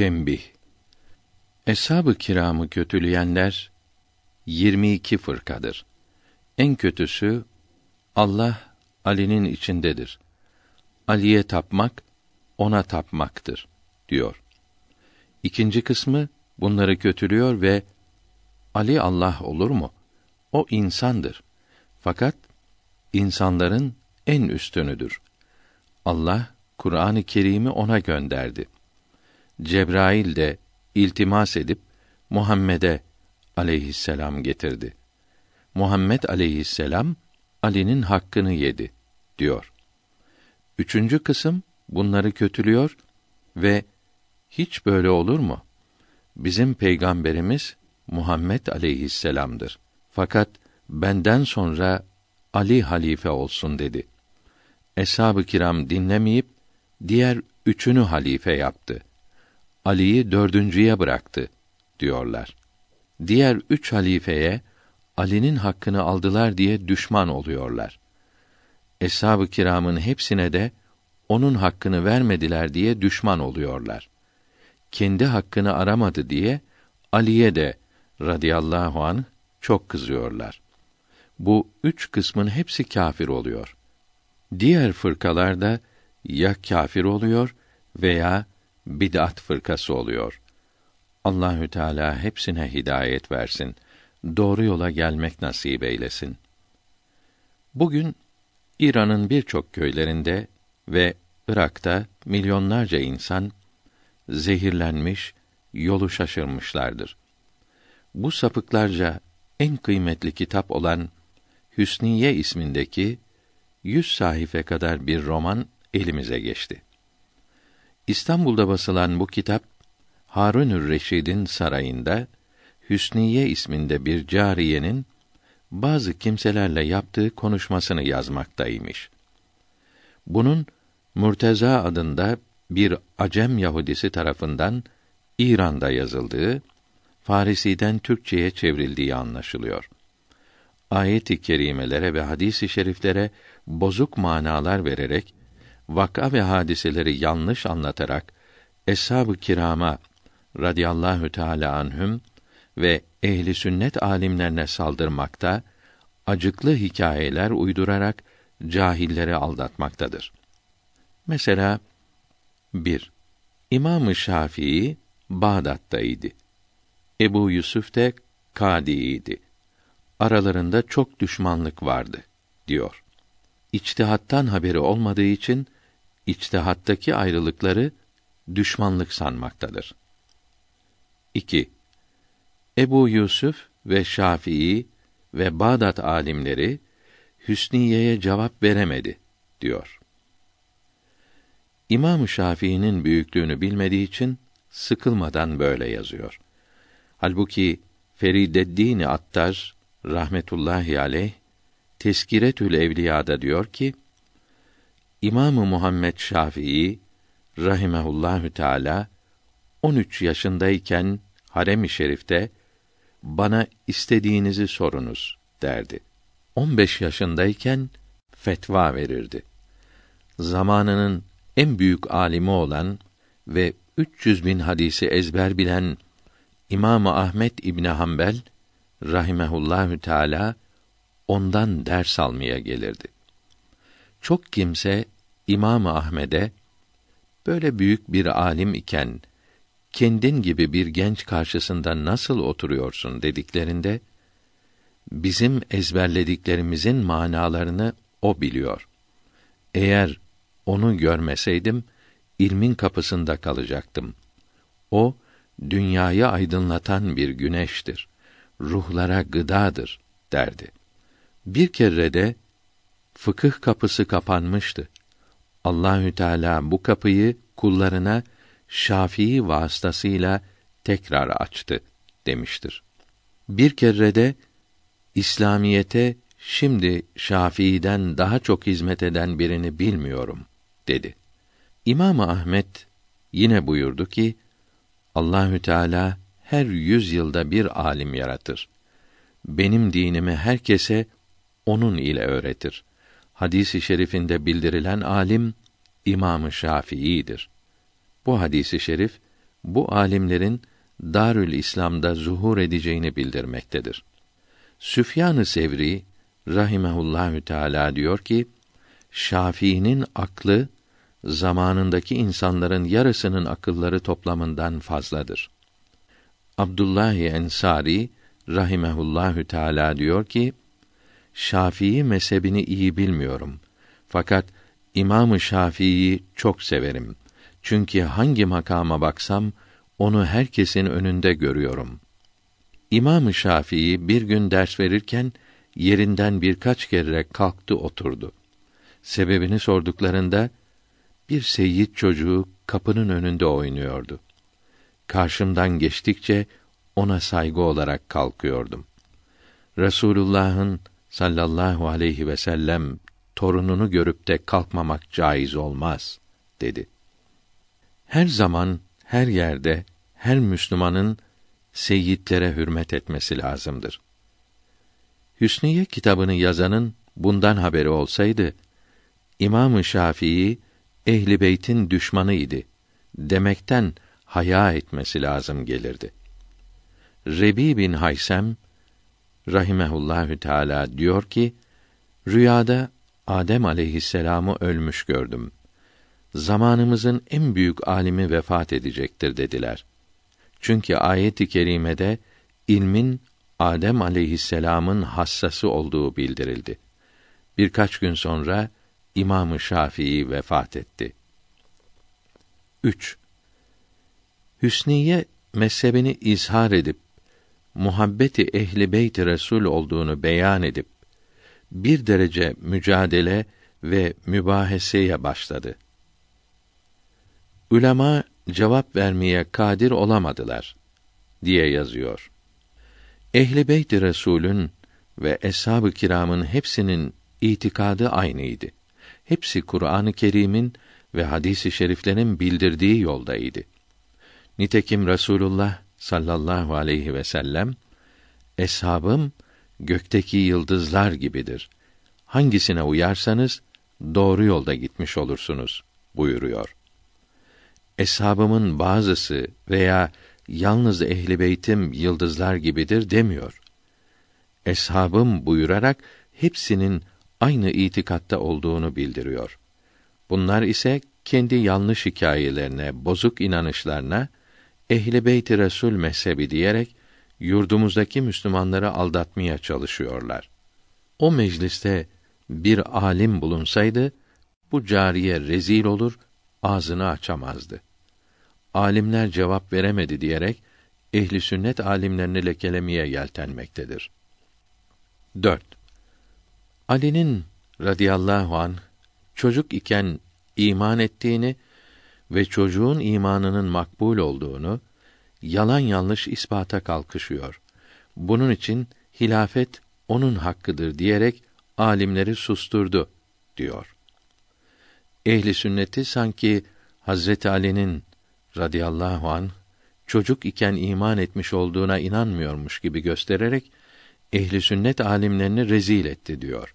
Tembih Eshab-ı kiramı kötüleyenler 22 fırkadır. En kötüsü Allah Ali'nin içindedir. Ali'ye tapmak ona tapmaktır diyor. İkinci kısmı bunları kötülüyor ve Ali Allah olur mu? O insandır. Fakat insanların en üstünüdür. Allah Kur'an-ı Kerim'i ona gönderdi. Cebrail de iltimas edip Muhammed'e aleyhisselam getirdi. Muhammed aleyhisselam Ali'nin hakkını yedi diyor. Üçüncü kısım bunları kötülüyor ve hiç böyle olur mu? Bizim peygamberimiz Muhammed aleyhisselam'dır. Fakat benden sonra Ali halife olsun dedi. Eshab-ı kiram dinlemeyip diğer üçünü halife yaptı. Ali'yi dördüncüye bıraktı diyorlar. Diğer üç halifeye Ali'nin hakkını aldılar diye düşman oluyorlar. Eshab-ı kiramın hepsine de onun hakkını vermediler diye düşman oluyorlar. Kendi hakkını aramadı diye Ali'ye de radıyallahu an çok kızıyorlar. Bu üç kısmın hepsi kafir oluyor. Diğer fırkalar da ya kafir oluyor veya bid'at fırkası oluyor. Allahü Teala hepsine hidayet versin. Doğru yola gelmek nasip eylesin. Bugün İran'ın birçok köylerinde ve Irak'ta milyonlarca insan zehirlenmiş, yolu şaşırmışlardır. Bu sapıklarca en kıymetli kitap olan Hüsniye ismindeki yüz sahife kadar bir roman elimize geçti. İstanbul'da basılan bu kitap Harunür Reşid'in sarayında Hüsniye isminde bir cariyenin bazı kimselerle yaptığı konuşmasını yazmaktaymış. Bunun Murteza adında bir Acem Yahudisi tarafından İran'da yazıldığı, Farisi'den Türkçeye çevrildiği anlaşılıyor. Ayet-i kerimelere ve hadis-i şeriflere bozuk manalar vererek vaka ve hadiseleri yanlış anlatarak eshab-ı kirama radıyallahu teala anhüm ve ehli sünnet alimlerine saldırmakta, acıklı hikayeler uydurarak cahilleri aldatmaktadır. Mesela 1. İmam-ı Şafii Bağdat'taydı. Ebu Yusuf de Kadi'ydi. Aralarında çok düşmanlık vardı diyor. İçtihattan haberi olmadığı için içtihattaki ayrılıkları düşmanlık sanmaktadır. 2. Ebu Yusuf ve Şafii ve Bağdat alimleri Hüsniye'ye cevap veremedi diyor. İmam Şafii'nin büyüklüğünü bilmediği için sıkılmadan böyle yazıyor. Halbuki Ferideddin Attar rahmetullahi aleyh Teskiretül Evliya'da diyor ki İmamı Muhammed Şafii rahimehullahü teala 13 yaşındayken harem-i şerifte bana istediğinizi sorunuz derdi. 15 yaşındayken fetva verirdi. Zamanının en büyük alimi olan ve 300 bin hadisi ezber bilen İmam Ahmet İbn Hanbel rahimehullahü teala ondan ders almaya gelirdi. Çok kimse İmam Ahmed'e böyle büyük bir alim iken kendin gibi bir genç karşısında nasıl oturuyorsun dediklerinde bizim ezberlediklerimizin manalarını o biliyor. Eğer onu görmeseydim ilmin kapısında kalacaktım. O dünyayı aydınlatan bir güneştir. Ruhlara gıdadır derdi. Bir kere de fıkıh kapısı kapanmıştı. Allahü Teala bu kapıyı kullarına Şafii vasıtasıyla tekrar açtı demiştir. Bir kere de İslamiyete şimdi Şafii'den daha çok hizmet eden birini bilmiyorum dedi. İmam Ahmet yine buyurdu ki Allahü Teala her yüz yılda bir alim yaratır. Benim dinimi herkese onun ile öğretir. Hadisi şerifinde bildirilen alim İmam-ı Şafii'dir. Bu hadisi şerif bu alimlerin Darül İslam'da zuhur edeceğini bildirmektedir. Süfyan-ı Sevri rahimehullahü teala diyor ki Şafii'nin aklı zamanındaki insanların yarısının akılları toplamından fazladır. Abdullah Ensari rahimehullahü teala diyor ki Şafii mezhebini iyi bilmiyorum. Fakat İmamı Şafii'yi çok severim. Çünkü hangi makama baksam onu herkesin önünde görüyorum. İmam-ı Şafii bir gün ders verirken yerinden birkaç kere kalktı oturdu. Sebebini sorduklarında bir seyyid çocuğu kapının önünde oynuyordu. Karşımdan geçtikçe ona saygı olarak kalkıyordum. Resulullah'ın sallallahu aleyhi ve sellem torununu görüp de kalkmamak caiz olmaz dedi. Her zaman her yerde her Müslümanın seyyidlere hürmet etmesi lazımdır. Hüsniye kitabını yazanın bundan haberi olsaydı İmam-ı Şafii ehli beytin düşmanıydı demekten haya etmesi lazım gelirdi. Rebi bin Haysem rahimehullahü teala diyor ki rüyada Adem aleyhisselamı ölmüş gördüm. Zamanımızın en büyük alimi vefat edecektir dediler. Çünkü ayet-i kerimede ilmin Adem aleyhisselamın hassası olduğu bildirildi. Birkaç gün sonra İmam-ı Şafii vefat etti. 3. Hüsniye mezhebini izhar edip muhabbeti ehli beyt Resul olduğunu beyan edip bir derece mücadele ve mübaheseye başladı. Ulema cevap vermeye kadir olamadılar diye yazıyor. Ehli beyt Resulün ve eshab-ı kiramın hepsinin itikadı aynıydı. Hepsi Kur'an-ı Kerim'in ve hadis-i şeriflerin bildirdiği yoldaydı. Nitekim Resulullah sallallahu aleyhi ve sellem eshabım gökteki yıldızlar gibidir. Hangisine uyarsanız doğru yolda gitmiş olursunuz buyuruyor. Eshabımın bazısı veya yalnız ehli beytim yıldızlar gibidir demiyor. Eshabım buyurarak hepsinin aynı itikatta olduğunu bildiriyor. Bunlar ise kendi yanlış hikayelerine, bozuk inanışlarına ehli beyt Resul mezhebi diyerek yurdumuzdaki Müslümanları aldatmaya çalışıyorlar. O mecliste bir alim bulunsaydı bu cariye rezil olur, ağzını açamazdı. Alimler cevap veremedi diyerek ehli sünnet alimlerini lekelemeye yeltenmektedir. 4. Ali'nin radıyallahu an çocuk iken iman ettiğini ve çocuğun imanının makbul olduğunu yalan yanlış ispata kalkışıyor. Bunun için hilafet onun hakkıdır diyerek alimleri susturdu diyor. Ehli sünneti sanki Hazreti Ali'nin radıyallahu an çocuk iken iman etmiş olduğuna inanmıyormuş gibi göstererek ehli sünnet alimlerini rezil etti diyor.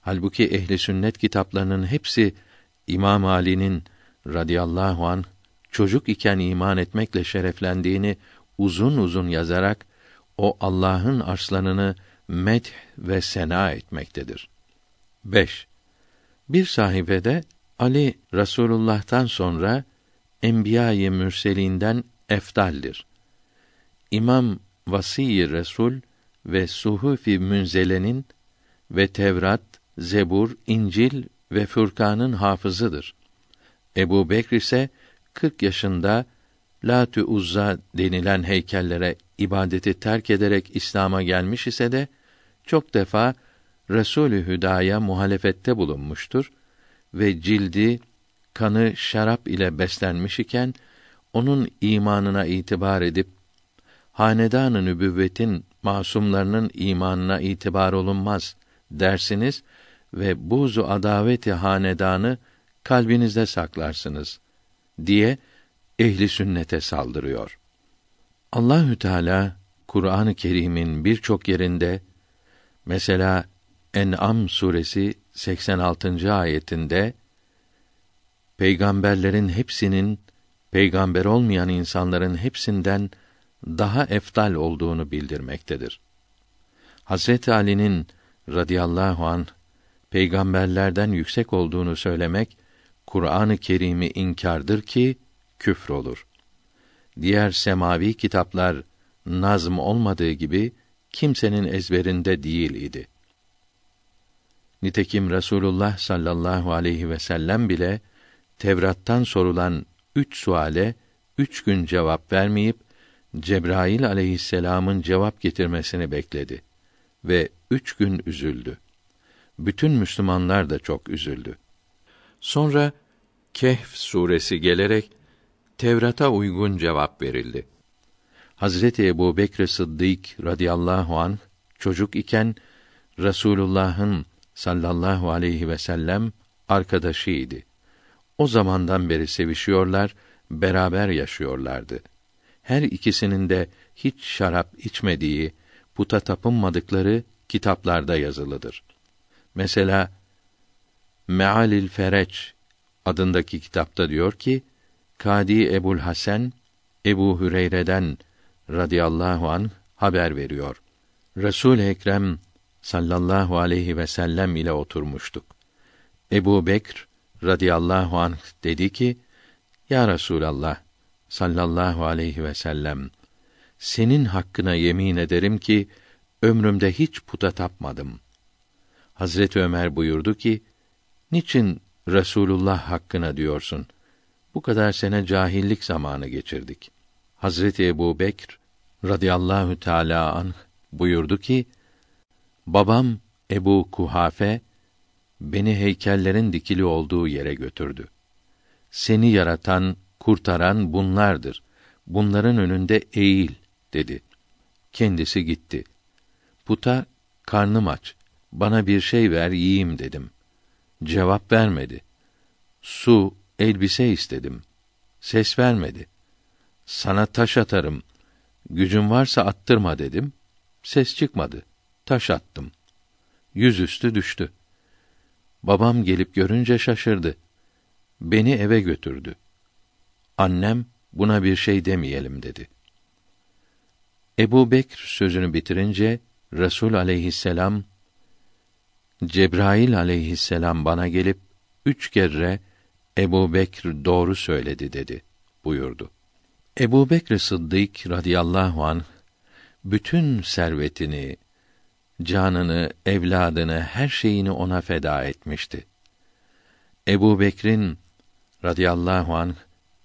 Halbuki ehli sünnet kitaplarının hepsi İmam Ali'nin radıyallahu an çocuk iken iman etmekle şereflendiğini uzun uzun yazarak o Allah'ın arslanını medh ve sena etmektedir. 5. Bir sahifede Ali Rasulullah'tan sonra enbiya-i mürselinden efdaldir. İmam Vasi Resul ve Suhufi Münzele'nin ve Tevrat, Zebur, İncil ve Furkan'ın hafızıdır. Ebu Bekr ise 40 yaşında Latü Uzza denilen heykellere ibadeti terk ederek İslam'a gelmiş ise de çok defa Resulü Hüdaya muhalefette bulunmuştur ve cildi kanı şarap ile beslenmiş iken onun imanına itibar edip hanedan-ı nübüvvetin masumlarının imanına itibar olunmaz dersiniz ve buzu adaveti hanedanı kalbinizde saklarsınız diye ehli sünnete saldırıyor. Allahü Teala Kur'an-ı Kerim'in birçok yerinde mesela En'am suresi 86. ayetinde peygamberlerin hepsinin peygamber olmayan insanların hepsinden daha eftal olduğunu bildirmektedir. Hazreti Ali'nin radıyallahu an peygamberlerden yüksek olduğunu söylemek Kur'an-ı Kerim'i inkardır ki küfür olur. Diğer semavi kitaplar nazm olmadığı gibi kimsenin ezberinde değil idi. Nitekim Resulullah sallallahu aleyhi ve sellem bile Tevrat'tan sorulan üç suale üç gün cevap vermeyip Cebrail aleyhisselamın cevap getirmesini bekledi ve üç gün üzüldü. Bütün Müslümanlar da çok üzüldü. Sonra Kehf suresi gelerek Tevrat'a uygun cevap verildi. Hazreti Ebu Bekr Sıddık radıyallahu an çocuk iken Resulullah'ın sallallahu aleyhi ve sellem arkadaşıydı. O zamandan beri sevişiyorlar, beraber yaşıyorlardı. Her ikisinin de hiç şarap içmediği, puta tapınmadıkları kitaplarda yazılıdır. Mesela Mealil Fereç adındaki kitapta diyor ki, Kadi Ebul Hasan Ebu Hüreyre'den radıyallahu an haber veriyor. Resul Ekrem sallallahu aleyhi ve sellem ile oturmuştuk. Ebu Bekr radıyallahu anh dedi ki, Ya Resulallah sallallahu aleyhi ve sellem, senin hakkına yemin ederim ki, ömrümde hiç puta tapmadım. Hazreti Ömer buyurdu ki, niçin Resulullah hakkına diyorsun? Bu kadar sene cahillik zamanı geçirdik. Hazreti Ebu Bekr radıyallahu teâlâ anh buyurdu ki, babam Ebu Kuhafe, beni heykellerin dikili olduğu yere götürdü. Seni yaratan, kurtaran bunlardır. Bunların önünde eğil dedi. Kendisi gitti. Puta karnım aç. Bana bir şey ver yiyeyim dedim. Cevap vermedi. Su, elbise istedim. Ses vermedi. Sana taş atarım. Gücün varsa attırma dedim. Ses çıkmadı. Taş attım. Yüzüstü düştü. Babam gelip görünce şaşırdı. Beni eve götürdü. Annem buna bir şey demeyelim dedi. Ebu Bekr sözünü bitirince Resul aleyhisselam Cebrail aleyhisselam bana gelip üç kere Ebu Bekr doğru söyledi dedi buyurdu. Ebu Bekr Sıddık radıyallahu an bütün servetini, canını, evladını, her şeyini ona feda etmişti. Ebu Bekr'in radıyallahu anh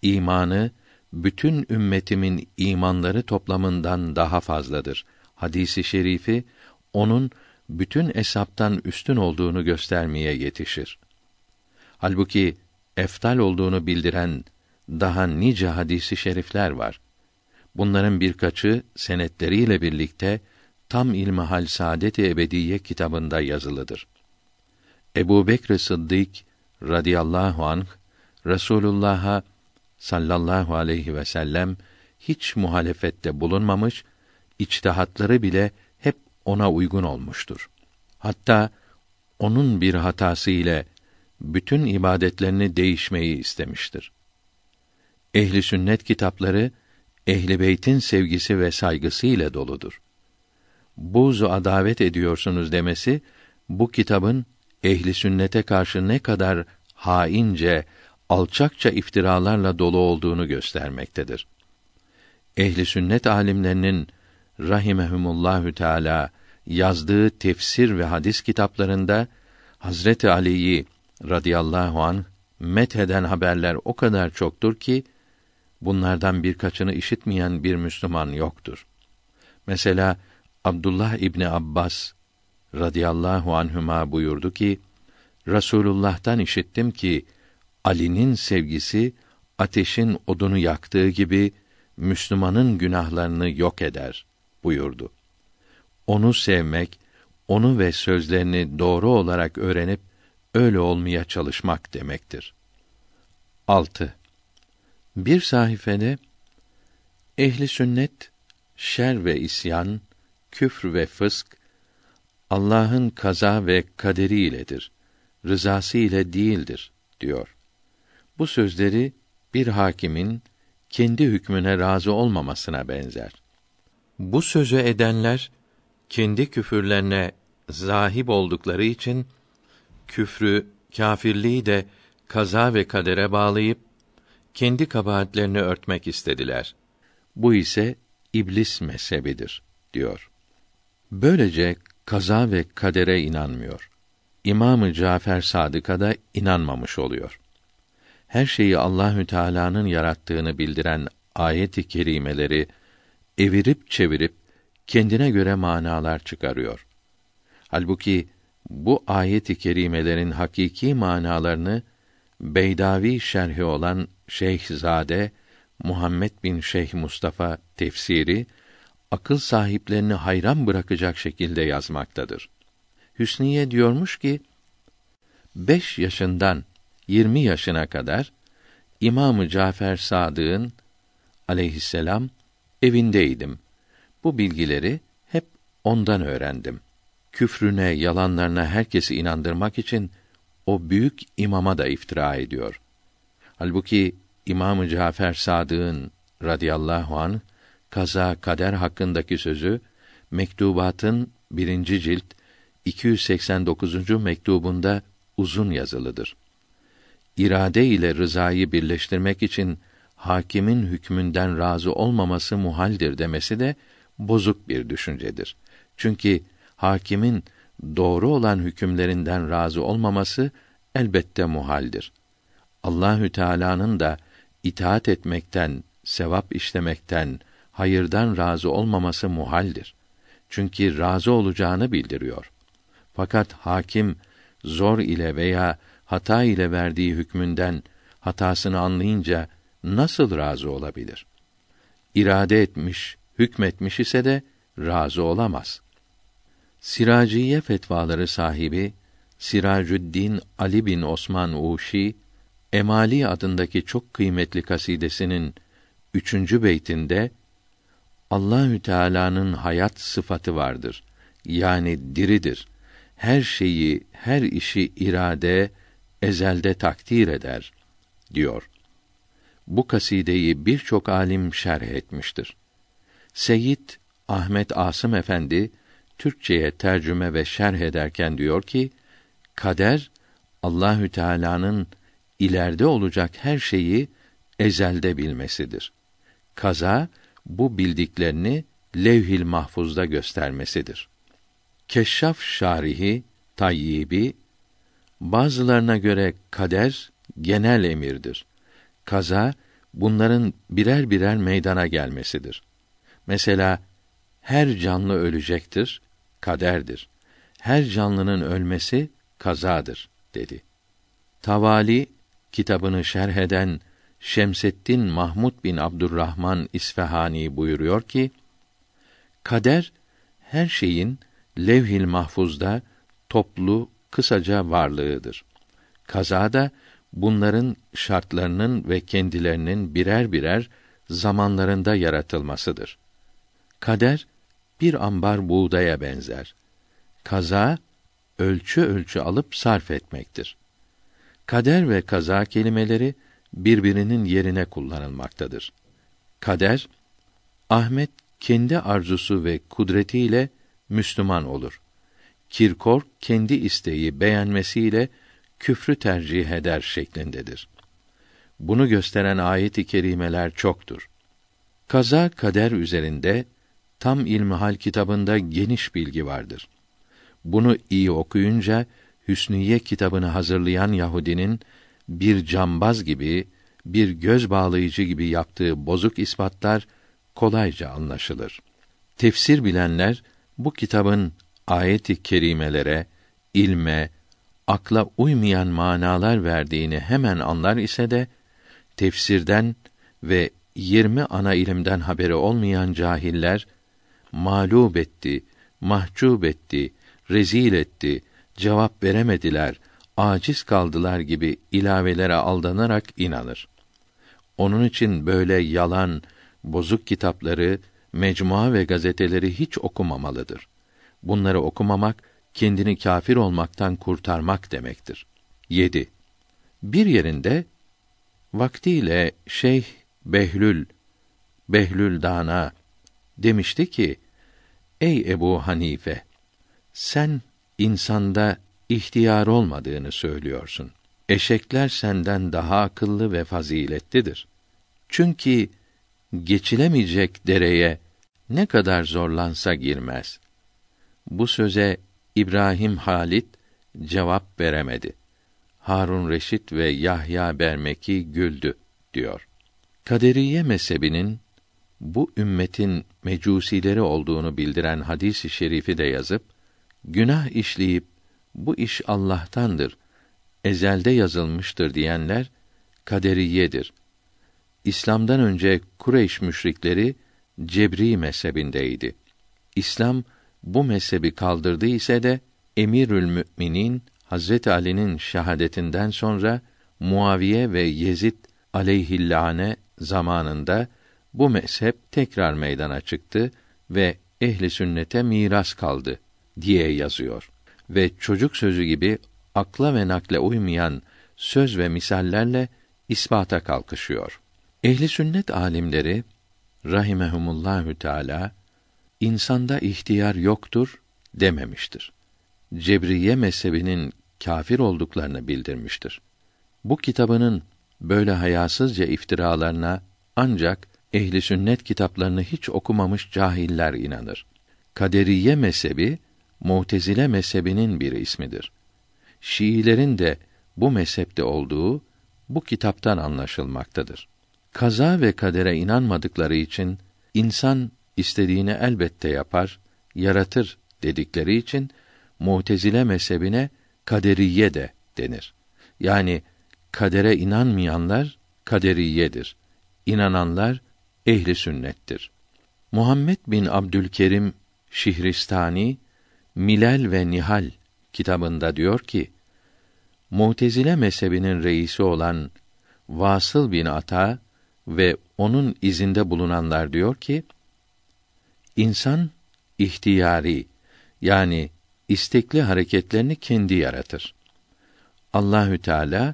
imanı bütün ümmetimin imanları toplamından daha fazladır. Hadisi şerifi onun bütün esaptan üstün olduğunu göstermeye yetişir. Halbuki eftal olduğunu bildiren daha nice hadisi şerifler var. Bunların birkaçı senetleriyle birlikte tam ilmihal saadet-i ebediye kitabında yazılıdır. Ebu Bekr Sıddık radıyallahu anh Resulullah'a sallallahu aleyhi ve sellem hiç muhalefette bulunmamış, içtihatları bile ona uygun olmuştur. Hatta onun bir hatası ile bütün ibadetlerini değişmeyi istemiştir. Ehli sünnet kitapları ehli beytin sevgisi ve saygısı ile doludur. Buzu adavet ediyorsunuz demesi bu kitabın ehli sünnete karşı ne kadar haince, alçakça iftiralarla dolu olduğunu göstermektedir. Ehli sünnet alimlerinin rahimehumullahü teala yazdığı tefsir ve hadis kitaplarında Hazreti Ali'yi radıyallahu an metheden haberler o kadar çoktur ki bunlardan birkaçını işitmeyen bir Müslüman yoktur. Mesela Abdullah İbni Abbas radıyallahu anhüma buyurdu ki Rasulullah'tan işittim ki Ali'nin sevgisi ateşin odunu yaktığı gibi Müslümanın günahlarını yok eder buyurdu. Onu sevmek, onu ve sözlerini doğru olarak öğrenip öyle olmaya çalışmak demektir. 6. Bir sayfede ehli sünnet şer ve isyan, küfr ve fısk Allah'ın kaza ve kaderi iledir. Rızası ile değildir diyor. Bu sözleri bir hakimin kendi hükmüne razı olmamasına benzer. Bu sözü edenler kendi küfürlerine zahip oldukları için küfrü, kâfirliği de kaza ve kadere bağlayıp kendi kabahatlerini örtmek istediler. Bu ise iblis mezhebidir diyor. Böylece kaza ve kadere inanmıyor. İmamı Cafer Sadık'a da inanmamış oluyor. Her şeyi Allahü Teala'nın yarattığını bildiren ayet-i kerimeleri evirip çevirip kendine göre manalar çıkarıyor. Halbuki bu ayet-i kerimelerin hakiki manalarını Beydavi şerhi olan Şeyhzade Muhammed bin Şeyh Mustafa tefsiri akıl sahiplerini hayran bırakacak şekilde yazmaktadır. Hüsniye diyormuş ki, beş yaşından 20 yaşına kadar İmamı Cafer Sadık'ın aleyhisselam evindeydim. Bu bilgileri hep ondan öğrendim. Küfrüne, yalanlarına herkesi inandırmak için o büyük imama da iftira ediyor. Halbuki İmamı Cafer Sadık'ın radıyallahu an kaza kader hakkındaki sözü mektubatın birinci cilt 289. mektubunda uzun yazılıdır. İrade ile rızayı birleştirmek için hakimin hükmünden razı olmaması muhaldir demesi de bozuk bir düşüncedir. Çünkü hakimin doğru olan hükümlerinden razı olmaması elbette muhaldir. Allahü Teala'nın da itaat etmekten, sevap işlemekten, hayırdan razı olmaması muhaldir. Çünkü razı olacağını bildiriyor. Fakat hakim zor ile veya hata ile verdiği hükmünden hatasını anlayınca nasıl razı olabilir? İrade etmiş, hükmetmiş ise de razı olamaz. Siraciye fetvaları sahibi Siracüddin Ali bin Osman Uşi Emali adındaki çok kıymetli kasidesinin üçüncü beytinde Allahü Teala'nın hayat sıfatı vardır. Yani diridir. Her şeyi, her işi irade, ezelde takdir eder diyor. Bu kasideyi birçok alim şerh etmiştir. Seyyid Ahmet Asım Efendi Türkçeye tercüme ve şerh ederken diyor ki: Kader Allahü Teala'nın ileride olacak her şeyi ezelde bilmesidir. Kaza bu bildiklerini Levhil Mahfuz'da göstermesidir. Keşşaf şarihi Tayyibi bazılarına göre kader genel emirdir. Kaza bunların birer birer meydana gelmesidir. Mesela her canlı ölecektir, kaderdir. Her canlının ölmesi kazadır dedi. Tavali kitabını şerh eden Şemseddin Mahmud bin Abdurrahman İsfahani buyuruyor ki: Kader her şeyin levh-i mahfuzda toplu kısaca varlığıdır. Kaza da bunların şartlarının ve kendilerinin birer birer zamanlarında yaratılmasıdır. Kader bir ambar buğdaya benzer. Kaza ölçü ölçü alıp sarf etmektir. Kader ve kaza kelimeleri birbirinin yerine kullanılmaktadır. Kader Ahmet kendi arzusu ve kudretiyle Müslüman olur. Kirkor kendi isteği beğenmesiyle küfrü tercih eder şeklindedir. Bunu gösteren ayet-i kerimeler çoktur. Kaza kader üzerinde tam ilmihal kitabında geniş bilgi vardır. Bunu iyi okuyunca Hüsniye kitabını hazırlayan Yahudinin bir cambaz gibi, bir göz bağlayıcı gibi yaptığı bozuk ispatlar kolayca anlaşılır. Tefsir bilenler bu kitabın ayet-i kerimelere, ilme, akla uymayan manalar verdiğini hemen anlar ise de tefsirden ve yirmi ana ilimden haberi olmayan cahiller mağlup etti, mahcup etti, rezil etti, cevap veremediler, aciz kaldılar gibi ilavelere aldanarak inanır. Onun için böyle yalan, bozuk kitapları, mecmua ve gazeteleri hiç okumamalıdır. Bunları okumamak kendini kafir olmaktan kurtarmak demektir. 7. Bir yerinde vaktiyle Şeyh Behlül Behlül Dana demişti ki: Ey Ebu Hanife, sen insanda ihtiyar olmadığını söylüyorsun. Eşekler senden daha akıllı ve faziletlidir. Çünkü geçilemeyecek dereye ne kadar zorlansa girmez. Bu söze İbrahim Halit cevap veremedi. Harun Reşit ve Yahya Bermeki güldü diyor. Kaderiye mezhebinin bu ümmetin mecusileri olduğunu bildiren hadisi şerifi de yazıp günah işleyip bu iş Allah'tandır, ezelde yazılmıştır diyenler kaderiyedir. İslam'dan önce Kureyş müşrikleri Cebri mezhebindeydi. İslam bu mezhebi kaldırdı ise de Emirül Müminin Hazreti Ali'nin şahadetinden sonra Muaviye ve Yezid aleyhillâne zamanında bu mezhep tekrar meydana çıktı ve ehli sünnete miras kaldı diye yazıyor. Ve çocuk sözü gibi akla ve nakle uymayan söz ve misallerle ispata kalkışıyor. Ehli sünnet alimleri rahimehumullahü teala insanda ihtiyar yoktur dememiştir. Cebriye mezhebinin kafir olduklarını bildirmiştir. Bu kitabının böyle hayasızca iftiralarına ancak ehli sünnet kitaplarını hiç okumamış cahiller inanır. Kaderiye mezhebi Mu'tezile mezhebinin bir ismidir. Şiilerin de bu mezhepte olduğu bu kitaptan anlaşılmaktadır. Kaza ve kadere inanmadıkları için insan istediğini elbette yapar, yaratır dedikleri için Mu'tezile mezhebine kaderiye de denir. Yani kadere inanmayanlar kaderiyedir. İnananlar ehli sünnettir. Muhammed bin Abdülkerim Şihristani Milal ve Nihal kitabında diyor ki: Mu'tezile mezhebinin reisi olan Vasıl bin Ata ve onun izinde bulunanlar diyor ki: İnsan ihtiyari yani istekli hareketlerini kendi yaratır. Allahü Teala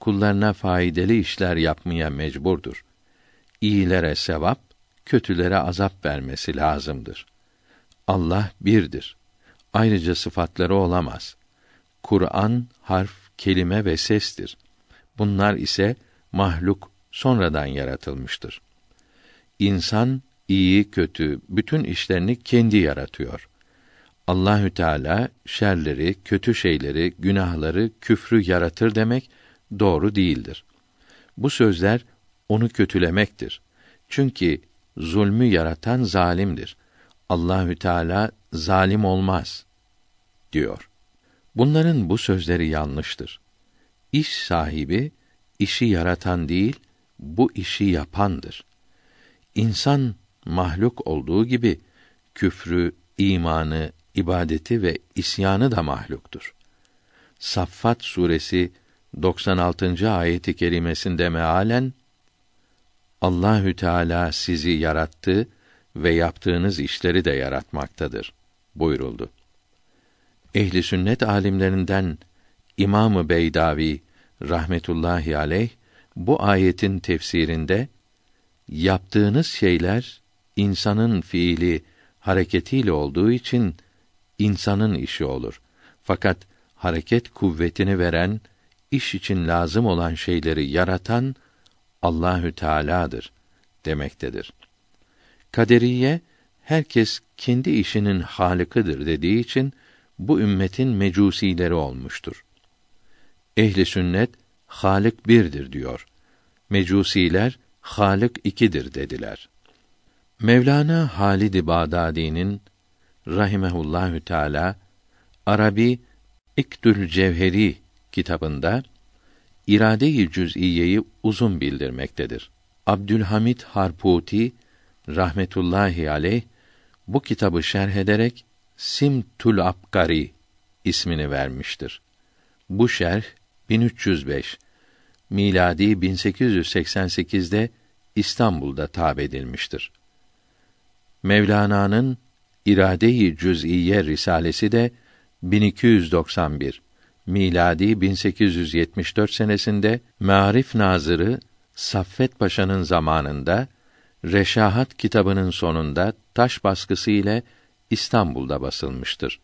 kullarına faydalı işler yapmaya mecburdur. İyilere sevap, kötülere azap vermesi lazımdır. Allah birdir. Ayrıca sıfatları olamaz. Kur'an harf, kelime ve sestir. Bunlar ise mahluk sonradan yaratılmıştır. İnsan iyi kötü bütün işlerini kendi yaratıyor. Allahü Teala şerleri, kötü şeyleri, günahları, küfrü yaratır demek doğru değildir. Bu sözler onu kötülemektir. Çünkü zulmü yaratan zalimdir. Allahü Teala zalim olmaz diyor. Bunların bu sözleri yanlıştır. İş sahibi işi yaratan değil, bu işi yapandır. İnsan mahluk olduğu gibi küfrü, imanı, ibadeti ve isyanı da mahluktur. Saffat suresi 96. ayeti kerimesinde mealen Allahü Teala sizi yarattı ve yaptığınız işleri de yaratmaktadır buyuruldu. Ehli sünnet alimlerinden İmamı Beydavi rahmetullahi aleyh bu ayetin tefsirinde yaptığınız şeyler insanın fiili hareketiyle olduğu için insanın işi olur. Fakat hareket kuvvetini veren, iş için lazım olan şeyleri yaratan Allahü Teala'dır demektedir. Kaderiye herkes kendi işinin halikıdır dediği için bu ümmetin mecusileri olmuştur. Ehli sünnet Halik birdir diyor. Mecusiler Halik ikidir dediler. Mevlana Halid-i Bağdadi'nin rahimehullahü teala Arabi İktül Cevheri kitabında irade-i cüz'iyeyi uzun bildirmektedir. Abdülhamid Harputi rahmetullahi aleyh bu kitabı şerh ederek Simtul Abkari ismini vermiştir. Bu şerh 1305 miladi 1888'de İstanbul'da tab edilmiştir. Mevlana'nın İrade-i Cüz'iye risalesi de 1291 miladi 1874 senesinde Maarif Nazırı Saffet Paşa'nın zamanında Reşahat kitabının sonunda taş baskısı ile İstanbul'da basılmıştır.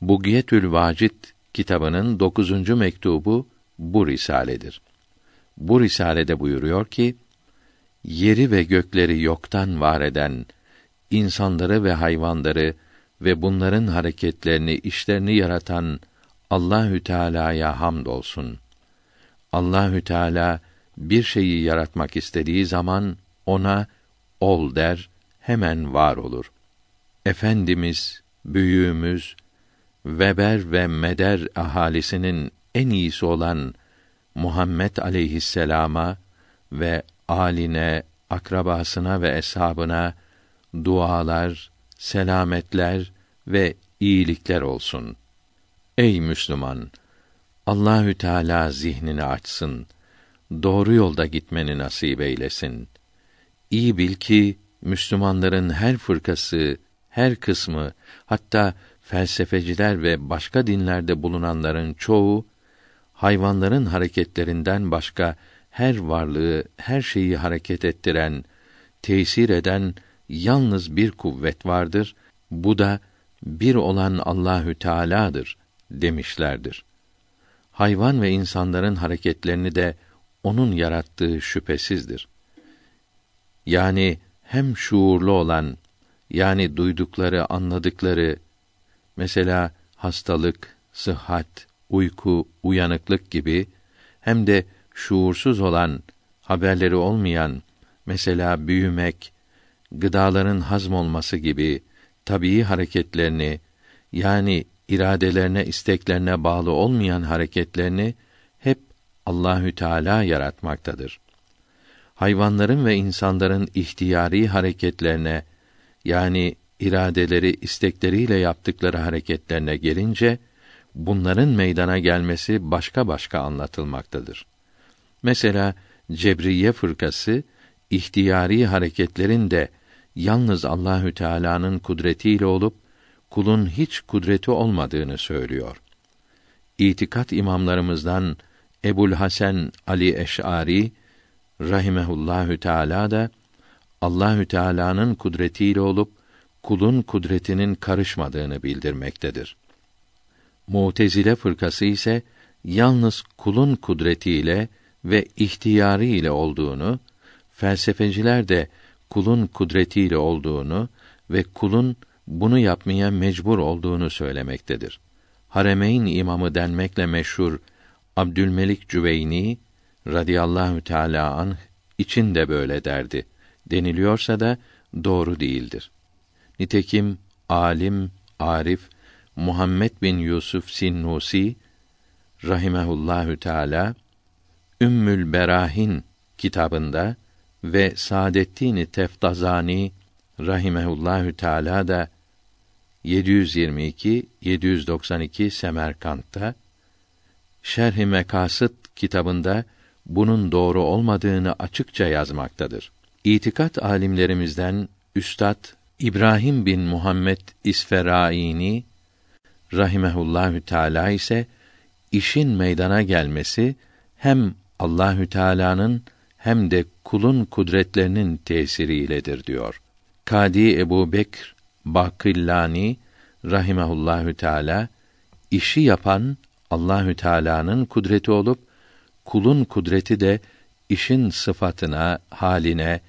Bugiyetül Vacid kitabının dokuzuncu mektubu bu risaledir. Bu risalede buyuruyor ki, yeri ve gökleri yoktan var eden, insanları ve hayvanları ve bunların hareketlerini, işlerini yaratan Allahü Teala'ya hamdolsun. Allahü Teala bir şeyi yaratmak istediği zaman ona ol der, hemen var olur. Efendimiz, büyüğümüz, Weber ve Meder ahalisinin en iyisi olan Muhammed aleyhisselama ve aline, akrabasına ve eshabına dualar, selametler ve iyilikler olsun. Ey Müslüman, Allahü Teala zihnini açsın. Doğru yolda gitmeni nasip eylesin. İyi bil ki Müslümanların her fırkası, her kısmı, hatta felsefeciler ve başka dinlerde bulunanların çoğu hayvanların hareketlerinden başka her varlığı, her şeyi hareket ettiren, tesir eden yalnız bir kuvvet vardır. Bu da bir olan Allahü Teala'dır demişlerdir. Hayvan ve insanların hareketlerini de onun yarattığı şüphesizdir. Yani hem şuurlu olan yani duydukları, anladıkları mesela hastalık, sıhhat, uyku, uyanıklık gibi hem de şuursuz olan, haberleri olmayan mesela büyümek, gıdaların hazm olması gibi tabii hareketlerini yani iradelerine, isteklerine bağlı olmayan hareketlerini hep Allahü Teala yaratmaktadır. Hayvanların ve insanların ihtiyari hareketlerine yani iradeleri, istekleriyle yaptıkları hareketlerine gelince bunların meydana gelmesi başka başka anlatılmaktadır. Mesela Cebriye fırkası ihtiyari hareketlerin de yalnız Allahü Teala'nın kudretiyle olup kulun hiç kudreti olmadığını söylüyor. İtikat imamlarımızdan Ebul Hasan Ali Eş'ari rahimehullahü teala da Allahü Teala'nın kudretiyle olup kulun kudretinin karışmadığını bildirmektedir. Mutezile fırkası ise yalnız kulun kudretiyle ve ihtiyarı ile olduğunu, felsefeciler de kulun kudretiyle olduğunu ve kulun bunu yapmaya mecbur olduğunu söylemektedir. Haremeyn imamı denmekle meşhur Abdülmelik Cüveyni radıyallahu teala anh için de böyle derdi. Deniliyorsa da doğru değildir. Nitekim alim, arif Muhammed bin Yusuf Sinnusi rahimehullahü teala Ümmül Berahin kitabında ve Saadettin Teftazani rahimehullahü teala da 722 792 Semerkant'ta Şerh-i Mekasıt kitabında bunun doğru olmadığını açıkça yazmaktadır. İtikat alimlerimizden Üstad İbrahim bin Muhammed İsferaini rahimehullahü teala ise işin meydana gelmesi hem Allahü Teala'nın hem de kulun kudretlerinin tesiriyledir diyor. Kadi Ebu Bekr Bakillani rahimehullahü teala işi yapan Allahü Teala'nın kudreti olup kulun kudreti de işin sıfatına, haline,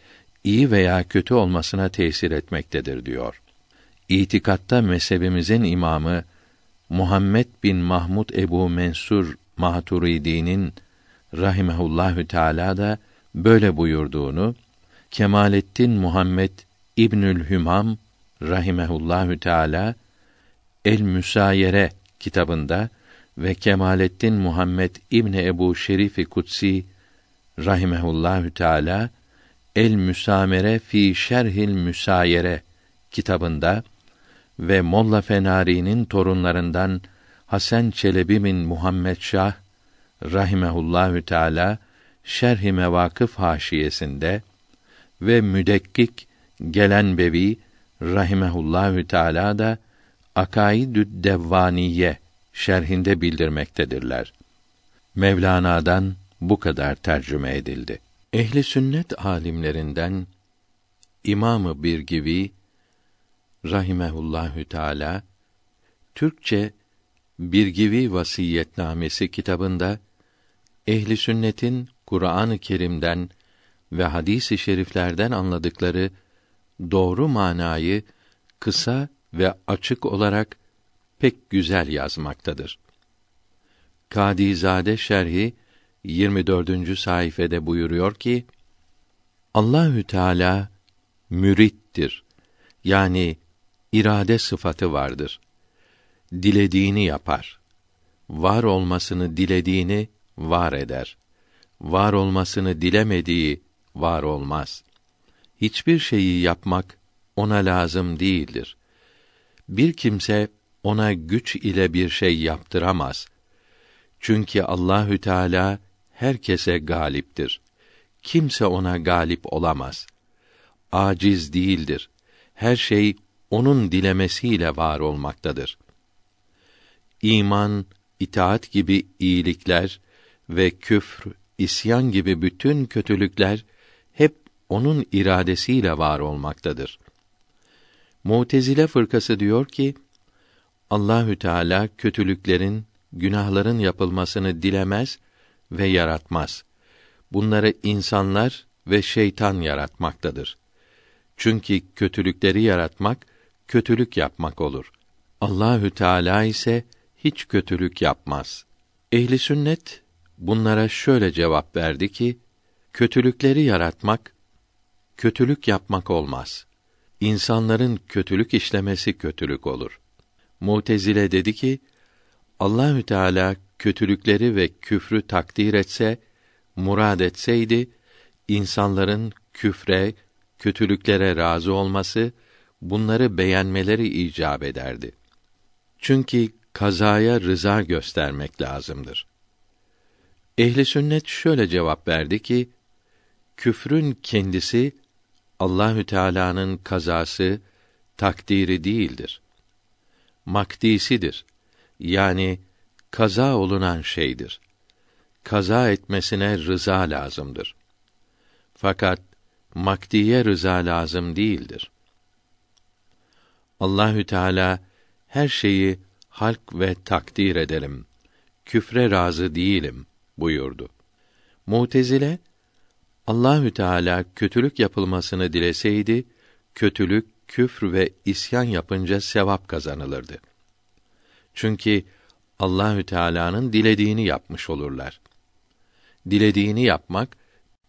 iyi veya kötü olmasına tesir etmektedir diyor. İtikatta mezhebimizin imamı Muhammed bin Mahmud Ebu Mensur Maturidi'nin rahimehullahü teala da böyle buyurduğunu Kemalettin Muhammed İbnül Hümam rahimehullahü teala El Müsayere kitabında ve Kemalettin Muhammed İbni Ebu Şerifi Kutsi rahimehullahü teala El Müsamere fi Şerhil Müsayere kitabında ve Molla Fenari'nin torunlarından Hasan Çelebi bin Muhammed Şah rahimehullahü teala Şerh-i Mevakıf haşiyesinde ve Müdekkik Gelen Bevi rahimehullahü teala da Akaidü'd Devvaniye şerhinde bildirmektedirler. Mevlana'dan bu kadar tercüme edildi. Ehli sünnet alimlerinden İmamı Birgivi rahimehullahü teala Türkçe Birgivi Vasiyetnamesi kitabında ehli sünnetin Kur'an-ı Kerim'den ve hadis-i şeriflerden anladıkları doğru manayı kısa ve açık olarak pek güzel yazmaktadır. Kadizade şerhi 24. sayfede buyuruyor ki Allahü Teala mürittir. Yani irade sıfatı vardır. Dilediğini yapar. Var olmasını dilediğini var eder. Var olmasını dilemediği var olmaz. Hiçbir şeyi yapmak ona lazım değildir. Bir kimse ona güç ile bir şey yaptıramaz. Çünkü Allahü Teala herkese galiptir. Kimse ona galip olamaz. Aciz değildir. Her şey onun dilemesiyle var olmaktadır. İman, itaat gibi iyilikler ve küfr, isyan gibi bütün kötülükler onun iradesiyle var olmaktadır. Mutezile fırkası diyor ki Allahü Teala kötülüklerin, günahların yapılmasını dilemez ve yaratmaz. Bunları insanlar ve şeytan yaratmaktadır. Çünkü kötülükleri yaratmak kötülük yapmak olur. Allahü Teala ise hiç kötülük yapmaz. Ehli sünnet bunlara şöyle cevap verdi ki kötülükleri yaratmak kötülük yapmak olmaz. İnsanların kötülük işlemesi kötülük olur. Mutezile dedi ki Allahü Teala kötülükleri ve küfrü takdir etse, murad etseydi, insanların küfre, kötülüklere razı olması, bunları beğenmeleri icap ederdi. Çünkü kazaya rıza göstermek lazımdır. Ehli sünnet şöyle cevap verdi ki, küfrün kendisi Allahü Teala'nın kazası, takdiri değildir. Makdisidir. Yani kaza olunan şeydir. Kaza etmesine rıza lazımdır. Fakat makdiye rıza lazım değildir. Allahü Teala her şeyi halk ve takdir ederim. Küfre razı değilim buyurdu. Mutezile Allahü Teala kötülük yapılmasını dileseydi, kötülük, küfr ve isyan yapınca sevap kazanılırdı. Çünkü Allahü Teala'nın dilediğini yapmış olurlar. Dilediğini yapmak,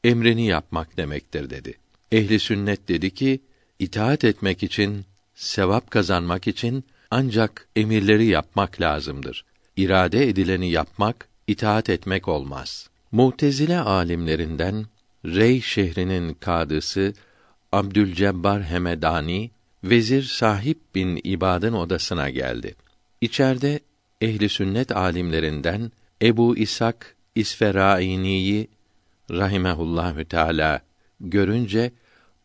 emrini yapmak demektir dedi. Ehli sünnet dedi ki, itaat etmek için, sevap kazanmak için ancak emirleri yapmak lazımdır. İrade edileni yapmak, itaat etmek olmaz. Mutezile alimlerinden Rey şehrinin kadısı Abdülcebbar Hemedani vezir Sahip bin İbad'ın odasına geldi. İçeride ehli sünnet alimlerinden Ebu İshak İsferaini'yi rahimehullahü teala görünce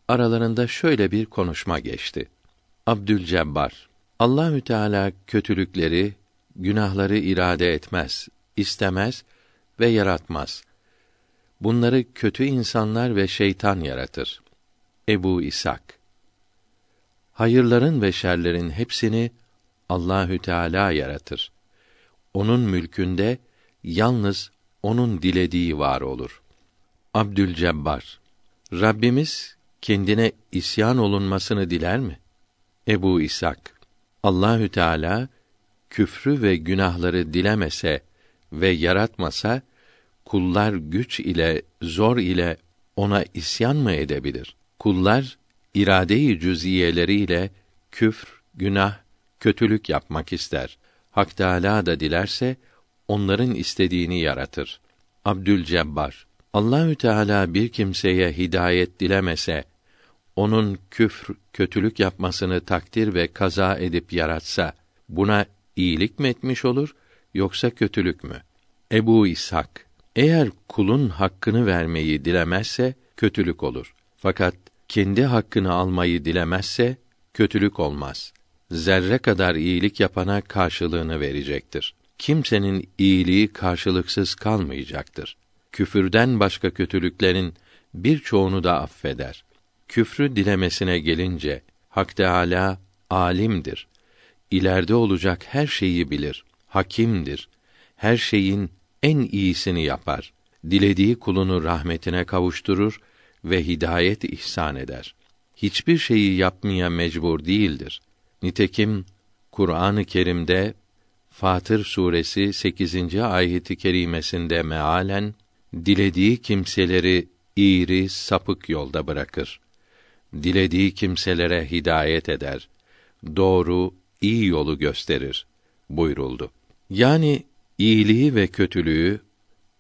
aralarında şöyle bir konuşma geçti. Abdülcebbar Allahü Teala kötülükleri, günahları irade etmez, istemez ve yaratmaz. Bunları kötü insanlar ve şeytan yaratır. Ebu İshak Hayırların ve şerlerin hepsini Allahü Teala yaratır. Onun mülkünde yalnız onun dilediği var olur. Abdülcebbar Rabbimiz kendine isyan olunmasını diler mi? Ebu İshak Allahü Teala küfrü ve günahları dilemese ve yaratmasa kullar güç ile zor ile ona isyan mı edebilir? Kullar irade-i cüziyeleriyle küfr, günah, kötülük yapmak ister. Hak Teâlâ da dilerse onların istediğini yaratır. Abdülcebbar Allahü Teala bir kimseye hidayet dilemese, onun küfr, kötülük yapmasını takdir ve kaza edip yaratsa, buna iyilik mi etmiş olur, yoksa kötülük mü? Ebu İshak eğer kulun hakkını vermeyi dilemezse kötülük olur. Fakat kendi hakkını almayı dilemezse kötülük olmaz. Zerre kadar iyilik yapana karşılığını verecektir. Kimsenin iyiliği karşılıksız kalmayacaktır. Küfürden başka kötülüklerin birçoğunu da affeder. Küfrü dilemesine gelince Hak Teâlâ alimdir. İleride olacak her şeyi bilir. Hakimdir. Her şeyin en iyisini yapar. Dilediği kulunu rahmetine kavuşturur ve hidayet ihsan eder. Hiçbir şeyi yapmaya mecbur değildir. Nitekim Kur'an-ı Kerim'de Fatır suresi 8. ayeti kerimesinde mealen dilediği kimseleri iğri sapık yolda bırakır. Dilediği kimselere hidayet eder. Doğru, iyi yolu gösterir buyuruldu. Yani iyiliği ve kötülüğü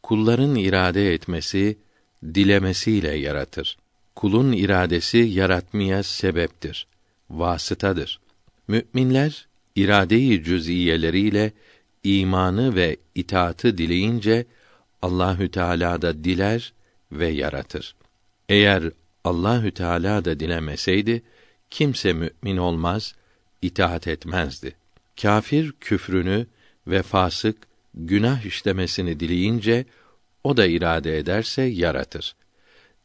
kulların irade etmesi, dilemesiyle yaratır. Kulun iradesi yaratmaya sebeptir, vasıtadır. Müminler irade-i cüz'iyeleriyle imanı ve itaatı dileyince Allahü Teala da diler ve yaratır. Eğer Allahü Teala da dilemeseydi kimse mümin olmaz, itaat etmezdi. Kafir küfrünü ve fasık günah işlemesini dileyince o da irade ederse yaratır.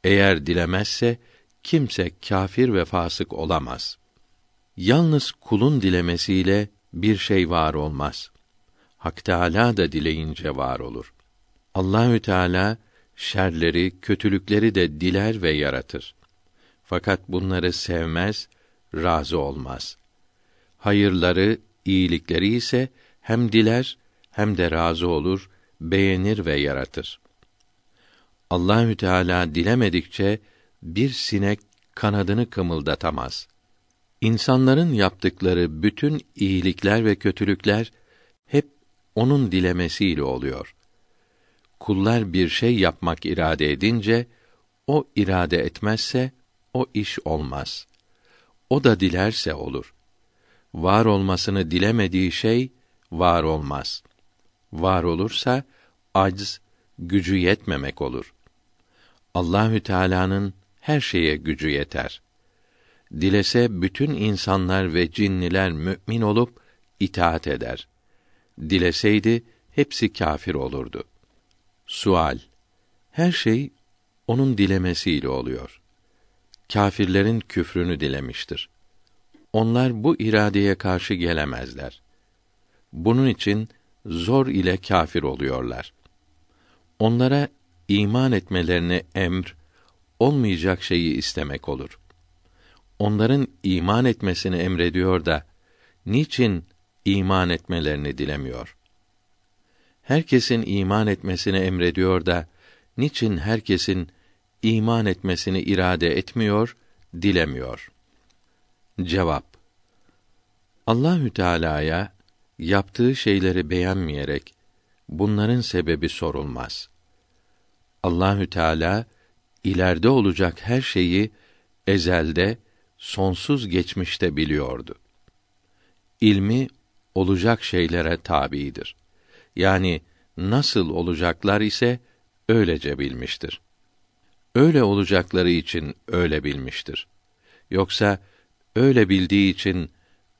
Eğer dilemezse kimse kafir ve fasık olamaz. Yalnız kulun dilemesiyle bir şey var olmaz. Hak Teâlâ da dileyince var olur. Allahü Teala şerleri, kötülükleri de diler ve yaratır. Fakat bunları sevmez, razı olmaz. Hayırları, iyilikleri ise hem diler hem de razı olur, beğenir ve yaratır. Allahü Teala dilemedikçe bir sinek kanadını kımıldatamaz. İnsanların yaptıkları bütün iyilikler ve kötülükler hep onun dilemesiyle oluyor. Kullar bir şey yapmak irade edince o irade etmezse o iş olmaz. O da dilerse olur. Var olmasını dilemediği şey var olmaz. Var olursa acz, gücü yetmemek olur. Allahü Teala'nın her şeye gücü yeter. Dilese bütün insanlar ve cinniler mümin olup itaat eder. Dileseydi hepsi kafir olurdu. Sual: Her şey onun dilemesiyle oluyor. Kâfirlerin küfrünü dilemiştir. Onlar bu iradeye karşı gelemezler. Bunun için zor ile kâfir oluyorlar. Onlara iman etmelerini emr, olmayacak şeyi istemek olur. Onların iman etmesini emrediyor da niçin iman etmelerini dilemiyor? Herkesin iman etmesini emrediyor da niçin herkesin iman etmesini irade etmiyor, dilemiyor? Cevap Allahü Teala'ya yaptığı şeyleri beğenmeyerek bunların sebebi sorulmaz. Allahü Teala ileride olacak her şeyi ezelde, sonsuz geçmişte biliyordu. İlmi olacak şeylere tabidir. Yani nasıl olacaklar ise öylece bilmiştir. Öyle olacakları için öyle bilmiştir. Yoksa öyle bildiği için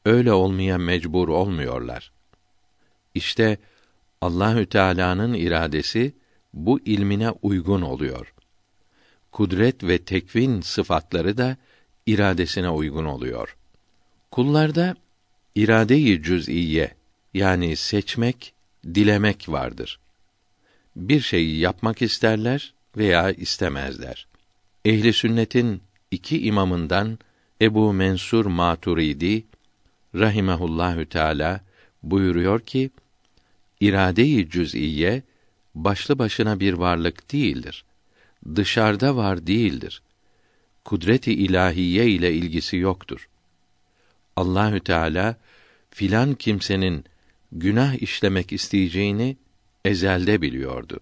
öyle olmaya mecbur olmuyorlar. İşte Allahü Teala'nın iradesi bu ilmine uygun oluyor. Kudret ve tekvin sıfatları da iradesine uygun oluyor. Kullarda irade-i cüz'iye yani seçmek, dilemek vardır. Bir şeyi yapmak isterler veya istemezler. Ehli sünnetin iki imamından Ebu Mensur Maturidi rahimehullahü teala buyuruyor ki irade-i cüz'iye başlı başına bir varlık değildir. Dışarıda var değildir. Kudret-i ilahiye ile ilgisi yoktur. Allahü Teala filan kimsenin günah işlemek isteyeceğini ezelde biliyordu.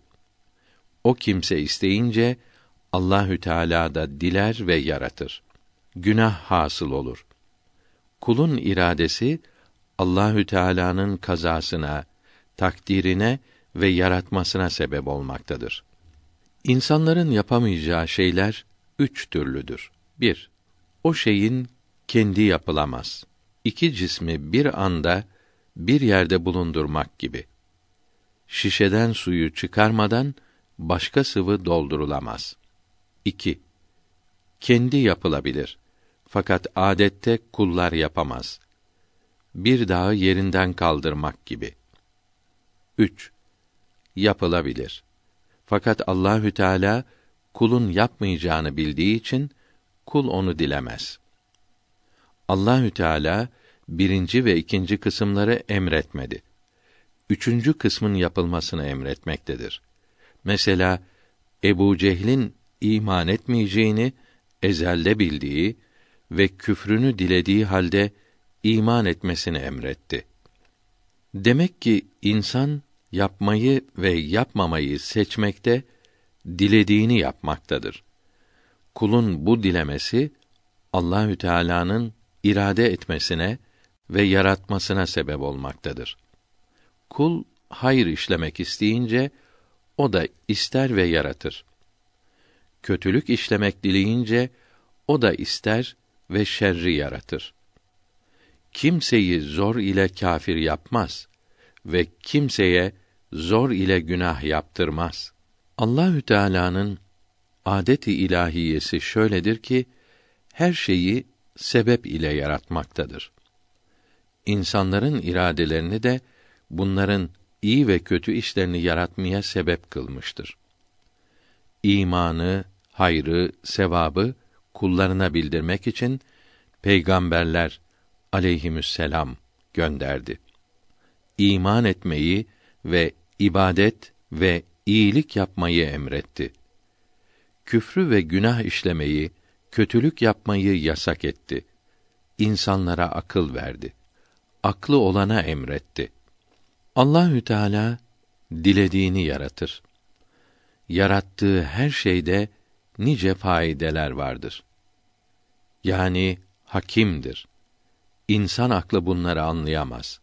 O kimse isteyince Allahü Teala da diler ve yaratır. Günah hasıl olur. Kulun iradesi Allahü Teala'nın kazasına, takdirine ve yaratmasına sebep olmaktadır. İnsanların yapamayacağı şeyler üç türlüdür. Bir, o şeyin kendi yapılamaz. İki cismi bir anda bir yerde bulundurmak gibi. Şişeden suyu çıkarmadan başka sıvı doldurulamaz. 2. Kendi yapılabilir. Fakat adette kullar yapamaz. Bir dağı yerinden kaldırmak gibi. 3. Yapılabilir. Fakat Allahü Teala kulun yapmayacağını bildiği için kul onu dilemez. Allahü Teala birinci ve ikinci kısımları emretmedi. Üçüncü kısmın yapılmasını emretmektedir. Mesela Ebu Cehil'in iman etmeyeceğini ezelde bildiği ve küfrünü dilediği halde iman etmesini emretti. Demek ki insan yapmayı ve yapmamayı seçmekte, dilediğini yapmaktadır. Kulun bu dilemesi Allahü Teala'nın irade etmesine ve yaratmasına sebep olmaktadır. Kul hayır işlemek isteyince o da ister ve yaratır. Kötülük işlemek dileyince o da ister ve şerri yaratır. Kimseyi zor ile kafir yapmaz ve kimseye zor ile günah yaptırmaz. Allahü Teala'nın adeti ilahiyesi şöyledir ki her şeyi sebep ile yaratmaktadır. İnsanların iradelerini de bunların iyi ve kötü işlerini yaratmaya sebep kılmıştır. İmanı, hayrı, sevabı kullarına bildirmek için peygamberler aleyhisselam gönderdi. İman etmeyi ve ibadet ve iyilik yapmayı emretti. Küfrü ve günah işlemeyi, kötülük yapmayı yasak etti. İnsanlara akıl verdi. Aklı olana emretti. Allahü Teala dilediğini yaratır. Yarattığı her şeyde nice faydeler vardır. Yani hakimdir. İnsan aklı bunları anlayamaz.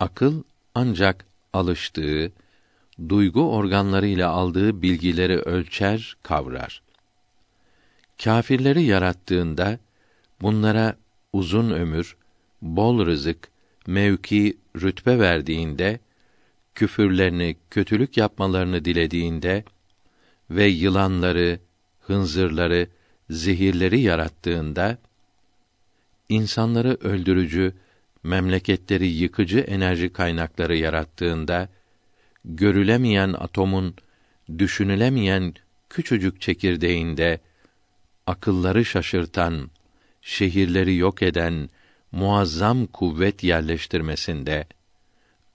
Akıl ancak alıştığı, duygu organlarıyla aldığı bilgileri ölçer, kavrar. Kâfirleri yarattığında bunlara uzun ömür, bol rızık, mevki, rütbe verdiğinde, küfürlerini, kötülük yapmalarını dilediğinde ve yılanları, hınzırları, zehirleri yarattığında insanları öldürücü, memleketleri yıkıcı enerji kaynakları yarattığında görülemeyen atomun düşünülemeyen küçücük çekirdeğinde akılları şaşırtan, şehirleri yok eden muazzam kuvvet yerleştirmesinde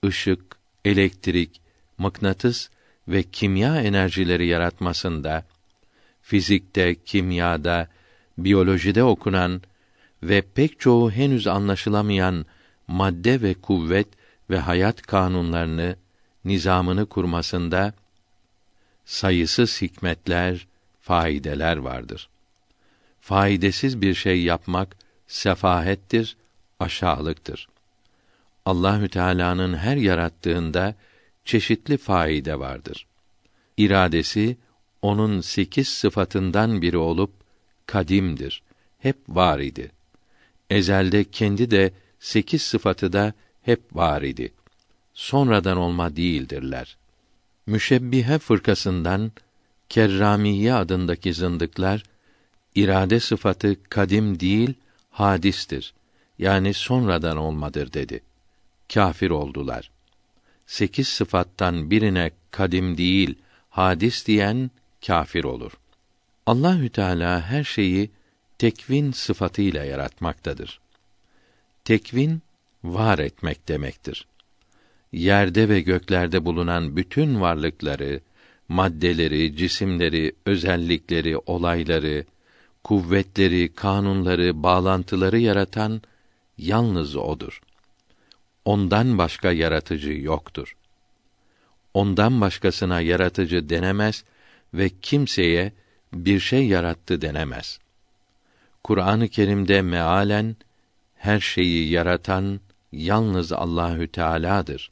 ışık, elektrik, mıknatıs ve kimya enerjileri yaratmasında fizikte, kimyada, biyolojide okunan ve pek çoğu henüz anlaşılamayan madde ve kuvvet ve hayat kanunlarını, nizamını kurmasında sayısız hikmetler, faydeler vardır. Faydasız bir şey yapmak sefahettir, aşağılıktır. Allahü Teala'nın her yarattığında çeşitli faide vardır. İradesi onun sekiz sıfatından biri olup kadimdir. Hep var idi. Ezelde kendi de sekiz sıfatı da hep var idi. Sonradan olma değildirler. Müşebbihe fırkasından Kerramiye adındaki zındıklar irade sıfatı kadim değil, hadistir. Yani sonradan olmadır dedi. Kafir oldular. Sekiz sıfattan birine kadim değil, hadis diyen kafir olur. Allahü Teala her şeyi tekvin sıfatıyla yaratmaktadır. Tekvin var etmek demektir. Yerde ve göklerde bulunan bütün varlıkları, maddeleri, cisimleri, özellikleri, olayları, kuvvetleri, kanunları, bağlantıları yaratan yalnız odur. Ondan başka yaratıcı yoktur. Ondan başkasına yaratıcı denemez ve kimseye bir şey yarattı denemez. Kur'an-ı Kerim'de mealen her şeyi yaratan yalnız Allahü Teala'dır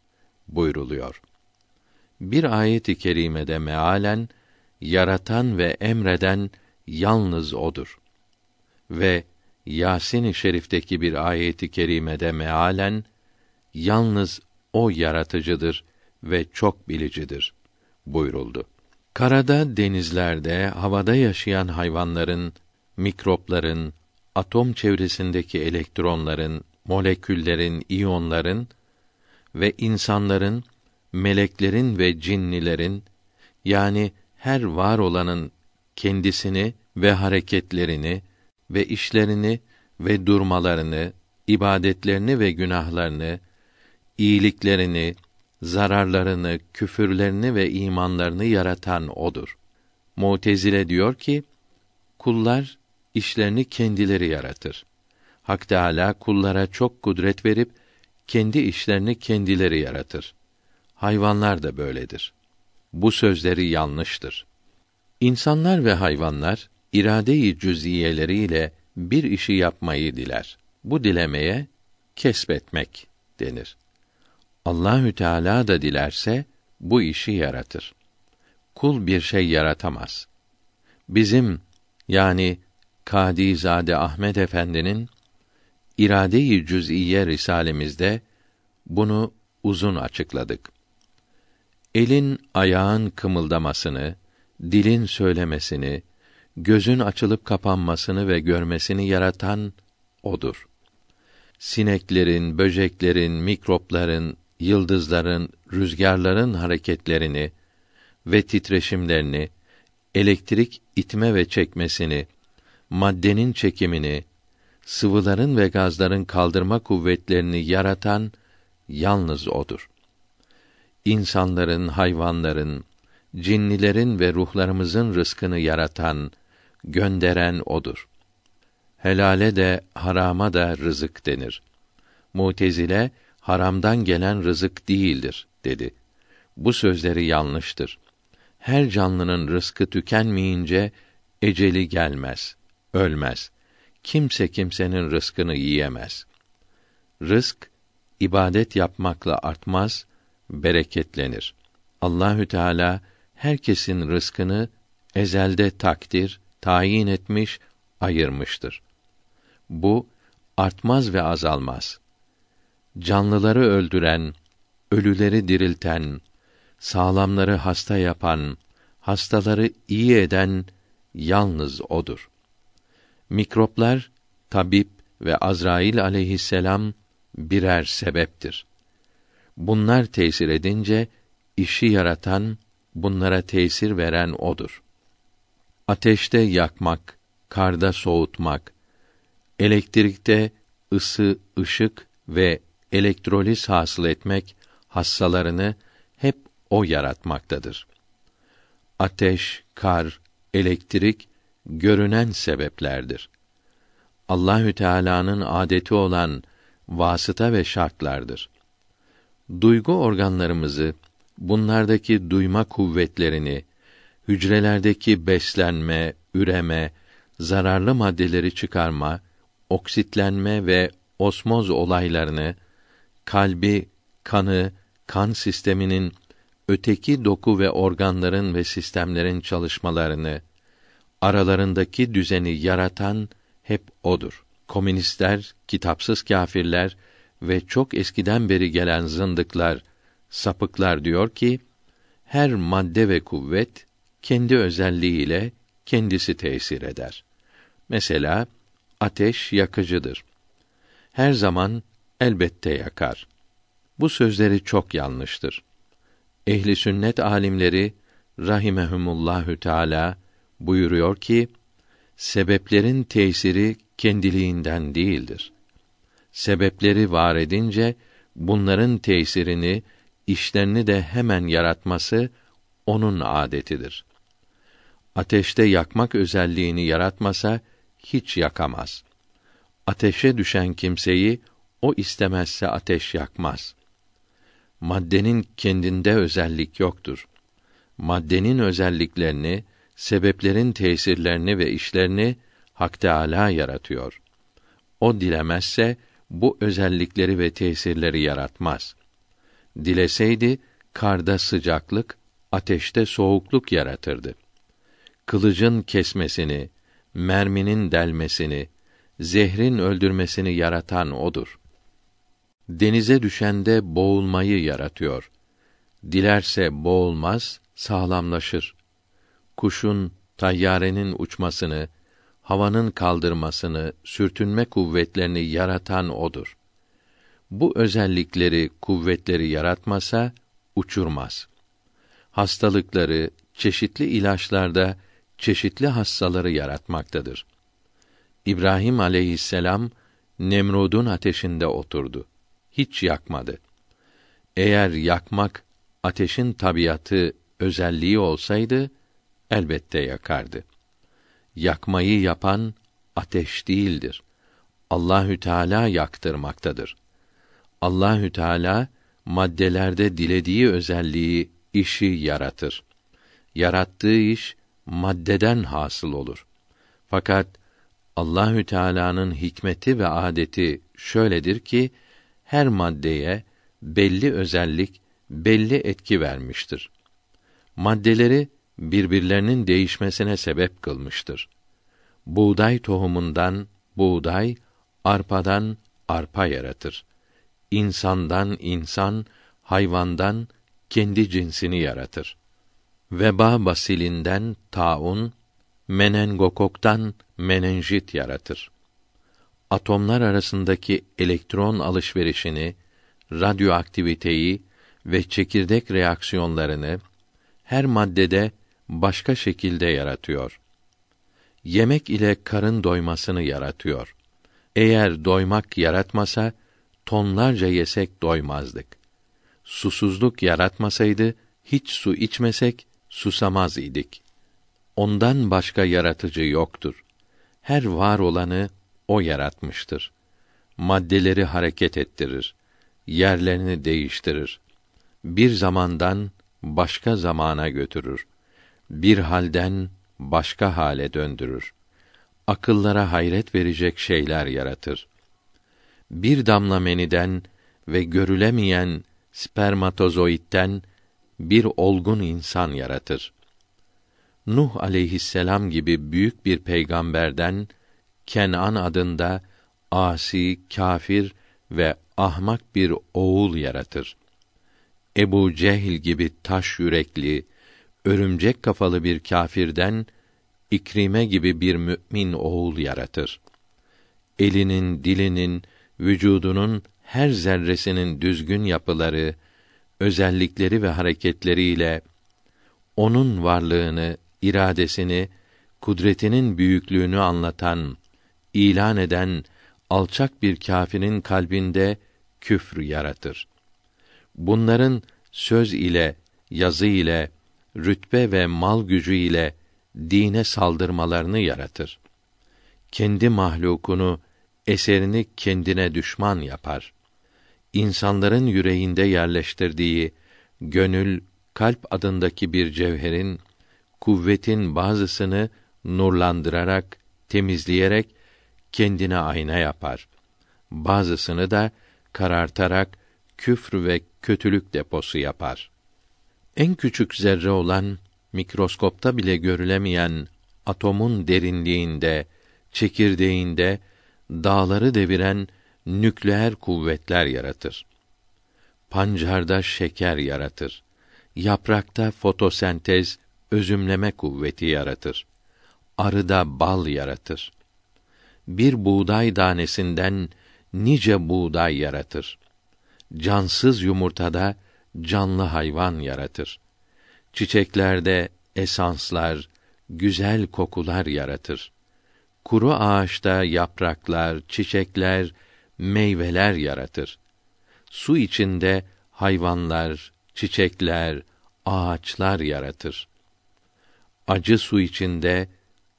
buyruluyor. Bir ayet-i kerimede mealen yaratan ve emreden yalnız odur. Ve Yasin-i Şerif'teki bir ayeti kerimede mealen yalnız o yaratıcıdır ve çok bilicidir buyuruldu. Karada, denizlerde, havada yaşayan hayvanların, mikropların, atom çevresindeki elektronların, moleküllerin, iyonların ve insanların, meleklerin ve cinnilerin yani her var olanın kendisini ve hareketlerini ve işlerini ve durmalarını, ibadetlerini ve günahlarını, iyiliklerini, zararlarını, küfürlerini ve imanlarını yaratan odur. Mutezile diyor ki, kullar işlerini kendileri yaratır. Hak Teâlâ kullara çok kudret verip kendi işlerini kendileri yaratır. Hayvanlar da böyledir. Bu sözleri yanlıştır. İnsanlar ve hayvanlar irade-i cüz'iyeleriyle bir işi yapmayı diler. Bu dilemeye kesbetmek denir. Allahü Teala da dilerse bu işi yaratır. Kul bir şey yaratamaz. Bizim yani Kadizade Ahmet Efendi'nin İrade-i Cüz'iye risalemizde bunu uzun açıkladık. Elin ayağın kımıldamasını, dilin söylemesini, gözün açılıp kapanmasını ve görmesini yaratan odur. Sineklerin, böceklerin, mikropların, yıldızların, rüzgarların hareketlerini ve titreşimlerini, elektrik itme ve çekmesini, maddenin çekimini, sıvıların ve gazların kaldırma kuvvetlerini yaratan yalnız odur. İnsanların, hayvanların, cinnilerin ve ruhlarımızın rızkını yaratan, gönderen odur. Helale de harama da rızık denir. Mutezile haramdan gelen rızık değildir dedi. Bu sözleri yanlıştır. Her canlının rızkı tükenmeyince eceli gelmez, ölmez. Kimse kimsenin rızkını yiyemez. Rızk ibadet yapmakla artmaz, bereketlenir. Allahü Teala herkesin rızkını ezelde takdir, tayin etmiş, ayırmıştır. Bu artmaz ve azalmaz. Canlıları öldüren, ölüleri dirilten, sağlamları hasta yapan, hastaları iyi eden yalnız odur. Mikroplar, tabip ve Azrail aleyhisselam birer sebeptir. Bunlar tesir edince işi yaratan, bunlara tesir veren odur. Ateşte yakmak, karda soğutmak, elektrikte ısı, ışık ve elektroliz hasıl etmek hassalarını hep o yaratmaktadır. Ateş, kar, elektrik görünen sebeplerdir. Allahü Teala'nın adeti olan vasıta ve şartlardır. Duygu organlarımızı, bunlardaki duyma kuvvetlerini, hücrelerdeki beslenme, üreme, zararlı maddeleri çıkarma, oksitlenme ve osmoz olaylarını, kalbi, kanı, kan sisteminin öteki doku ve organların ve sistemlerin çalışmalarını, aralarındaki düzeni yaratan hep odur. Komünistler, kitapsız kâfirler ve çok eskiden beri gelen zındıklar, sapıklar diyor ki, her madde ve kuvvet kendi özelliğiyle kendisi tesir eder. Mesela ateş yakıcıdır. Her zaman elbette yakar. Bu sözleri çok yanlıştır. Ehli sünnet alimleri rahimehumullahü teala buyuruyor ki sebeplerin tesiri kendiliğinden değildir. Sebepleri var edince bunların tesirini, işlerini de hemen yaratması onun adetidir. Ateşte yakmak özelliğini yaratmasa hiç yakamaz. Ateşe düşen kimseyi o istemezse ateş yakmaz. Maddenin kendinde özellik yoktur. Maddenin özelliklerini, sebeplerin tesirlerini ve işlerini Hak Teâlâ yaratıyor. O dilemezse bu özellikleri ve tesirleri yaratmaz. Dileseydi karda sıcaklık, ateşte soğukluk yaratırdı. Kılıcın kesmesini, merminin delmesini, zehrin öldürmesini yaratan odur. Denize düşende boğulmayı yaratıyor. Dilerse boğulmaz, sağlamlaşır. kuşun, tayyarenin uçmasını, havanın kaldırmasını, sürtünme kuvvetlerini yaratan odur. Bu özellikleri, kuvvetleri yaratmasa uçurmaz. Hastalıkları, çeşitli ilaçlarda çeşitli hastaları yaratmaktadır. İbrahim aleyhisselam Nemrud'un ateşinde oturdu. Hiç yakmadı. Eğer yakmak ateşin tabiatı, özelliği olsaydı elbette yakardı. Yakmayı yapan ateş değildir. Allahü Teala yaktırmaktadır. Allahü Teala maddelerde dilediği özelliği, işi yaratır. Yarattığı iş maddeden hasıl olur. Fakat Allahü Teala'nın hikmeti ve adeti şöyledir ki her maddeye belli özellik, belli etki vermiştir. Maddeleri birbirlerinin değişmesine sebep kılmıştır. Buğday tohumundan buğday, arpadan arpa yaratır. İnsandan insan, hayvandan kendi cinsini yaratır. Veba basilinden taun, menengokoktan menenjit yaratır. Atomlar arasındaki elektron alışverişini, radyoaktiviteyi ve çekirdek reaksiyonlarını her maddede başka şekilde yaratıyor. Yemek ile karın doymasını yaratıyor. Eğer doymak yaratmasa tonlarca yesek doymazdık. Susuzluk yaratmasaydı hiç su içmesek susamaz idik. Ondan başka yaratıcı yoktur. Her var olanı o yaratmıştır. Maddeleri hareket ettirir, yerlerini değiştirir. Bir zamandan başka zamana götürür. Bir halden başka hale döndürür. Akıllara hayret verecek şeyler yaratır. Bir damla meniden ve görülemeyen spermatozoitten bir olgun insan yaratır. Nuh aleyhisselam gibi büyük bir peygamberden Kenan adında asi, kafir ve ahmak bir oğul yaratır. Ebu Cehil gibi taş yürekli, örümcek kafalı bir kâfirden İkrime gibi bir mümin oğul yaratır. Elinin, dilinin, vücudunun her zerresinin düzgün yapıları, özellikleri ve hareketleriyle onun varlığını, iradesini, kudretinin büyüklüğünü anlatan, ilan eden alçak bir kâfirin kalbinde küfr yaratır. Bunların söz ile, yazı ile, rütbe ve mal gücü ile dine saldırmalarını yaratır. Kendi mahlukunu, eserini kendine düşman yapar. İnsanların yüreğinde yerleştirdiği gönül, kalp adındaki bir cevherin kuvvetin bazısını nurlandırarak, temizleyerek kendine ayna yapar. Bazısını da karartarak küfr ve kötülük deposu yapar. En küçük zerre olan mikroskopta bile görülemeyen atomun derinliğinde, çekirdeğinde dağları deviren nükleer kuvvetler yaratır. Pancarda şeker yaratır. Yaprakta fotosentez, özümleme kuvveti yaratır. Arıda bal yaratır. Bir buğday tanesinden nice buğday yaratır. Cansız yumurtada canlı hayvan yaratır. Çiçeklerde esanslar, güzel kokular yaratır. Kuru ağaçta yapraklar, çiçekler, meyveler yaratır. Su içinde hayvanlar, çiçekler, ağaçlar yaratır. Acı su içinde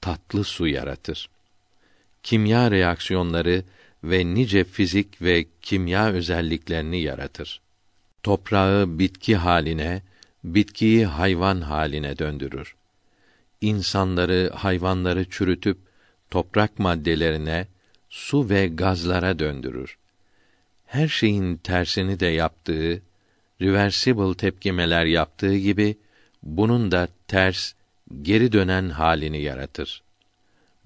tatlı su yaratır. Kimya reaksiyonları ve nice fizik ve kimya özelliklerini yaratır. Toprağı bitki haline, bitkiyi hayvan haline döndürür. İnsanları, hayvanları çürütüp toprak maddelerine, su ve gazlara döndürür. Her şeyin tersini de yaptığı, reversible tepkimeler yaptığı gibi bunun da ters, geri dönen halini yaratır.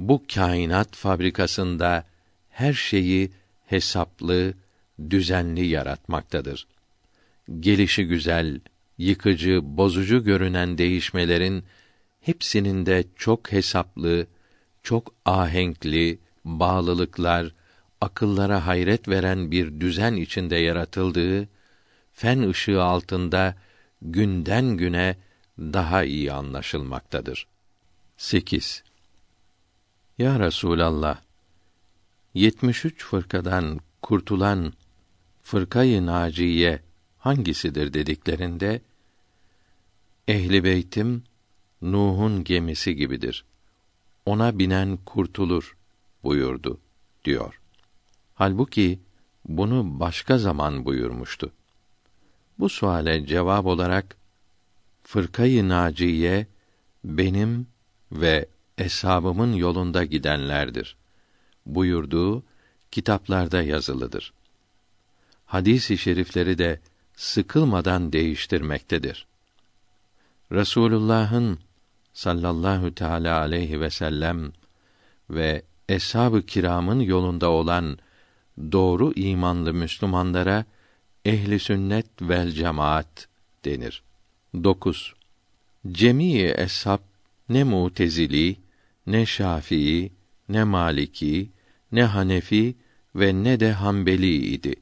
Bu kainat fabrikasında her şeyi hesaplı, düzenli yaratmaktadır. Gelişi güzel, yıkıcı, bozucu görünen değişmelerin hepsinin de çok hesaplı, çok ahenkli, bağlılıklar, akıllara hayret veren bir düzen içinde yaratıldığı, fen ışığı altında günden güne daha iyi anlaşılmaktadır. 8. Ya Resulallah, 73 fırkadan kurtulan fırkayı naciye hangisidir dediklerinde Ehli beytim Nuh'un gemisi gibidir. Ona binen kurtulur buyurdu diyor. Halbuki bunu başka zaman buyurmuştu. Bu suale cevap olarak fırkayı naciye benim ve eshabımın yolunda gidenlerdir buyurduğu kitaplarda yazılıdır. Hadis-i şerifleri de sıkılmadan değiştirmektedir. Resulullah'ın sallallahu teala aleyhi ve sellem ve eshab-ı kiramın yolunda olan doğru imanlı Müslümanlara ehli sünnet vel cemaat denir. 9. Cemii eshab ne Mutezili, ne Şafii, ne Maliki, ne Hanefi ve ne de Hanbeli idi.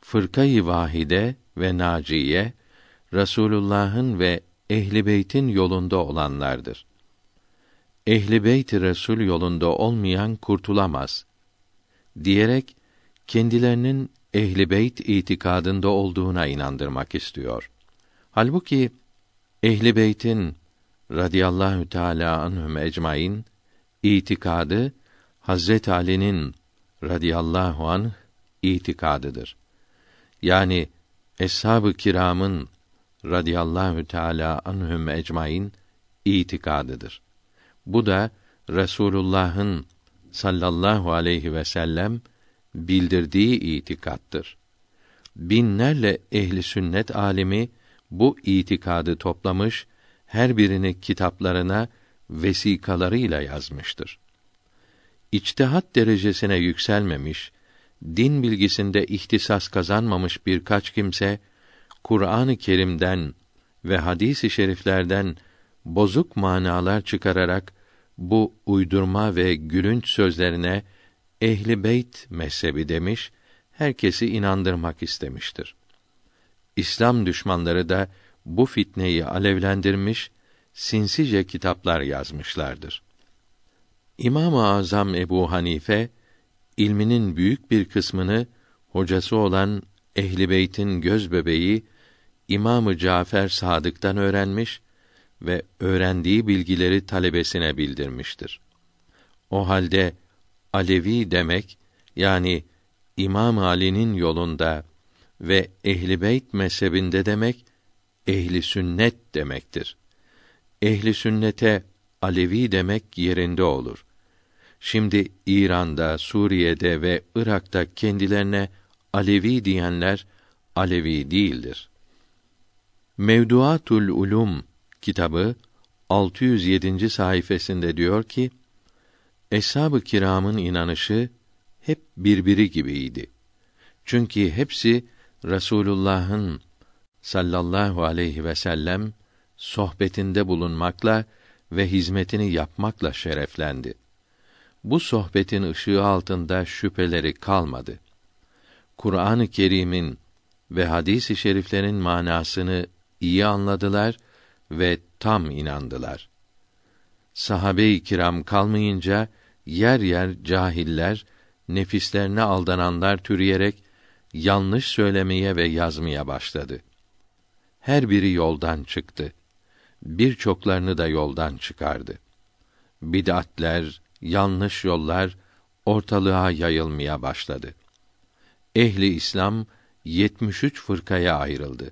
Fırkayı vahide ve naciye Resulullah'ın ve ehli beytin yolunda olanlardır. Ehli beyt Resul yolunda olmayan kurtulamaz diyerek kendilerinin ehli beyt itikadında olduğuna inandırmak istiyor. Halbuki ehli beytin radıyallahu teala anhum ecmaîn itikadı Hazret Ali'nin radıyallahu anh itikadıdır. Yani eshab-ı kiramın radıyallahu teala anhum ecmaîn itikadıdır. Bu da Resulullah'ın sallallahu aleyhi ve sellem bildirdiği itikattır. Binlerle ehli sünnet alimi bu itikadı toplamış, her birini kitaplarına vesikalarıyla yazmıştır. İçtihat derecesine yükselmemiş, din bilgisinde ihtisas kazanmamış birkaç kimse Kur'an-ı Kerim'den ve hadis-i şeriflerden bozuk manalar çıkararak bu uydurma ve gülünç sözlerine ehli beyt mezhebi demiş, herkesi inandırmak istemiştir. İslam düşmanları da bu fitneyi alevlendirmiş, sinsice kitaplar yazmışlardır. İmam-ı Azam Ebu Hanife ilminin büyük bir kısmını hocası olan Ehli Beyt'in göz bebeği İmamı Cafer Sadık'tan öğrenmiş ve öğrendiği bilgileri talebesine bildirmiştir. O halde Alevi demek yani İmam Ali'nin yolunda ve Ehli Beyt mezhebinde demek ehli sünnet demektir. Ehli sünnete Alevi demek yerinde olur. Şimdi İran'da, Suriye'de ve Irak'ta kendilerine Alevi diyenler Alevi değildir. Mevduatul Ulum kitabı 607. sayfasında diyor ki: Eshab-ı kiramın inanışı hep birbiri gibiydi. Çünkü hepsi Resulullah'ın sallallahu aleyhi ve sellem sohbetinde bulunmakla ve hizmetini yapmakla şereflendi. Bu sohbetin ışığı altında şüpheleri kalmadı. Kur'an-ı Kerim'in ve hadis-i şeriflerin manasını iyi anladılar ve tam inandılar. Sahabe-i kiram kalmayınca yer yer cahiller, nefislerine aldananlar türüyerek yanlış söylemeye ve yazmaya başladı. Her biri yoldan çıktı. Birçoklarını da yoldan çıkardı. Bid'atler, yanlış yollar ortalığa yayılmaya başladı. Ehli İslam 73 fırkaya ayrıldı.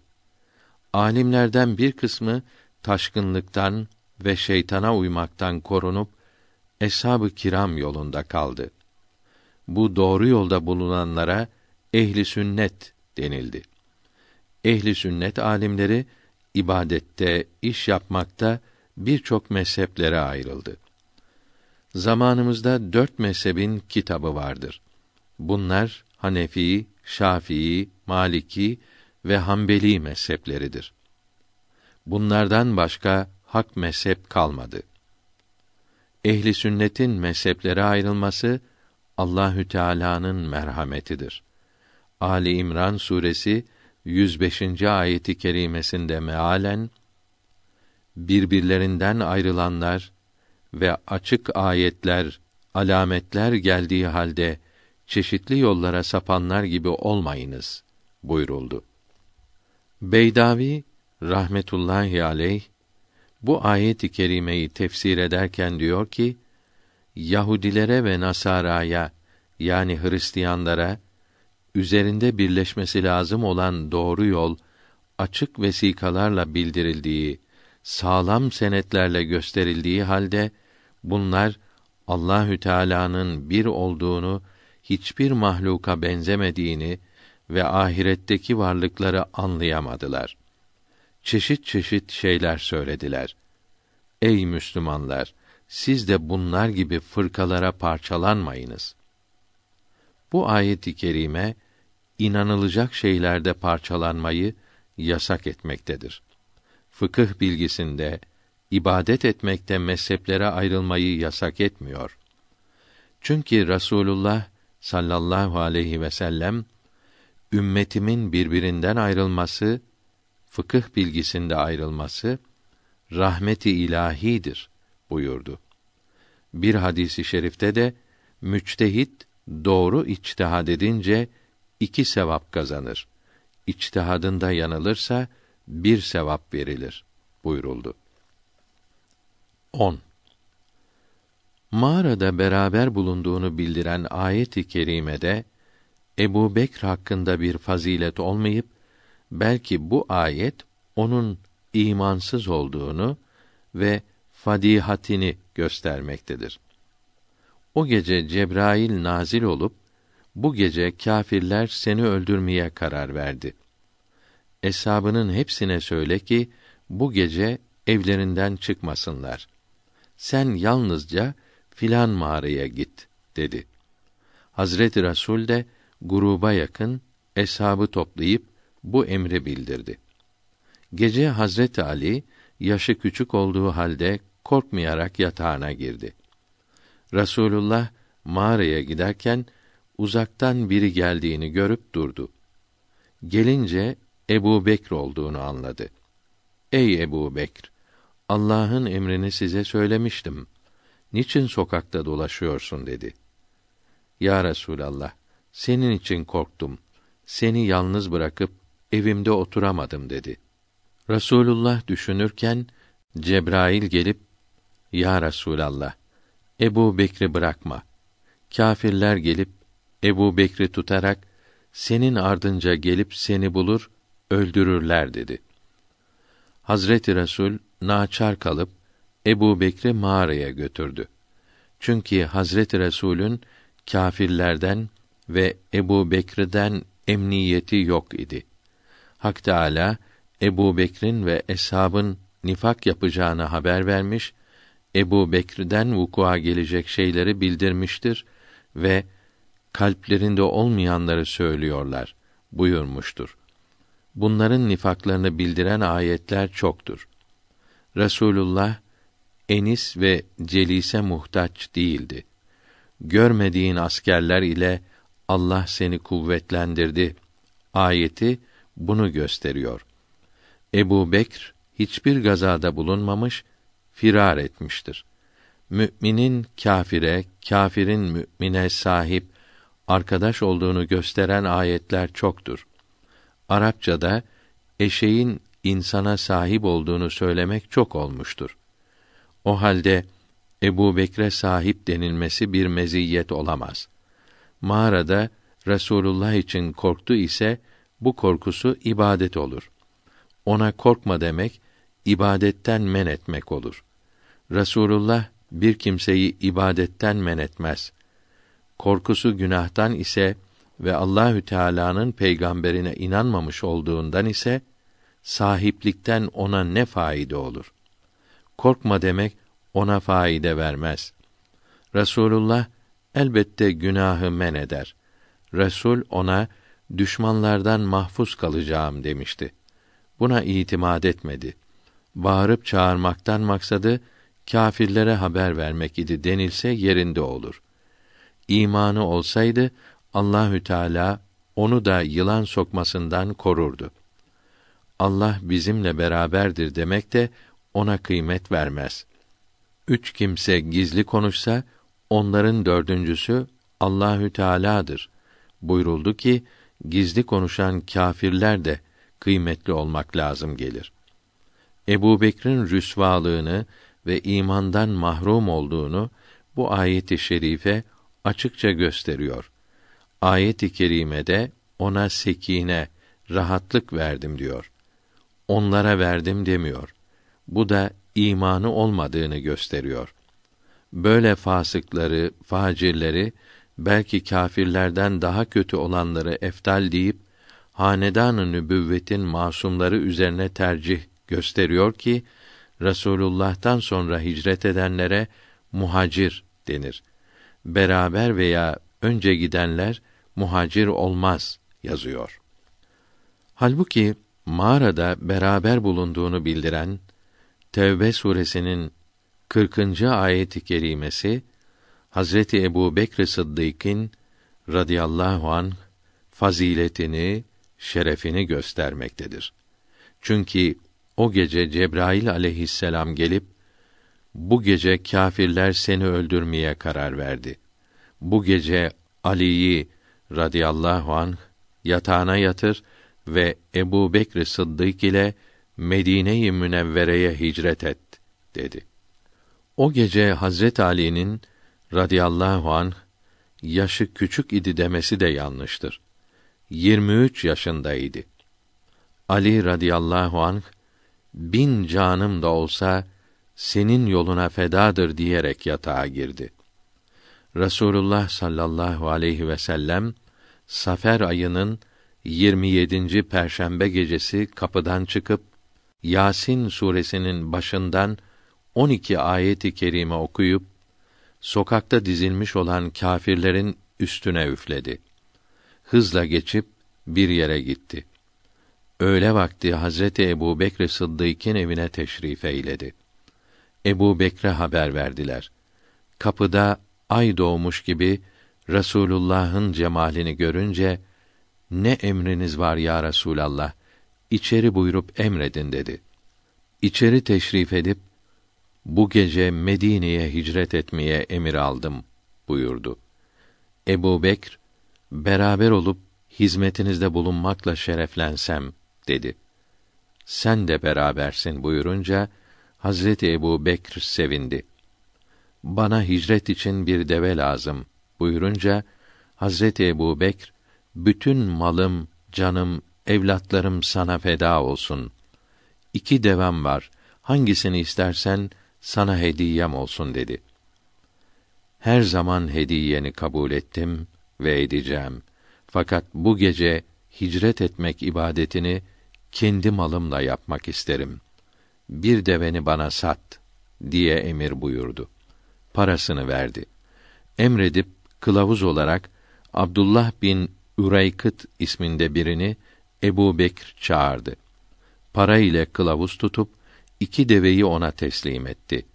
Alimlerden bir kısmı taşkınlıktan ve şeytana uymaktan korunup eshab-ı kiram yolunda kaldı. Bu doğru yolda bulunanlara ehli sünnet denildi. Ehli sünnet alimleri ibadette, iş yapmakta birçok mezheplere ayrıldı. Zamanımızda dört mezhebin kitabı vardır. Bunlar Hanefi, Şafii, Maliki ve Hanbeli mezhepleridir. Bunlardan başka hak mezhep kalmadı. Ehli sünnetin mezheplere ayrılması Allahü Teala'nın merhametidir. Ali İmran suresi 105. ayeti kerimesinde mealen birbirlerinden ayrılanlar ve açık ayetler, alametler geldiği halde çeşitli yollara sapanlar gibi olmayınız buyuruldu. Beydavi rahmetullahi aleyh bu ayet-i kerimeyi tefsir ederken diyor ki Yahudilere ve Nasara'ya yani Hristiyanlara üzerinde birleşmesi lazım olan doğru yol açık vesikalarla bildirildiği, sağlam senetlerle gösterildiği halde bunlar Allahü Teala'nın bir olduğunu, hiçbir mahluka benzemediğini ve ahiretteki varlıkları anlayamadılar. Çeşit çeşit şeyler söylediler. Ey Müslümanlar, siz de bunlar gibi fırkalara parçalanmayınız. Bu ayet-i kerime inanılacak şeylerde parçalanmayı yasak etmektedir. Fıkıh bilgisinde, ibadet etmekte mezheplere ayrılmayı yasak etmiyor. Çünkü Rasulullah sallallahu aleyhi ve sellem ümmetimin birbirinden ayrılması, fıkıh bilgisinde ayrılması rahmeti ilahidir buyurdu. Bir hadisi şerifte de müçtehit doğru içtihad edince iki sevap kazanır. İçtihadında yanılırsa bir sevap verilir buyuruldu. 10. Mağarada beraber bulunduğunu bildiren ayet-i kerimede Ebu Bekr hakkında bir fazilet olmayıp belki bu ayet onun imansız olduğunu ve fadihatini göstermektedir. O gece Cebrail nazil olup bu gece kâfirler seni öldürmeye karar verdi. Eshabının hepsine söyle ki bu gece evlerinden çıkmasınlar. Sen yalnızca filan mağaraya git dedi. Hazreti Resul de gruba yakın eshabı toplayıp bu emri bildirdi. Gece Hazreti Ali yaşı küçük olduğu halde korkmayarak yatağına girdi. Rasulullah mağaraya giderken uzaktan biri geldiğini görüp durdu. Gelince Ebu Bekr olduğunu anladı. Ey Ebu Bekr! Allah'ın emrini size söylemiştim. Niçin sokakta dolaşıyorsun dedi. Ya Resulallah, senin için korktum. Seni yalnız bırakıp evimde oturamadım dedi. Resulullah düşünürken Cebrail gelip Ya Resulallah Ebu Bekri bırakma. Kâfirler gelip Ebu Bekri tutarak senin ardınca gelip seni bulur, öldürürler dedi. Hazreti Resul naçar kalıp Ebu Bekri mağaraya götürdü. Çünkü Hazreti Resul'ün kâfirlerden ve Ebu Bekir'den emniyeti yok idi. Hak Teâlâ, Ebu Bekir'in ve eshabın nifak yapacağını haber vermiş, Ebu Bekir'den vukua gelecek şeyleri bildirmiştir ve kalplerinde olmayanları söylüyorlar buyurmuştur. Bunların nifaklarını bildiren ayetler çoktur. Resulullah enis ve celise muhtaç değildi. Görmediğin askerler ile Allah seni kuvvetlendirdi. Ayeti bunu gösteriyor. Ebu Bekr hiçbir gazada bulunmamış, firar etmiştir. Müminin kâfire, kâfirin mümine sahip, arkadaş olduğunu gösteren ayetler çoktur. Arapçada eşeğin insana sahip olduğunu söylemek çok olmuştur. O halde Ebu Bekre sahip denilmesi bir meziyet olamaz. Mağarada Resulullah için korktu ise bu korkusu ibadet olur. Ona korkma demek ibadetten men etmek olur. Resulullah bir kimseyi ibadetten men etmez. Korkusu günahtan ise ve Allahü Teala'nın peygamberine inanmamış olduğundan ise sahiplikten ona ne faide olur? Korkma demek ona faide vermez. Resulullah elbette günahı men eder. Resul ona düşmanlardan mahfuz kalacağım demişti. Buna itimat etmedi. bağırıp çağırmaktan maksadı kâfirlere haber vermek idi denilse yerinde olur. İmanı olsaydı Allahü Teala onu da yılan sokmasından korurdu. Allah bizimle beraberdir demek de ona kıymet vermez. Üç kimse gizli konuşsa onların dördüncüsü Allahü Teala'dır. Buyuruldu ki gizli konuşan kâfirler de kıymetli olmak lazım gelir. Ebu Bekir'in rüsvalığını ve imandan mahrum olduğunu bu ayet-i şerife açıkça gösteriyor. Ayet-i kerimede ona sekine, rahatlık verdim diyor. Onlara verdim demiyor. Bu da imanı olmadığını gösteriyor. Böyle fasıkları, facirleri, belki kâfirlerden daha kötü olanları eftal deyip hanedan-ı nübüvvetin masumları üzerine tercih gösteriyor ki Resulullah'tan sonra hicret edenlere muhacir denir. Beraber veya önce gidenler muhacir olmaz yazıyor. Halbuki mağarada beraber bulunduğunu bildiren Tevbe suresinin 40. ayet-i kerimesi Hazreti Ebu Bekr Sıddık'ın radıyallahu an faziletini, şerefini göstermektedir. Çünkü o gece Cebrail aleyhisselam gelip bu gece kâfirler seni öldürmeye karar verdi. Bu gece Ali'yi radıyallahu anh yatağına yatır ve Ebu Bekr Sıddık ile Medine-i Münevvere'ye hicret et dedi. O gece Hazret Ali'nin radıyallahu anh yaşı küçük idi demesi de yanlıştır. 23 yaşındaydı. Ali radıyallahu anh bin canım da olsa senin yoluna fedadır diyerek yatağa girdi. Rasulullah sallallahu aleyhi ve sellem Safer ayının 27. perşembe gecesi kapıdan çıkıp Yasin suresinin başından 12 ayeti kerime okuyup sokakta dizilmiş olan kâfirlerin üstüne üfledi. Hızla geçip bir yere gitti. Öğle vakti Hazreti Ebu Bekr Sıddık'ın evine teşrif eyledi. Ebu Bekre haber verdiler. Kapıda ay doğmuş gibi Resulullah'ın cemalini görünce ne emriniz var ya Resulallah? İçeri buyurup emredin dedi. İçeri teşrif edip bu gece Medine'ye hicret etmeye emir aldım buyurdu. Ebu Bekr, beraber olup hizmetinizde bulunmakla şereflensem dedi. Sen de berabersin buyurunca Hazreti Ebu Bekr sevindi. Bana hicret için bir deve lazım buyurunca Hazreti Ebu Bekr bütün malım, canım, evlatlarım sana feda olsun. İki devem var. Hangisini istersen sana hediyem olsun dedi. Her zaman hediyeni kabul ettim ve edeceğim. Fakat bu gece hicret etmek ibadetini kendi malımla yapmak isterim. Bir deveni bana sat diye emir buyurdu. Parasını verdi. Emredip kılavuz olarak Abdullah bin Üreykıt isminde birini Ebu Bekr çağırdı. Para ile kılavuz tutup iki deveyi ona teslim etti.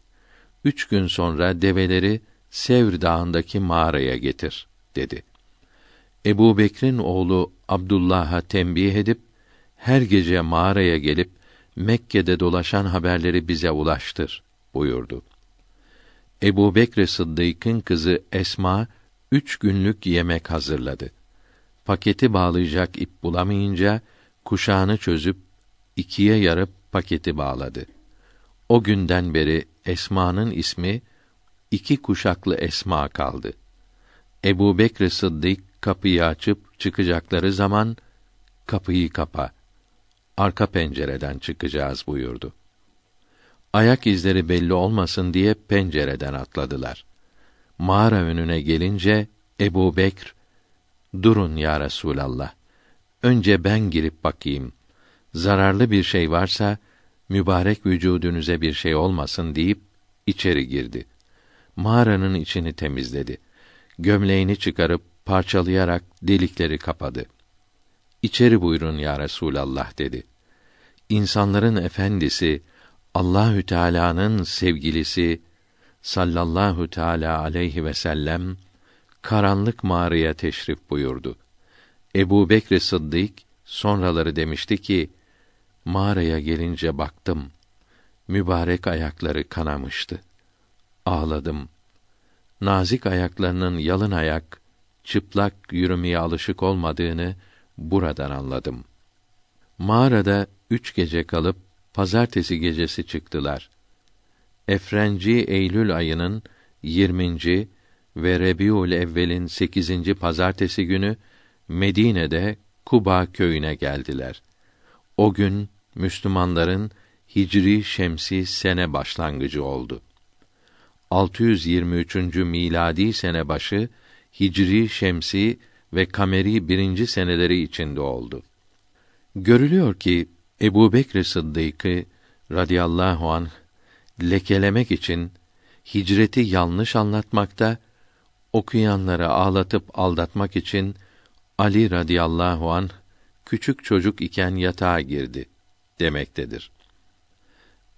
Üç gün sonra develeri Sevr Dağı'ndaki mağaraya getir, dedi. Ebu Bekr'in oğlu Abdullah'a tembih edip, her gece mağaraya gelip, Mekke'de dolaşan haberleri bize ulaştır, buyurdu. Ebu Bekr Sıddık'ın kızı Esma, üç günlük yemek hazırladı. Paketi bağlayacak ip bulamayınca, kuşağını çözüp, ikiye yarıp paketi bağladı. O günden beri Esma'nın ismi iki kuşaklı Esma kaldı. Ebu Bekr Sıddık kapıyı açıp çıkacakları zaman kapıyı kapa. Arka pencereden çıkacağız buyurdu. Ayak izleri belli olmasın diye pencereden atladılar. Mağara önüne gelince Ebu Bekr, durun ya Resulallah. Önce ben girip bakayım. Zararlı bir şey varsa, mübarek vücudunuza bir şey olmasın deyip içeri girdi. Mağaranın içini temizledi. Gömleğini çıkarıp parçalayarak delikleri kapadı. İçeri buyurun ya Resulallah dedi. İnsanların efendisi Allahü Teala'nın sevgilisi sallallahu teala aleyhi ve sellem karanlık mağaraya teşrif buyurdu. Ebu Bekr Sıddık sonraları demişti ki, mağaraya gelince baktım, mübarek ayakları kanamıştı. Ağladım. Nazik ayaklarının yalın ayak, çıplak yürümeye alışık olmadığını buradan anladım. Mağarada üç gece kalıp, pazartesi gecesi çıktılar. Efrenci Eylül ayının 20. ve Rebiul Evvel'in 8. pazartesi günü Medine'de Kuba köyüne geldiler. O gün Müslümanların Hicri Şemsi sene başlangıcı oldu. 623. miladi sene başı Hicri Şemsi ve Kameri birinci seneleri içinde oldu. Görülüyor ki Ebu Bekr Sıddık'ı radıyallahu anh lekelemek için hicreti yanlış anlatmakta, okuyanları ağlatıp aldatmak için Ali radıyallahu an küçük çocuk iken yatağa girdi demektedir.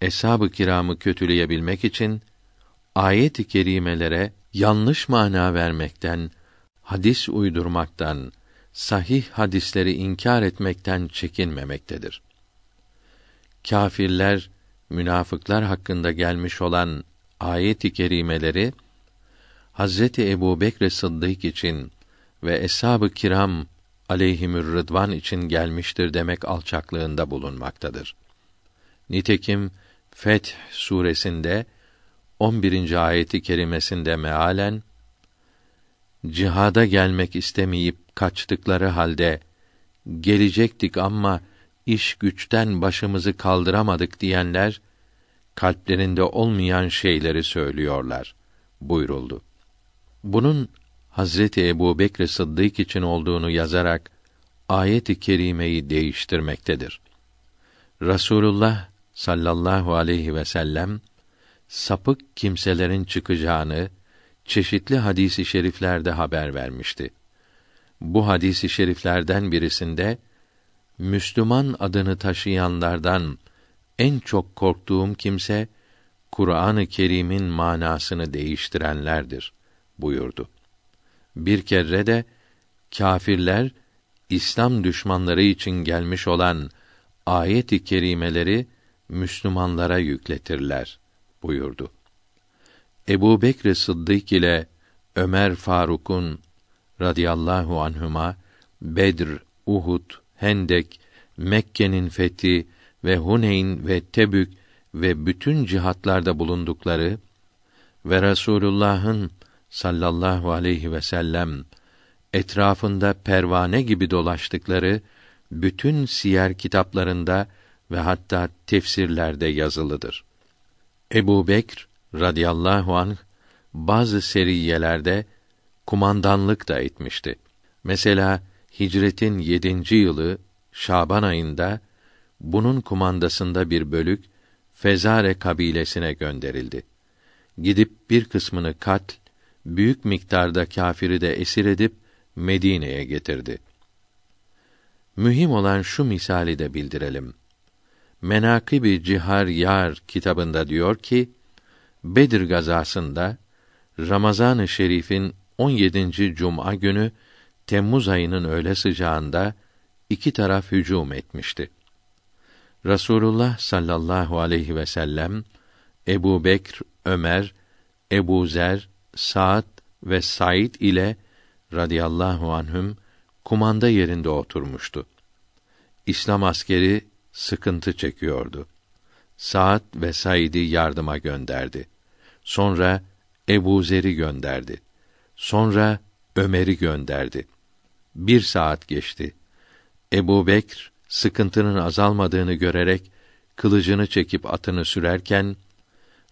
Eshab-ı kiramı kötüleyebilmek için ayet-i kerimelere yanlış mana vermekten, hadis uydurmaktan, sahih hadisleri inkar etmekten çekinmemektedir. Kâfirler, münafıklar hakkında gelmiş olan ayet-i kerimeleri Hazreti Ebu Bekr Sıddık için ve eshab-ı kiram aleyhimür rıdvan için gelmiştir demek alçaklığında bulunmaktadır. Nitekim Feth suresinde 11. ayeti kerimesinde mealen cihada gelmek istemeyip kaçtıkları halde gelecektik ama iş güçten başımızı kaldıramadık diyenler kalplerinde olmayan şeyleri söylüyorlar buyuruldu. Bunun Hazreti Ebu Bekr Sıddık için olduğunu yazarak ayet-i kerimeyi değiştirmektedir. Rasulullah sallallahu aleyhi ve sellem sapık kimselerin çıkacağını çeşitli hadisi şeriflerde haber vermişti. Bu hadisi şeriflerden birisinde Müslüman adını taşıyanlardan en çok korktuğum kimse Kur'an-ı Kerim'in manasını değiştirenlerdir buyurdu. Bir kere de kâfirler İslam düşmanları için gelmiş olan ayet-i kerimeleri Müslümanlara yükletirler buyurdu. Ebu Bekr Sıddık ile Ömer Faruk'un radıyallahu anhuma Bedr, Uhud, Hendek, Mekke'nin fethi ve Huneyn ve Tebük ve bütün cihatlarda bulundukları ve Resulullah'ın sallallahu aleyhi ve sellem etrafında pervane gibi dolaştıkları bütün siyer kitaplarında ve hatta tefsirlerde yazılıdır. Ebu Bekr radıyallahu anh bazı seriyelerde kumandanlık da etmişti. Mesela hicretin yedinci yılı Şaban ayında bunun kumandasında bir bölük Fezare kabilesine gönderildi. Gidip bir kısmını katl, büyük miktarda kâfiri de esir edip Medine'ye getirdi. Mühim olan şu misali de bildirelim. Menakibi Cihar Yar kitabında diyor ki, Bedir gazasında Ramazan-ı Şerif'in 17. cuma günü Temmuz ayının öğle sıcağında iki taraf hücum etmişti. Rasulullah sallallahu aleyhi ve sellem Ebu Bekr, Ömer, Ebu Zer, Sa'd ve Said ile radıyallahu anhüm kumanda yerinde oturmuştu. İslam askeri sıkıntı çekiyordu. Sa'd ve Said'i yardıma gönderdi. Sonra Ebu Zer'i gönderdi. Sonra Ömer'i gönderdi. Bir saat geçti. Ebu Bekr sıkıntının azalmadığını görerek kılıcını çekip atını sürerken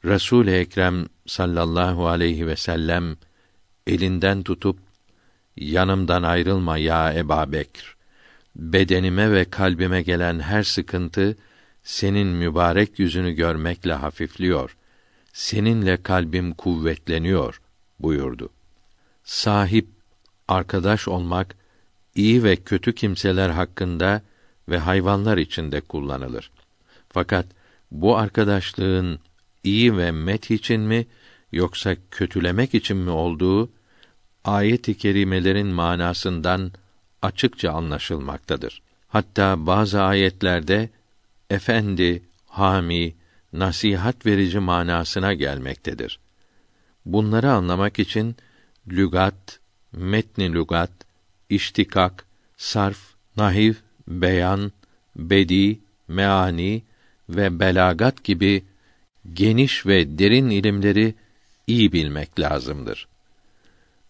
Resul Ekrem sallallahu aleyhi ve sellem elinden tutup yanımdan ayrılma ya Eba Bekr. Bedenime ve kalbime gelen her sıkıntı senin mübarek yüzünü görmekle hafifliyor. Seninle kalbim kuvvetleniyor buyurdu. Sahip arkadaş olmak iyi ve kötü kimseler hakkında ve hayvanlar içinde kullanılır. Fakat bu arkadaşlığın iyi ve met için mi yoksa kötülemek için mi olduğu ayet-i kerimelerin manasından açıkça anlaşılmaktadır. Hatta bazı ayetlerde efendi, hami, nasihat verici manasına gelmektedir. Bunları anlamak için lügat, metni lügat, iştikak, sarf, nahiv, beyan, bedi, meani ve belagat gibi geniş ve derin ilimleri iyi bilmek lazımdır.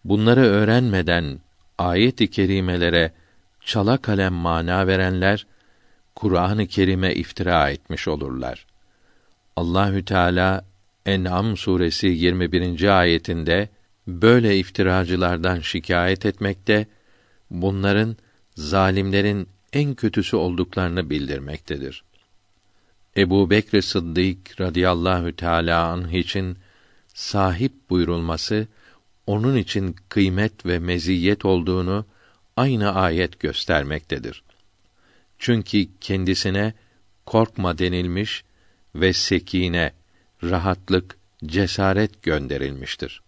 Bunları öğrenmeden ayet-i kerimelere çala kalem mana verenler Kur'an-ı Kerim'e iftira etmiş olurlar. Allahü Teala En'am suresi 21. ayetinde böyle iftiracılardan şikayet etmekte, bunların zalimlerin en kötüsü olduklarını bildirmektedir. Ebu Bekr Sıddık radıyallahu teâlâ anh için sahip buyurulması, onun için kıymet ve meziyet olduğunu aynı ayet göstermektedir. Çünkü kendisine korkma denilmiş ve sekine, rahatlık, cesaret gönderilmiştir.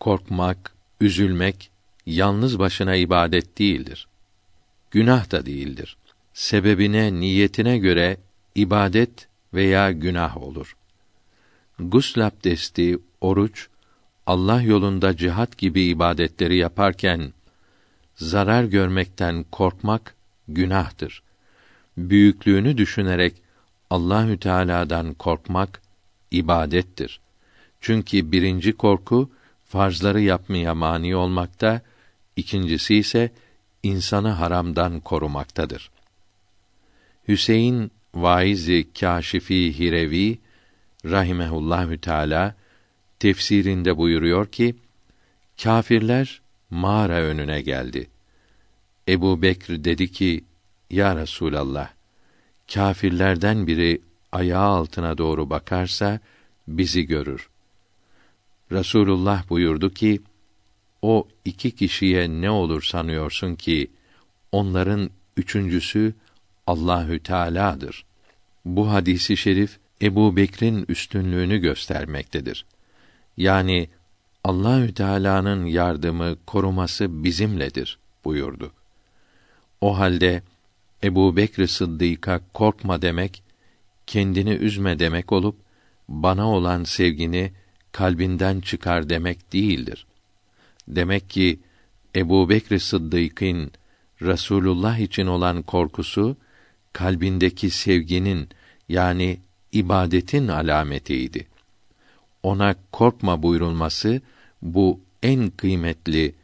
Korkmak, üzülmek yalnız başına ibadet değildir. Günah da değildir. Sebebine, niyetine göre ibadet veya günah olur. Gusl abdesti, oruç, Allah yolunda cihat gibi ibadetleri yaparken zarar görmekten korkmak günahtır. Büyüklüğünü düşünerek Allahü Teala'dan korkmak ibadettir. Çünkü birinci korku farzları yapmaya mani olmakta, ikincisi ise insanı haramdan korumaktadır. Hüseyin Vaizi Kâşifi Hirevi rahimehullahü teala tefsirinde buyuruyor ki kâfirler mağara önüne geldi. Ebu Bekr dedi ki, Ya Resûlallah, kâfirlerden biri ayağı altına doğru bakarsa, bizi görür. Resulullah buyurdu ki, o iki kişiye ne olur sanıyorsun ki, onların üçüncüsü Allahü Teala'dır. Bu hadisi şerif Ebu Bekr'in üstünlüğünü göstermektedir. Yani Allahü Teala'nın yardımı, koruması bizimledir buyurdu. O halde Ebu Bekr Sıddık'a korkma demek, kendini üzme demek olup, bana olan sevgini kalbinden çıkar demek değildir. Demek ki Ebu Bekr Sıddık'ın Rasulullah için olan korkusu kalbindeki sevginin yani ibadetin alametiydi. Ona korkma buyurulması bu en kıymetli,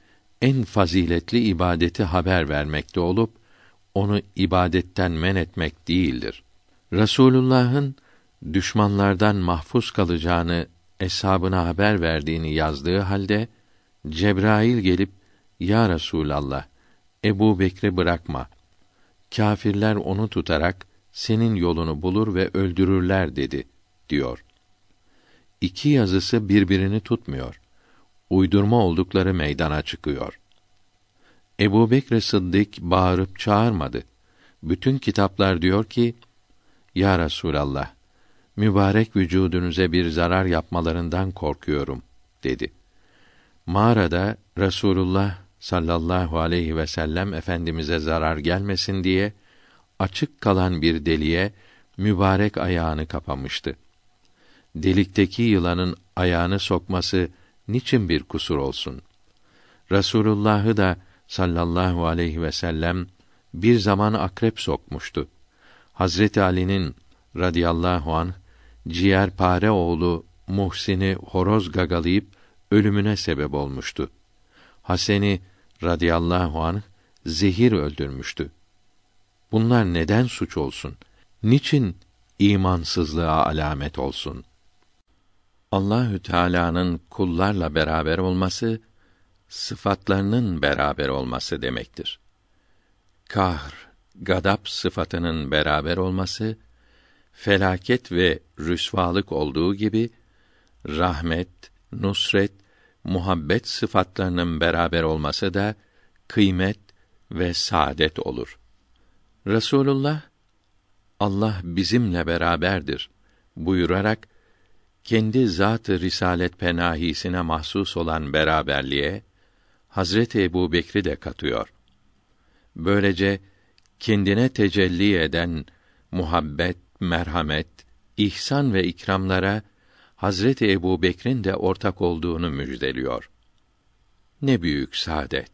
en faziletli ibadeti haber vermekte olup onu ibadetten men etmek değildir. Rasulullah'ın düşmanlardan mahfuz kalacağını eshabına haber verdiğini yazdığı halde Cebrail gelip ya Resulallah Ebu Bekri bırakma. Kâfirler onu tutarak senin yolunu bulur ve öldürürler dedi diyor. İki yazısı birbirini tutmuyor. Uydurma oldukları meydana çıkıyor. Ebu Bekr Sıddık bağırıp çağırmadı. Bütün kitaplar diyor ki, Ya Resulallah, mübarek vücudunuza bir zarar yapmalarından korkuyorum, dedi. Mağarada Resulullah sallallahu aleyhi ve sellem efendimize zarar gelmesin diye açık kalan bir deliğe mübarek ayağını kapamıştı. Delikteki yılanın ayağını sokması niçin bir kusur olsun? Resulullah'ı da sallallahu aleyhi ve sellem bir zaman akrep sokmuştu. Hazreti Ali'nin radıyallahu an ciğerpare oğlu Muhsin'i horoz gagalayıp ölümüne sebep olmuştu. Haseni radıyallahu an zehir öldürmüştü. Bunlar neden suç olsun? Niçin imansızlığa alamet olsun? Allahü Teala'nın kullarla beraber olması sıfatlarının beraber olması demektir. Kahr, gadap sıfatının beraber olması felaket ve rüsvalık olduğu gibi rahmet, nusret, muhabbet sıfatlarının beraber olması da kıymet ve saadet olur. Resulullah Allah bizimle beraberdir buyurarak kendi zat-ı risalet penahisine mahsus olan beraberliğe Hazreti Ebu Bekri de katıyor. Böylece kendine tecelli eden muhabbet, merhamet, ihsan ve ikramlara Hazreti Ebu Bekir'in de ortak olduğunu müjdeliyor. Ne büyük saadet!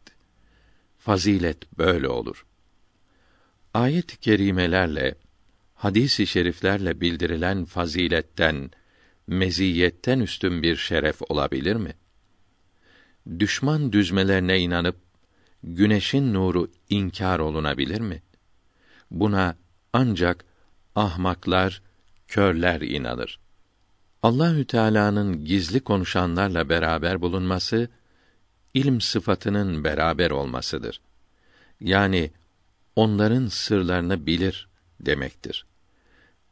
Fazilet böyle olur. Ayet-i kerimelerle, hadis-i şeriflerle bildirilen faziletten, meziyetten üstün bir şeref olabilir mi? Düşman düzmelerine inanıp güneşin nuru inkar olunabilir mi? Buna ancak ahmaklar, körler inanır. Allahü Teala'nın gizli konuşanlarla beraber bulunması ilm sıfatının beraber olmasıdır. Yani onların sırlarını bilir demektir.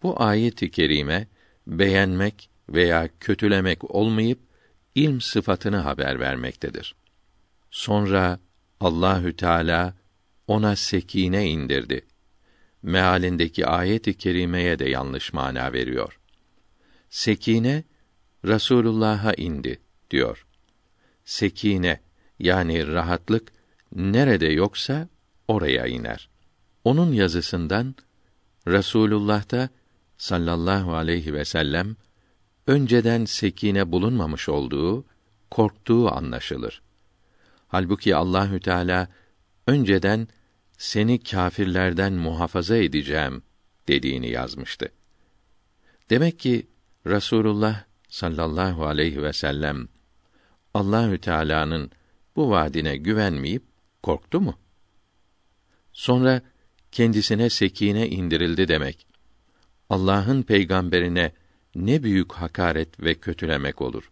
Bu ayet-i kerime beğenmek veya kötülemek olmayıp ilm sıfatını haber vermektedir. Sonra Allahü Teala ona sekine indirdi. Mealindeki ayet-i kerimeye de yanlış mana veriyor. Sekine Rasulullah'a indi diyor. Sekine yani rahatlık nerede yoksa oraya iner. Onun yazısından Rasulullah'ta sallallahu aleyhi ve sellem önceden sekine bulunmamış olduğu, korktuğu anlaşılır. Halbuki Allahü Teala önceden seni kâfirlerden muhafaza edeceğim dediğini yazmıştı. Demek ki Rasulullah sallallahu aleyhi ve sellem Allahü Teala'nın bu vaadine güvenmeyip korktu mu? Sonra kendisine sekine indirildi demek. Allah'ın peygamberine ne büyük hakaret ve kötülemek olur.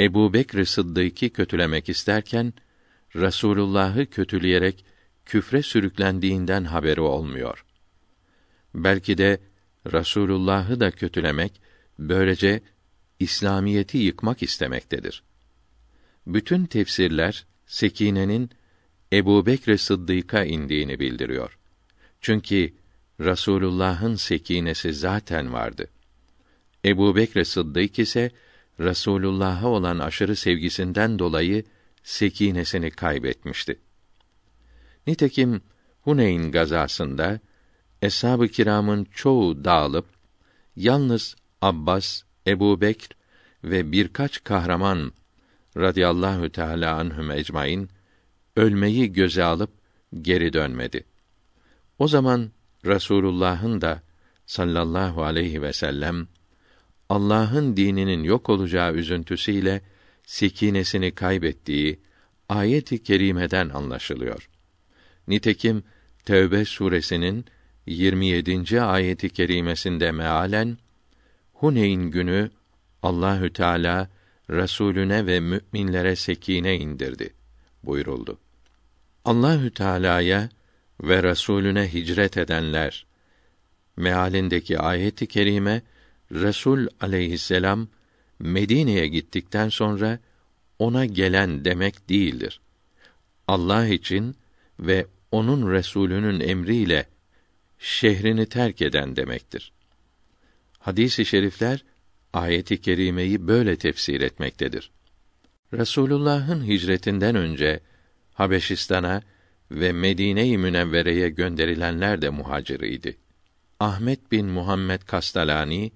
Ebu Bekr Sıddık'ı kötülemek isterken, Rasulullah'ı kötüleyerek küfre sürüklendiğinden haberi olmuyor. Belki de Rasulullah'ı da kötülemek, böylece İslamiyeti yıkmak istemektedir. Bütün tefsirler Sekine'nin Ebu Bekr Sıddık'a indiğini bildiriyor. Çünkü Rasulullah'ın sekinesi zaten vardı. Ebu Bekr Sıddık ise Rasulullah'a olan aşırı sevgisinden dolayı sekinesini kaybetmişti. Nitekim Huneyn gazasında eshab-ı kiramın çoğu dağılıp yalnız Abbas, Ebu Bekr ve birkaç kahraman radıyallahu teala anhum ecmaîn ölmeyi göze alıp geri dönmedi. O zaman Resulullah'ın da sallallahu aleyhi ve sellem Allah'ın dininin yok olacağı üzüntüsüyle sekinesini kaybettiği ayet-i kerimeden anlaşılıyor. Nitekim Tevbe suresinin 27. ayeti kerimesinde mealen Huneyn günü Allahü Teala Resulüne ve müminlere sekine indirdi buyuruldu. Allahü Teala'ya ve Resulüne hicret edenler mealindeki ayeti kerime Resul aleyhisselam Medine'ye gittikten sonra ona gelen demek değildir. Allah için ve onun Resulünün emriyle şehrini terk eden demektir. Hadis-i şerifler ayeti kerimeyi böyle tefsir etmektedir. Resulullah'ın hicretinden önce Habeşistan'a ve Medine-i Münevvere'ye gönderilenler de muhaciriydi. Ahmet bin Muhammed Kastalani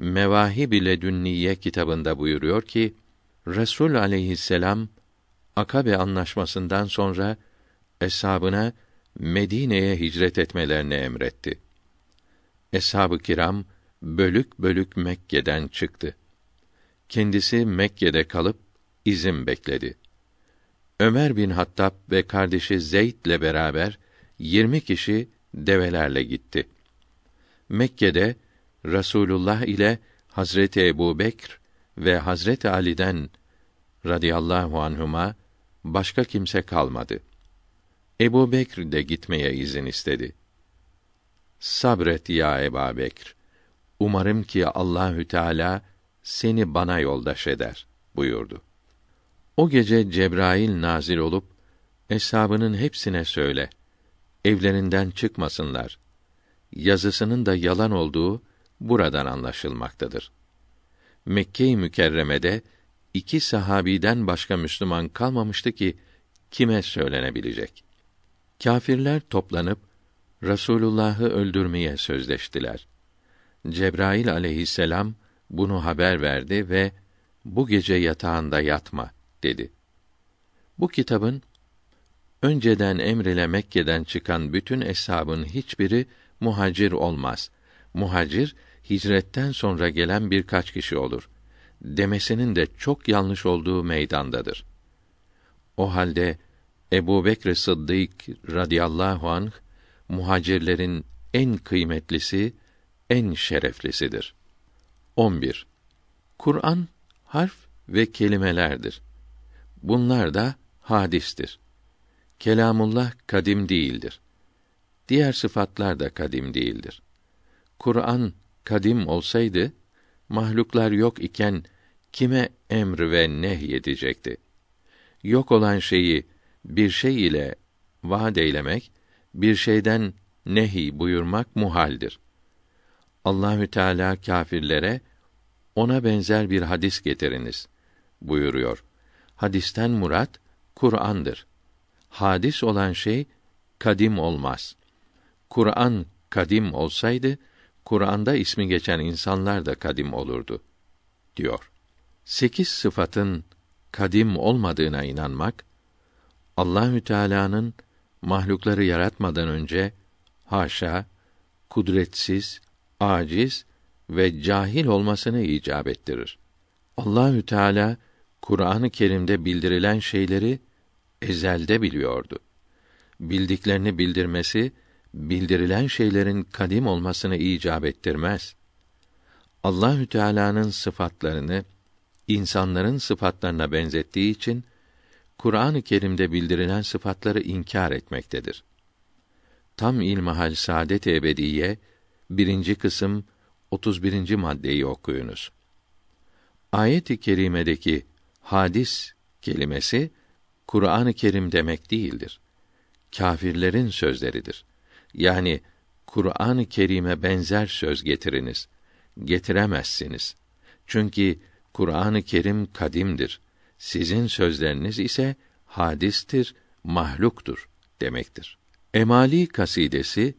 Mevahib ile Dünniye kitabında buyuruyor ki Resul aleyhisselam Akabe anlaşmasından sonra eshabına Medine'ye hicret etmelerini emretti. Eshab-ı kiram bölük bölük Mekke'den çıktı. Kendisi Mekke'de kalıp izin bekledi. Ömer bin Hattab ve kardeşi Zeyd'le beraber yirmi kişi develerle gitti. Mekke'de Rasulullah ile Hazreti Ebu Bekr ve Hazreti Ali'den radıyallahu anhuma başka kimse kalmadı. Ebu Bekr de gitmeye izin istedi. Sabret ya Ebu Bekr. Umarım ki Allahü Teala seni bana yoldaş eder buyurdu. O gece Cebrail nazil olup eshabının hepsine söyle. Evlerinden çıkmasınlar. Yazısının da yalan olduğu buradan anlaşılmaktadır. Mekke-i Mükerreme'de iki sahabiden başka Müslüman kalmamıştı ki kime söylenebilecek? Kâfirler toplanıp Rasulullah'ı öldürmeye sözleştiler. Cebrail aleyhisselam bunu haber verdi ve bu gece yatağında yatma dedi. Bu kitabın önceden emrile Mekke'den çıkan bütün eshabın hiçbiri muhacir olmaz. Muhacir hicretten sonra gelen birkaç kişi olur. Demesinin de çok yanlış olduğu meydandadır. O halde Ebu Bekr Sıddık radıyallahu anh muhacirlerin en kıymetlisi, en şereflisidir. 11. Kur'an harf ve kelimelerdir. Bunlar da hadistir. Kelamullah kadim değildir. Diğer sıfatlar da kadim değildir. Kur'an kadim olsaydı mahluklar yok iken kime emr ve nehy edecekti? Yok olan şeyi bir şey ile vaad eylemek, bir şeyden nehi buyurmak muhaldir. Allahü Teala kâfirlere ona benzer bir hadis getiriniz buyuruyor. Hadisten murat Kur'an'dır. Hadis olan şey kadim olmaz. Kur'an kadim olsaydı Kur'an'da ismi geçen insanlar da kadim olurdu diyor. Sekiz sıfatın kadim olmadığına inanmak Allahü Teala'nın mahlukları yaratmadan önce haşa kudretsiz, aciz ve cahil olmasını icap ettirir. Allahü Teala Kur'an-ı Kerim'de bildirilen şeyleri ezelde biliyordu. Bildiklerini bildirmesi bildirilen şeylerin kadim olmasını icap ettirmez. Allahü Teala'nın sıfatlarını insanların sıfatlarına benzettiği için Kur'an-ı Kerim'de bildirilen sıfatları inkar etmektedir. Tam ilmihal saadet ebediye birinci kısım 31. maddeyi okuyunuz. Ayet-i kerimedeki hadis kelimesi Kur'an-ı Kerim demek değildir. Kâfirlerin sözleridir. Yani Kur'an-ı Kerim'e benzer söz getiriniz. Getiremezsiniz. Çünkü Kur'an-ı Kerim kadimdir. Sizin sözleriniz ise hadistir, mahluktur demektir. Emali kasidesi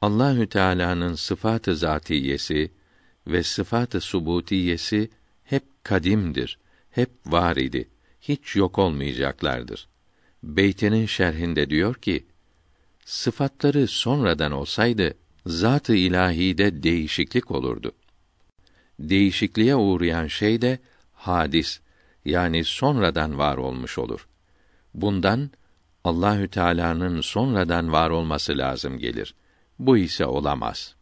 Allahü Teala'nın sıfatı zatiyesi ve sıfatı subutiyesi hep kadimdir, hep var idi, hiç yok olmayacaklardır. Beytinin şerhinde diyor ki: Sıfatları sonradan olsaydı zat-ı ilahide değişiklik olurdu. Değişikliğe uğrayan şey de hadis yani sonradan var olmuş olur. Bundan Allahü Teala'nın sonradan var olması lazım gelir. Bu ise olamaz.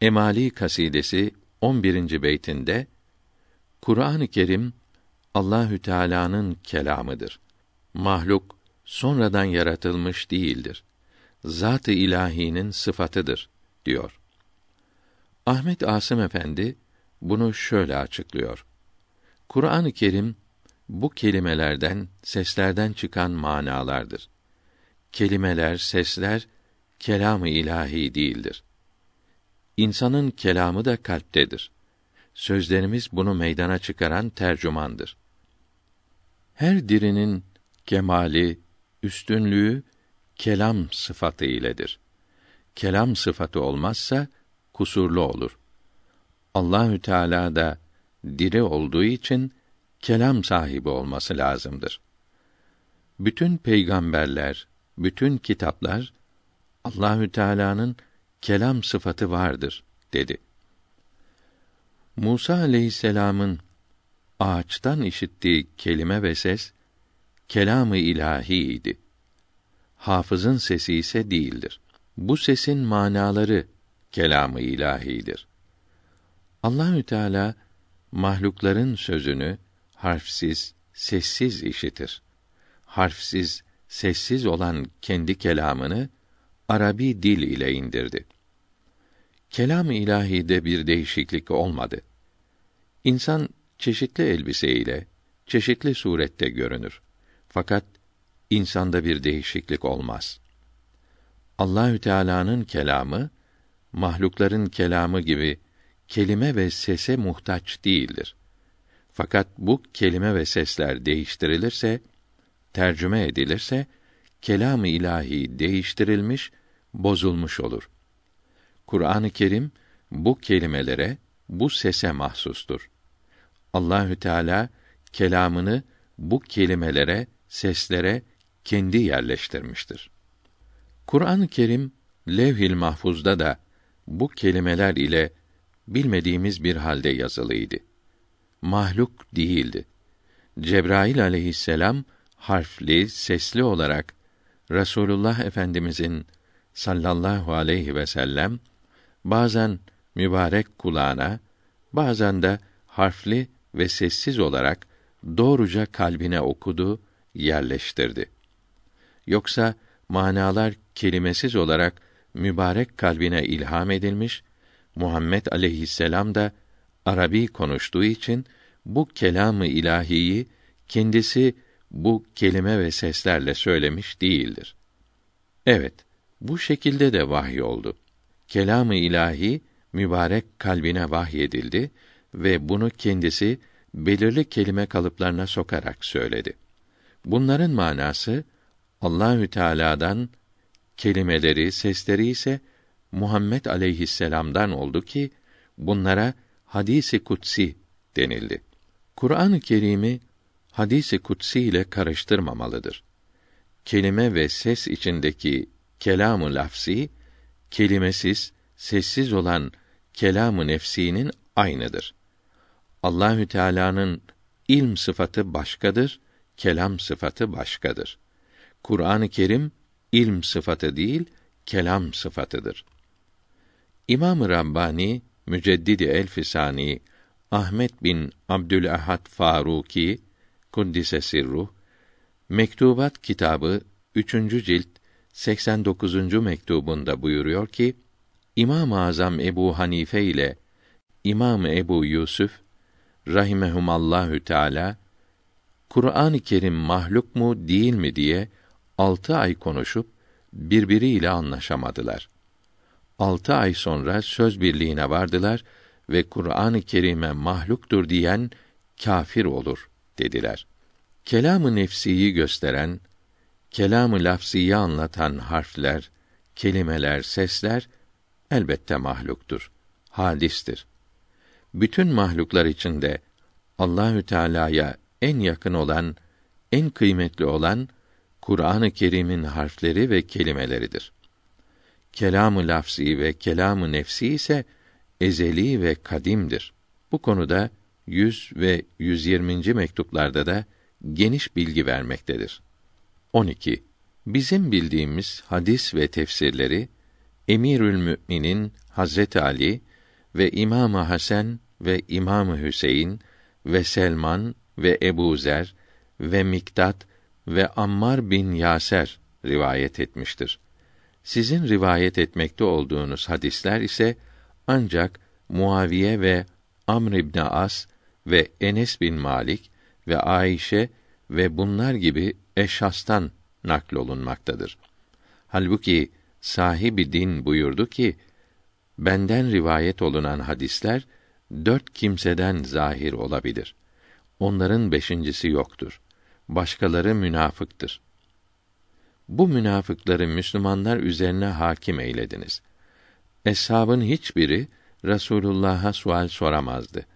Emali kasidesi 11. beytinde Kur'an-ı Kerim Allahü Teala'nın kelamıdır. Mahluk sonradan yaratılmış değildir. Zat-ı ilahinin sıfatıdır diyor. Ahmet Asım Efendi bunu şöyle açıklıyor. Kur'an-ı Kerim bu kelimelerden, seslerden çıkan manalardır. Kelimeler, sesler kelamı ilahi değildir. İnsanın kelamı da kalptedir. Sözlerimiz bunu meydana çıkaran tercümandır. Her dirinin kemali, üstünlüğü kelam sıfatı iledir. Kelam sıfatı olmazsa kusurlu olur. Allahü Teala da diri olduğu için kelam sahibi olması lazımdır. Bütün peygamberler, bütün kitaplar Allahü Teala'nın kelam sıfatı vardır dedi. Musa aleyhisselam'ın ağaçtan işittiği kelime ve ses kelamı ilahi idi. Hafızın sesi ise değildir. Bu sesin manaları kelamı ilahidir. Allahü Teala mahlukların sözünü harfsiz, sessiz işitir. Harfsiz, sessiz olan kendi kelamını Arabi dil ile indirdi. Kelam-ı ilahide bir değişiklik olmadı. İnsan çeşitli elbise ile çeşitli surette görünür. Fakat insanda bir değişiklik olmaz. Allahü Teala'nın kelamı mahlukların kelamı gibi kelime ve sese muhtaç değildir. Fakat bu kelime ve sesler değiştirilirse, tercüme edilirse, kelam-ı ilahi değiştirilmiş, bozulmuş olur. Kur'an-ı Kerim bu kelimelere, bu sese mahsustur. Allahü Teala kelamını bu kelimelere, seslere kendi yerleştirmiştir. Kur'an-ı Kerim Levh-i Mahfuz'da da bu kelimeler ile bilmediğimiz bir halde yazılıydı. Mahluk değildi. Cebrail aleyhisselam harfli, sesli olarak Resulullah Efendimizin sallallahu aleyhi ve sellem bazen mübarek kulağına, bazen de harfli ve sessiz olarak doğruca kalbine okudu, yerleştirdi. Yoksa manalar kelimesiz olarak mübarek kalbine ilham edilmiş, Muhammed aleyhisselam da Arabi konuştuğu için bu kelamı ilahiyi kendisi bu kelime ve seslerle söylemiş değildir. Evet, bu şekilde de vahy oldu. Kelamı ilahi mübarek kalbine vahyedildi ve bunu kendisi belirli kelime kalıplarına sokarak söyledi. Bunların manası Allahü Teala'dan kelimeleri, sesleri ise Muhammed aleyhisselam'dan oldu ki bunlara hadisi kutsi denildi. Kur'an-ı Kerim'i hadisi kutsi ile karıştırmamalıdır. Kelime ve ses içindeki kelamı lafsi kelimesiz, sessiz olan kelamı nefsinin aynıdır. Allahü Teala'nın ilm sıfatı başkadır, kelam sıfatı başkadır. Kur'an-ı Kerim ilm sıfatı değil, kelam sıfatıdır. İmam-ı Rabbani Müceddidi Elfisani Ahmet bin Abdülahad Faruki kuddise sirruh Mektubat kitabı 3. cilt 89. mektubunda buyuruyor ki İmam-ı Azam Ebu Hanife ile İmam Ebu Yusuf rahimehumallahu teala Kur'an-ı Kerim mahluk mu değil mi diye altı ay konuşup birbiriyle anlaşamadılar. Altı ay sonra söz birliğine vardılar ve Kur'an-ı Kerim'e mahluktur diyen kafir olur dediler. Kelamı nefsiyi gösteren, kelamı lafziyi anlatan harfler, kelimeler, sesler elbette mahluktur, hadistir. Bütün mahluklar içinde Allahü Teala'ya en yakın olan, en kıymetli olan Kur'an-ı Kerim'in harfleri ve kelimeleridir. Kelamı lafzi ve kelamı nefsi ise ezeli ve kadimdir. Bu konuda 100 ve 120. mektuplarda da geniş bilgi vermektedir. 12. Bizim bildiğimiz hadis ve tefsirleri Emirül Müminin Hazret Ali ve İmam Hasan ve İmam Hüseyin ve Selman ve Ebu Zer ve Miktat ve Ammar bin Yaser rivayet etmiştir. Sizin rivayet etmekte olduğunuz hadisler ise ancak Muaviye ve Amr ibn As ve Enes bin Malik ve Ayşe ve bunlar gibi eşhastan naklolunmaktadır. Halbuki sahibi din buyurdu ki, benden rivayet olunan hadisler dört kimseden zahir olabilir. Onların beşincisi yoktur. Başkaları münafıktır. Bu münafıkları Müslümanlar üzerine hakim eylediniz. Eshabın hiçbiri Resulullah'a sual soramazdı.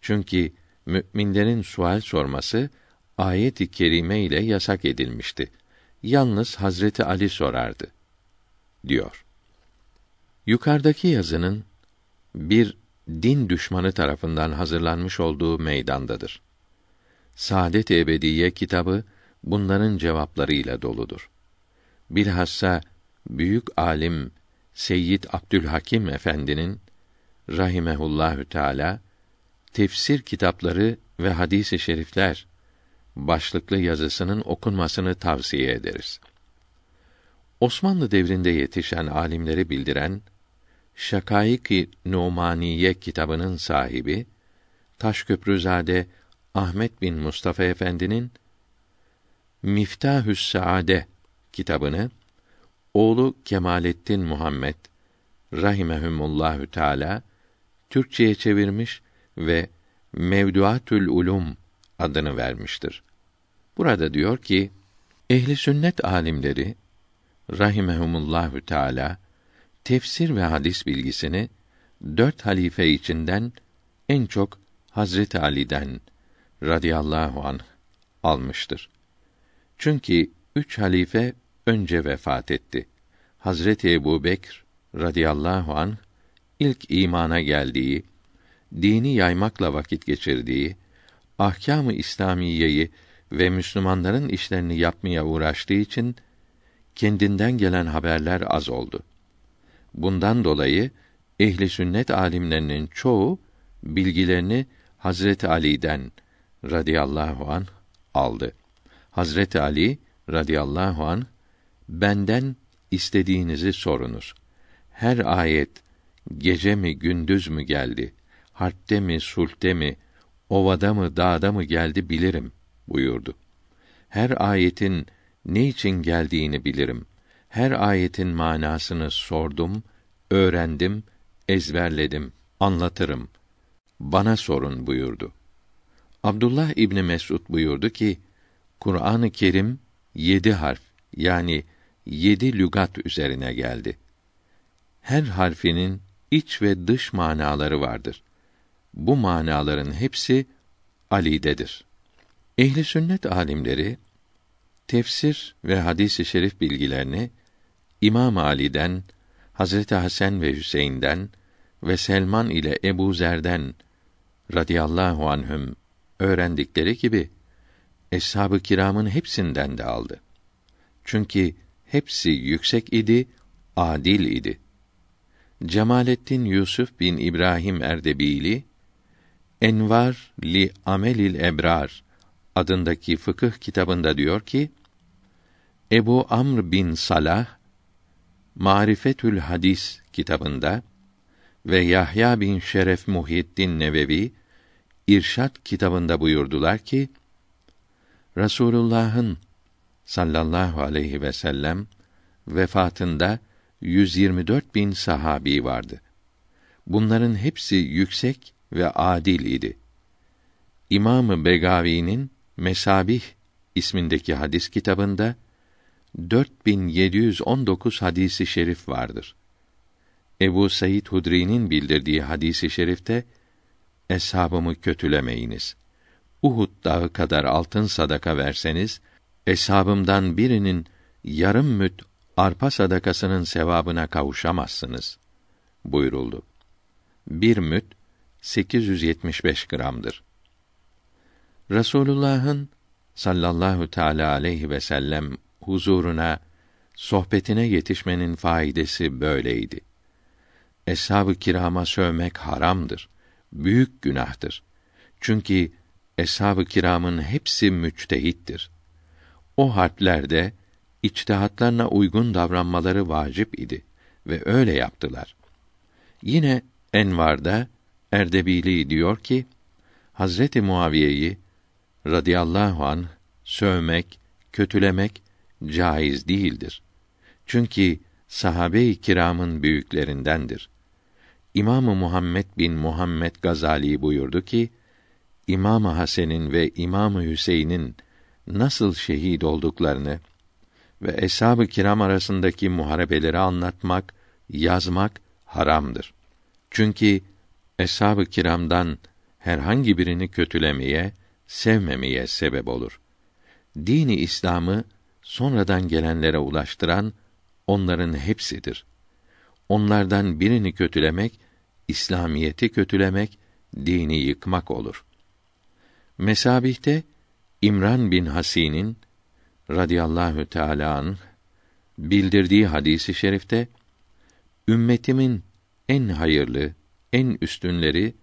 Çünkü müminlerin sual sorması ayet-i kerime ile yasak edilmişti. Yalnız Hazreti Ali sorardı diyor. Yukarıdaki yazının bir din düşmanı tarafından hazırlanmış olduğu meydandadır. Saadet Ebediye kitabı bunların cevaplarıyla doludur. Bilhassa büyük alim Seyyid Abdülhakim Efendi'nin rahimehullahü teala tefsir kitapları ve hadis-i şerifler başlıklı yazısının okunmasını tavsiye ederiz. Osmanlı devrinde yetişen alimleri bildiren Şakaik-i Numaniye kitabının sahibi Taşköprüzade Ahmet bin Mustafa Efendi'nin Miftahü's Saade kitabını oğlu Kemalettin Muhammed rahimehumullahü teala Türkçeye çevirmiş ve Mevduatül Ulum adını vermiştir. Burada diyor ki ehli sünnet alimleri rahimehumullahü teala tefsir ve hadis bilgisini dört halife içinden en çok Hazreti Ali'den radıyallahu anh almıştır. Çünkü üç halife önce vefat etti. Hazreti Ebu Bekr radıyallahu anh ilk imana geldiği, dini yaymakla vakit geçirdiği, ahkâm-ı İslamiyeyi ve Müslümanların işlerini yapmaya uğraştığı için kendinden gelen haberler az oldu. Bundan dolayı ehli sünnet alimlerinin çoğu bilgilerini Hazreti Ali'den radıyallahu an aldı. Hazreti Ali radıyallahu an benden istediğinizi sorunuz. Her ayet gece mi gündüz mü geldi? Harpte mi, sulhte mi, ovada mı, dağda mı geldi bilirim buyurdu. Her ayetin ne için geldiğini bilirim. Her ayetin manasını sordum, öğrendim, ezberledim, anlatırım. Bana sorun buyurdu. Abdullah İbni Mesud buyurdu ki, Kur'an-ı Kerim yedi harf yani yedi lügat üzerine geldi. Her harfinin iç ve dış manaları vardır. Bu manaların hepsi Ali'dedir. Ehli sünnet alimleri tefsir ve hadis-i şerif bilgilerini İmam Ali'den, Hazreti Hasan ve Hüseyin'den ve Selman ile Ebu Zer'den radıyallahu anhüm öğrendikleri gibi eshab-ı kiramın hepsinden de aldı. Çünkü hepsi yüksek idi, adil idi. Cemalettin Yusuf bin İbrahim Erdebili Envar li Amelil Ebrar adındaki fıkıh kitabında diyor ki Ebu Amr bin Salah Marifetül Hadis kitabında ve Yahya bin Şeref Muhyiddin Nevevi İrşad kitabında buyurdular ki Rasulullah'ın sallallahu aleyhi ve sellem vefatında 124 bin sahabi vardı. Bunların hepsi yüksek ve adil idi. İmamı Begavi'nin Mesabih ismindeki hadis kitabında 4719 hadisi şerif vardır. Ebu Said Hudri'nin bildirdiği hadisi şerifte eshabımı kötülemeyiniz. Uhud dağı kadar altın sadaka verseniz eshabımdan birinin yarım müt arpa sadakasının sevabına kavuşamazsınız buyuruldu. Bir müt 875 gramdır. Resulullah'ın sallallahu teala aleyhi ve sellem huzuruna, sohbetine yetişmenin faydası böyleydi. Eshab-ı kirama sövmek haramdır. Büyük günahtır. Çünkü eshab-ı kiramın hepsi müçtehittir. O harplerde içtihatlarına uygun davranmaları vacip idi ve öyle yaptılar. Yine Envar'da Erdebili diyor ki Hazreti Muaviye'yi radıyallahu an sövmek, kötülemek caiz değildir. Çünkü sahabe-i kiramın büyüklerindendir. İmamı Muhammed bin Muhammed Gazali buyurdu ki, İmam Hasan'ın ve İmam Hüseyin'in nasıl şehit olduklarını ve eshab-ı kiram arasındaki muharebeleri anlatmak, yazmak haramdır. Çünkü eshab-ı kiramdan herhangi birini kötülemeye, sevmemeye sebep olur. Dini İslam'ı sonradan gelenlere ulaştıran onların hepsidir. Onlardan birini kötülemek, İslamiyeti kötülemek, dini yıkmak olur. Mesabihte İmran bin Hasin'in radıyallahu anh, bildirdiği hadisi şerifte ümmetimin en hayırlı, en üstünleri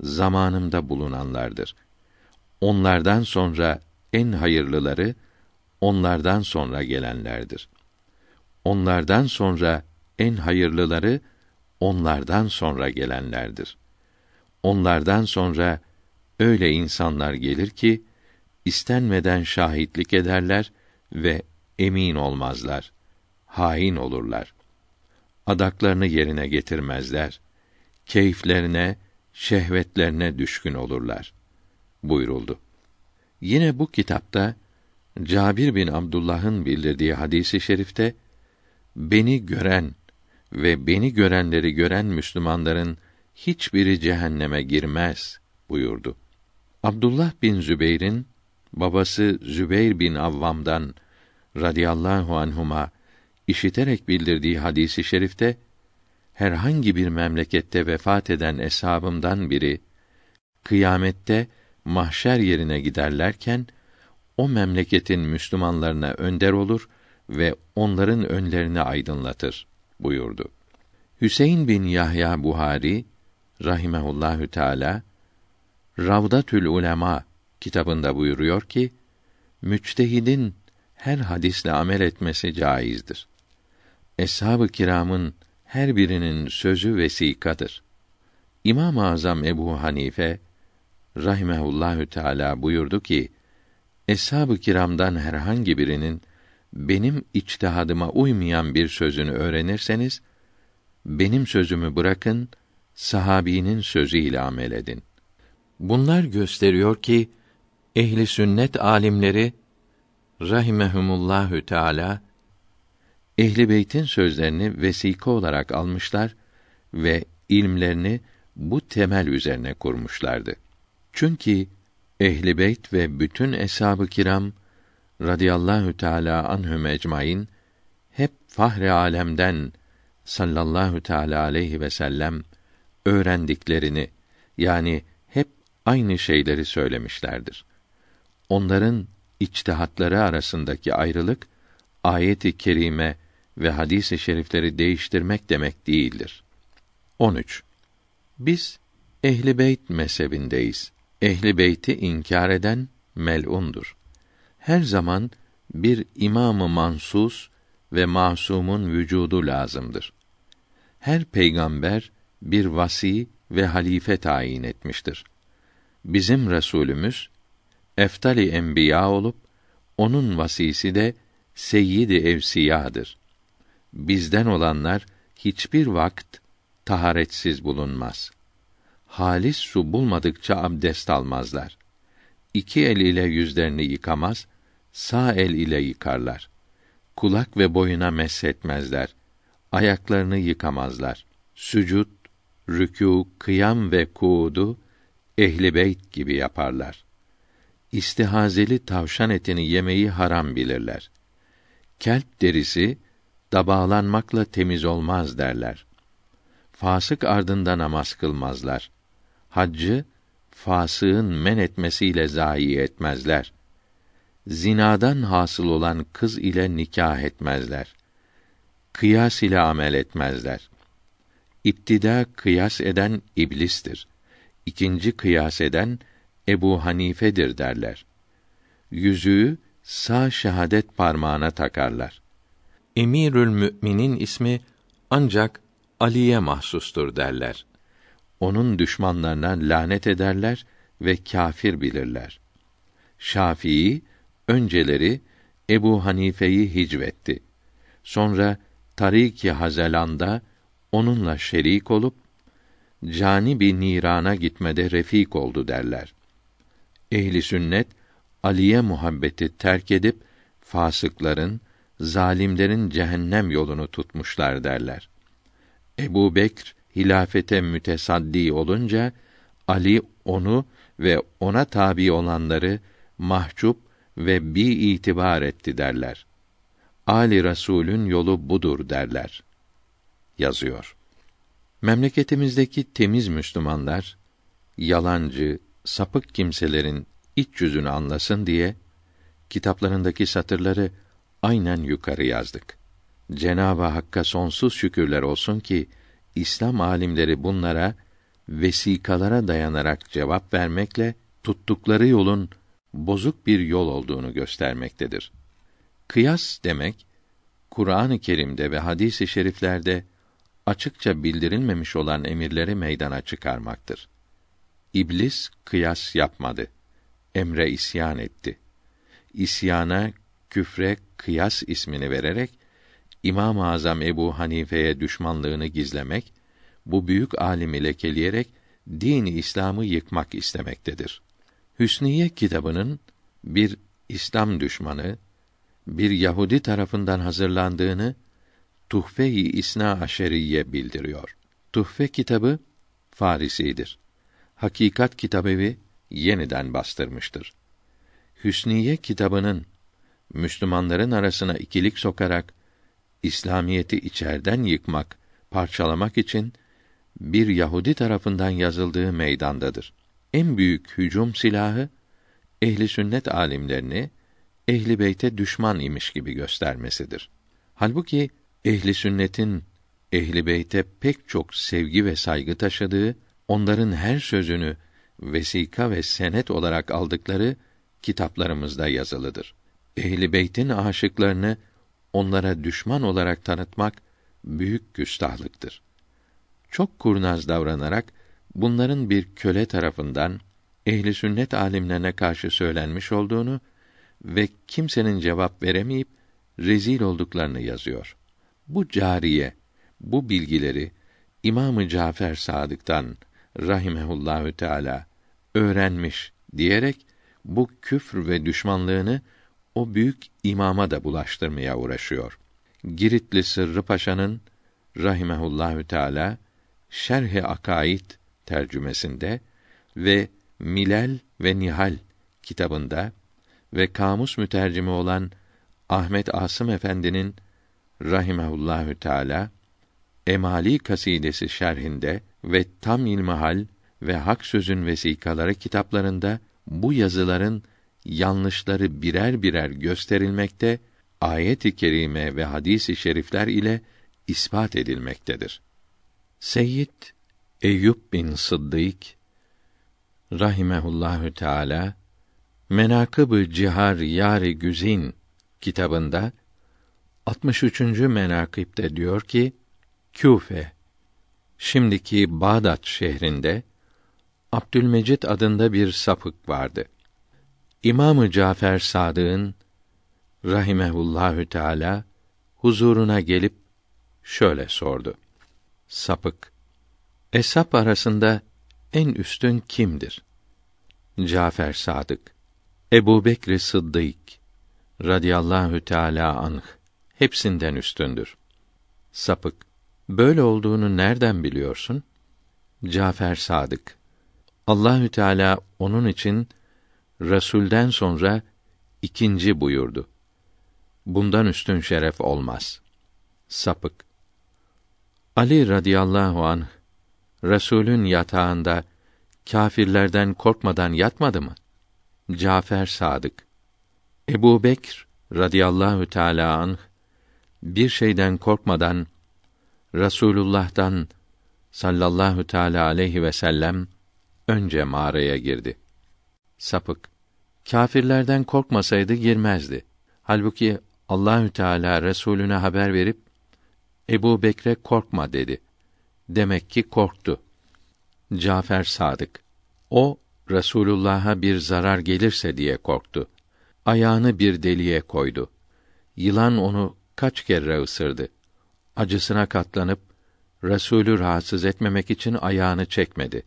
zamanımda bulunanlardır. Onlardan sonra en hayırlıları onlardan sonra gelenlerdir. Onlardan sonra en hayırlıları onlardan sonra gelenlerdir. Onlardan sonra öyle insanlar gelir ki istenmeden şahitlik ederler ve emin olmazlar. Hain olurlar. adaklarını yerine getirmezler. Keyiflerine, şehvetlerine düşkün olurlar buyuruldu. Yine bu kitapta Cabir bin Abdullah'ın bildirdiği hadisi şerifte beni gören ve beni görenleri gören Müslümanların hiçbiri cehenneme girmez buyurdu. Abdullah bin Zübeyr'in babası Zübeyr bin Avvam'dan radıyallahu anhuma işiterek bildirdiği hadisi şerifte herhangi bir memlekette vefat eden eshabımdan biri kıyamette mahşer yerine giderlerken o memleketin Müslümanlarına önder olur ve onların önlerini aydınlatır buyurdu. Hüseyin bin Yahya Buhari rahimehullahü teala Ravdatül Ulema kitabında buyuruyor ki müçtehidin her hadisle amel etmesi caizdir. Eshab-ı kiramın her birinin sözü vesikadır. İmam-ı Azam Ebu Hanife rahimehullahü teala buyurdu ki Eshab-ı kiramdan herhangi birinin benim içtihadıma uymayan bir sözünü öğrenirseniz benim sözümü bırakın sahabinin sözüyle amel edin. Bunlar gösteriyor ki ehli sünnet alimleri rahimehumullahü teala ehli beytin sözlerini vesika olarak almışlar ve ilmlerini bu temel üzerine kurmuşlardı. Çünkü ehli beyt ve bütün eshab-ı kiram radıyallahu teala anhum ecmaîn hep fahri alemden sallallahu teala aleyhi ve sellem öğrendiklerini yani hep aynı şeyleri söylemişlerdir. Onların içtihatları arasındaki ayrılık ayet-i kerime ve hadis-i şerifleri değiştirmek demek değildir. 13. Biz ehli beyt mezhebindeyiz. Ehli beyti inkar eden mel'undur. Her zaman bir imamı mansus ve masumun vücudu lazımdır. Her peygamber bir vasi ve halife tayin etmiştir. Bizim Resulümüz eftali enbiya olup onun vasisi de seyyidi evsiyadır. Bizden olanlar hiçbir vakt taharetsiz bulunmaz. Halis su bulmadıkça abdest almazlar. İki el ile yüzlerini yıkamaz, sağ el ile yıkarlar. Kulak ve boyuna meshetmezler. Ayaklarını yıkamazlar. Sücud, rükû, kıyam ve kuudu ehli beyt gibi yaparlar. İstihazeli tavşan etini yemeyi haram bilirler. Kelp derisi dabağlanmakla temiz olmaz derler. Fasık ardında namaz kılmazlar. Haccı fasığın men etmesiyle zayi etmezler. Zinadan hasıl olan kız ile nikah etmezler. Kıyas ile amel etmezler. İptida kıyas eden iblistir. İkinci kıyas eden Ebu Hanife'dir derler. Yüzüğü sağ şehadet parmağına takarlar. Emirül Mü'minin ismi ancak Ali'ye mahsustur derler. Onun düşmanlarına lanet ederler ve kâfir bilirler. Şafii önceleri Ebu Hanife'yi hicvetti. Sonra Tarik-i Hazelan'da onunla şerik olup cani bir nirana gitmede refik oldu derler. Ehli sünnet Aliye muhabbeti terk edip fasıkların, zalimlerin cehennem yolunu tutmuşlar derler. Ebu Bekr hilafete mütesaddi olunca Ali onu ve ona tabi olanları mahcup ve bi itibar etti derler. Ali Resulün yolu budur derler. Yazıyor. Memleketimizdeki temiz Müslümanlar yalancı, sapık kimselerin iç yüzünü anlasın diye kitaplarındaki satırları aynen yukarı yazdık. Cenab-ı Hakk'a sonsuz şükürler olsun ki İslam alimleri bunlara vesikalara dayanarak cevap vermekle tuttukları yolun bozuk bir yol olduğunu göstermektedir. Kıyas demek Kur'an-ı Kerim'de ve hadis-i şeriflerde açıkça bildirilmemiş olan emirleri meydana çıkarmaktır. İblis kıyas yapmadı. Emre isyan etti. İsyana, küfre kıyas ismini vererek İmam-ı Azam Ebu Hanife'ye düşmanlığını gizlemek, bu büyük alimi lekeleyerek dini İslam'ı yıkmak istemektedir. Hüsniye kitabının bir İslam düşmanı, bir Yahudi tarafından hazırlandığını Tuhfe-i İsna Aşeriye bildiriyor. Tuhfe kitabı Farisidir. Hakikat Kitabevi yeniden bastırmıştır. Hüsniye kitabının Müslümanların arasına ikilik sokarak İslamiyeti içerden yıkmak, parçalamak için bir Yahudi tarafından yazıldığı meydandadır. En büyük hücum silahı ehli sünnet alimlerini ehli beyte düşman imiş gibi göstermesidir. Halbuki ehli sünnetin ehli beyte pek çok sevgi ve saygı taşıdığı, onların her sözünü vesika ve senet olarak aldıkları kitaplarımızda yazılıdır. Ehli beytin aşıklarını onlara düşman olarak tanıtmak büyük küstahlıktır. Çok kurnaz davranarak bunların bir köle tarafından ehli sünnet alimlerine karşı söylenmiş olduğunu ve kimsenin cevap veremeyip rezil olduklarını yazıyor. Bu cariye bu bilgileri İmamı Cafer Sadık'tan rahimehullahü teala öğrenmiş diyerek bu küfr ve düşmanlığını o büyük imama da bulaştırmaya uğraşıyor. Giritli Sırrı Paşa'nın rahimehullahü teala Şerh-i Akaid tercümesinde ve Milal ve Nihal kitabında ve kamus mütercimi olan Ahmet Asım Efendi'nin rahimehullahü teala Emali kasidesi şerhinde ve Tam İlmihal ve Hak Sözün vesikaları kitaplarında bu yazıların yanlışları birer birer gösterilmekte, ayet-i kerime ve hadis-i şerifler ile ispat edilmektedir. Seyyid Eyüp bin Sıddık rahimehullahü teala Menakıb-ı Cihar Yari Güzin kitabında 63. menakipte diyor ki Küfe şimdiki Bağdat şehrinde Abdülmecid adında bir sapık vardı. İmamı Cafer Sadık'ın rahimehullahü teala huzuruna gelip şöyle sordu. Sapık Esap arasında en üstün kimdir? Cafer Sadık Ebu Bekr Sıddık radıyallahu teala anh hepsinden üstündür. Sapık böyle olduğunu nereden biliyorsun? Cafer Sadık Allahü Teala onun için Resulden sonra ikinci buyurdu. Bundan üstün şeref olmaz. Sapık. Ali radıyallahu anh Resulün yatağında kâfirlerden korkmadan yatmadı mı? Cafer Sadık. Ebu Bekr radıyallahu teâlâ anh, bir şeyden korkmadan, Rasulullah'tan sallallahu teâlâ aleyhi ve sellem, önce mağaraya girdi. Sapık. Kâfirlerden korkmasaydı girmezdi. Halbuki Allahü Teala Resulüne haber verip Ebu Bekre korkma dedi. Demek ki korktu. Cafer Sadık. O Resulullah'a bir zarar gelirse diye korktu. Ayağını bir deliğe koydu. Yılan onu kaç kere ısırdı. Acısına katlanıp Resulü rahatsız etmemek için ayağını çekmedi.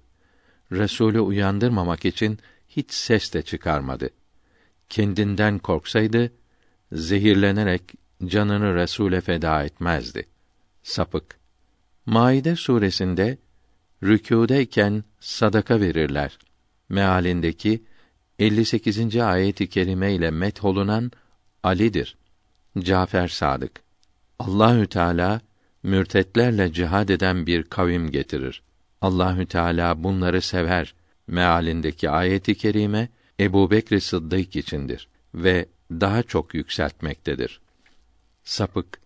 Resulü uyandırmamak için hiç ses de çıkarmadı. Kendinden korksaydı zehirlenerek canını Resule feda etmezdi. Sapık. Maide suresinde rükûdeyken sadaka verirler. Mealindeki 58. ayeti kerime ile metholunan Ali'dir. Cafer Sadık. Allahü Teala mürtetlerle cihad eden bir kavim getirir. Allahü Teala bunları sever. Mealindeki ayeti kerime Ebu Bekr Sıddık içindir ve daha çok yükseltmektedir. Sapık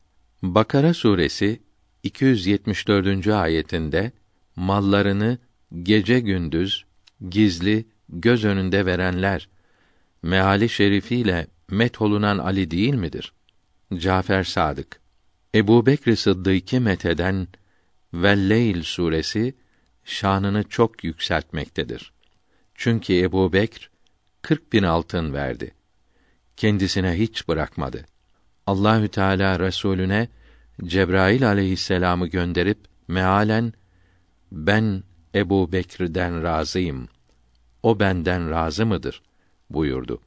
Bakara suresi 274. ayetinde mallarını gece gündüz gizli göz önünde verenler meali şerifiyle metholunan Ali değil midir? Cafer Sadık Ebu Bekr Sıddık'ı metheden Velleyl suresi şanını çok yükseltmektedir. Çünkü Ebu Bekr 40 bin altın verdi. Kendisine hiç bırakmadı. Allahü Teala Resulüne Cebrail aleyhisselamı gönderip mealen ben Ebu Bekir'den razıyım. O benden razı mıdır? buyurdu.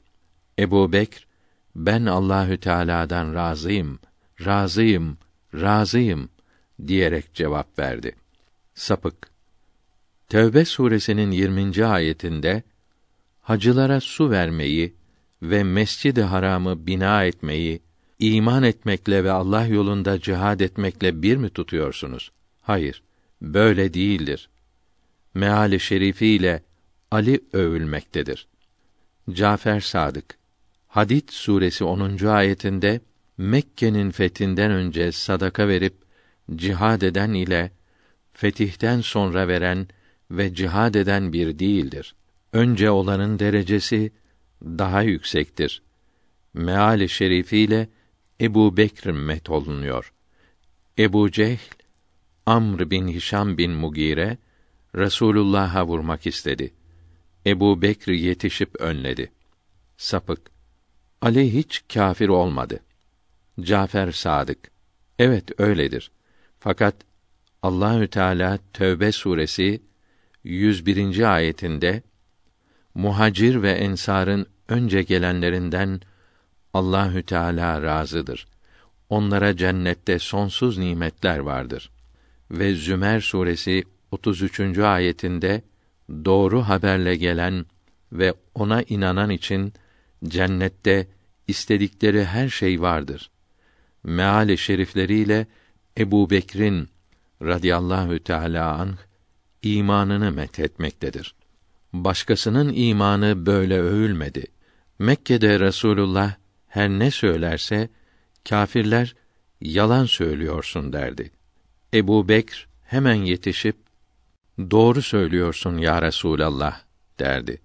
Ebu Bekr, ben Allahü Teala'dan razıyım, razıyım, razıyım diyerek cevap verdi. Sapık. Tevbe suresinin 20. ayetinde hacılara su vermeyi ve Mescid-i Haram'ı bina etmeyi iman etmekle ve Allah yolunda cihad etmekle bir mi tutuyorsunuz? Hayır, böyle değildir. Meali şerifiyle Ali övülmektedir. Cafer Sadık Hadid suresi 10. ayetinde Mekke'nin fethinden önce sadaka verip cihad eden ile fetihten sonra veren ve cihad eden bir değildir. Önce olanın derecesi daha yüksektir. Meali şerifiyle Ebu Bekr met olunuyor. Ebu Cehl, Amr bin Hişam bin Mugire, Resulullah'a vurmak istedi. Ebu Bekr yetişip önledi. Sapık. Ali hiç kâfir olmadı. Cafer Sadık. Evet öyledir. Fakat Allahü Teala Tövbe suresi 101. ayetinde muhacir ve ensarın önce gelenlerinden Allahü Teala razıdır. Onlara cennette sonsuz nimetler vardır. Ve Zümer suresi 33. ayetinde doğru haberle gelen ve ona inanan için cennette istedikleri her şey vardır. Meali şerifleriyle Ebu Bekir'in radıyallahu teâlâ anh imanını methetmektedir. Başkasının imanı böyle övülmedi. Mekke'de Resulullah her ne söylerse kâfirler yalan söylüyorsun derdi. Ebu Bekr hemen yetişip doğru söylüyorsun ya Resulallah derdi.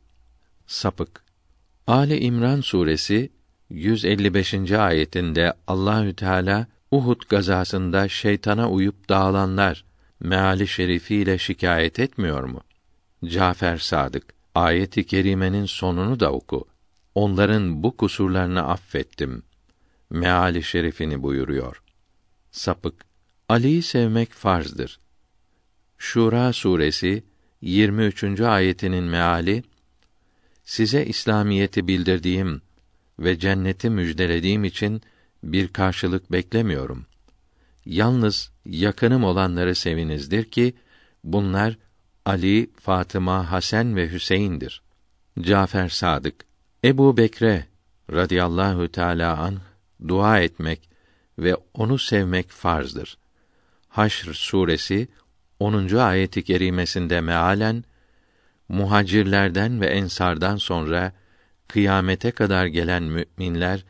Sapık. Ali İmran suresi 155. ayetinde Allahü Teala Uhud gazasında şeytana uyup dağılanlar meali şerifiyle şikayet etmiyor mu? Cafer Sadık ayeti kerimenin sonunu da oku. Onların bu kusurlarını affettim. Meali şerifini buyuruyor. Sapık Ali'yi sevmek farzdır. Şura suresi 23. ayetinin meali Size İslamiyeti bildirdiğim ve cenneti müjdelediğim için bir karşılık beklemiyorum. Yalnız yakınım olanları sevinizdir ki bunlar Ali, Fatıma, Hasan ve Hüseyin'dir. Cafer Sadık Ebu Bekre radıyallahu teala an dua etmek ve onu sevmek farzdır. Haşr suresi 10. ayeti kerimesinde mealen muhacirlerden ve ensardan sonra kıyamete kadar gelen müminler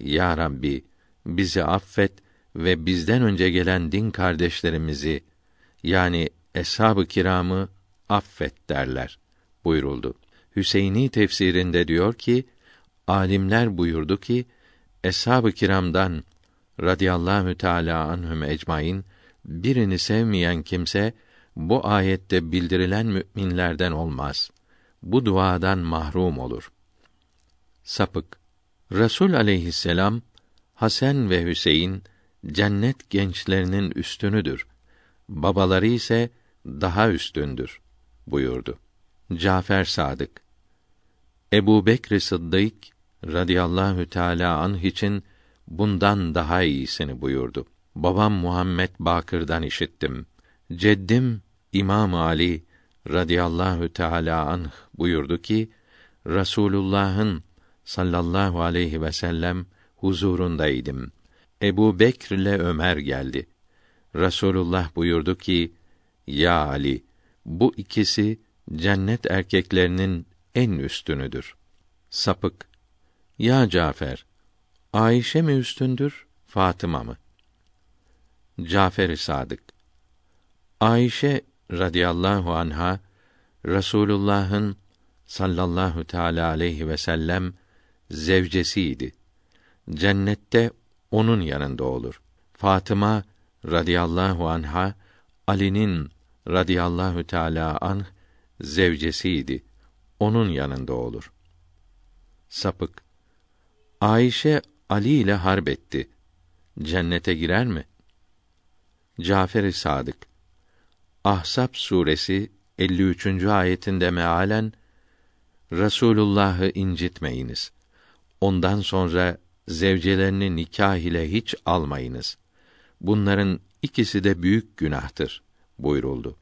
ya Rabbi bizi affet ve bizden önce gelen din kardeşlerimizi yani eshab-ı kiramı affet derler buyuruldu. Hüseyini tefsirinde diyor ki alimler buyurdu ki eshab-ı kiramdan radıyallahu teala anhum ecmaîn birini sevmeyen kimse bu ayette bildirilen müminlerden olmaz. Bu duadan mahrum olur. Sapık Resul aleyhisselam Hasan ve Hüseyin cennet gençlerinin üstünüdür. Babaları ise daha üstündür buyurdu. Cafer Sadık Ebu Bekr Sıddık radıyallahu teala anh için bundan daha iyisini buyurdu. Babam Muhammed Bakır'dan işittim. Ceddim İmam Ali radıyallahu teala anh buyurdu ki Rasulullah'ın sallallahu aleyhi ve sellem huzurundaydım. Ebu Bekr ile Ömer geldi. Rasulullah buyurdu ki, Ya Ali, bu ikisi cennet erkeklerinin en üstünüdür. Sapık, Ya Cafer, Ayşe mi üstündür, Fatıma mı? Cafer-i Sadık, Ayşe radıyallahu anha, Rasulullah'ın sallallahu teala aleyhi ve sellem zevcesiydi. Cennette onun yanında olur. Fatıma radıyallahu anha Ali'nin radıyallahu teala anh zevcesiydi. Onun yanında olur. Sapık Ayşe Ali ile harp etti. Cennete girer mi? Cafer-i Sadık Ahsap suresi 53. ayetinde mealen Resulullah'ı incitmeyiniz. Ondan sonra zevcelerini nikah ile hiç almayınız. Bunların ikisi de büyük günahtır buyuruldu.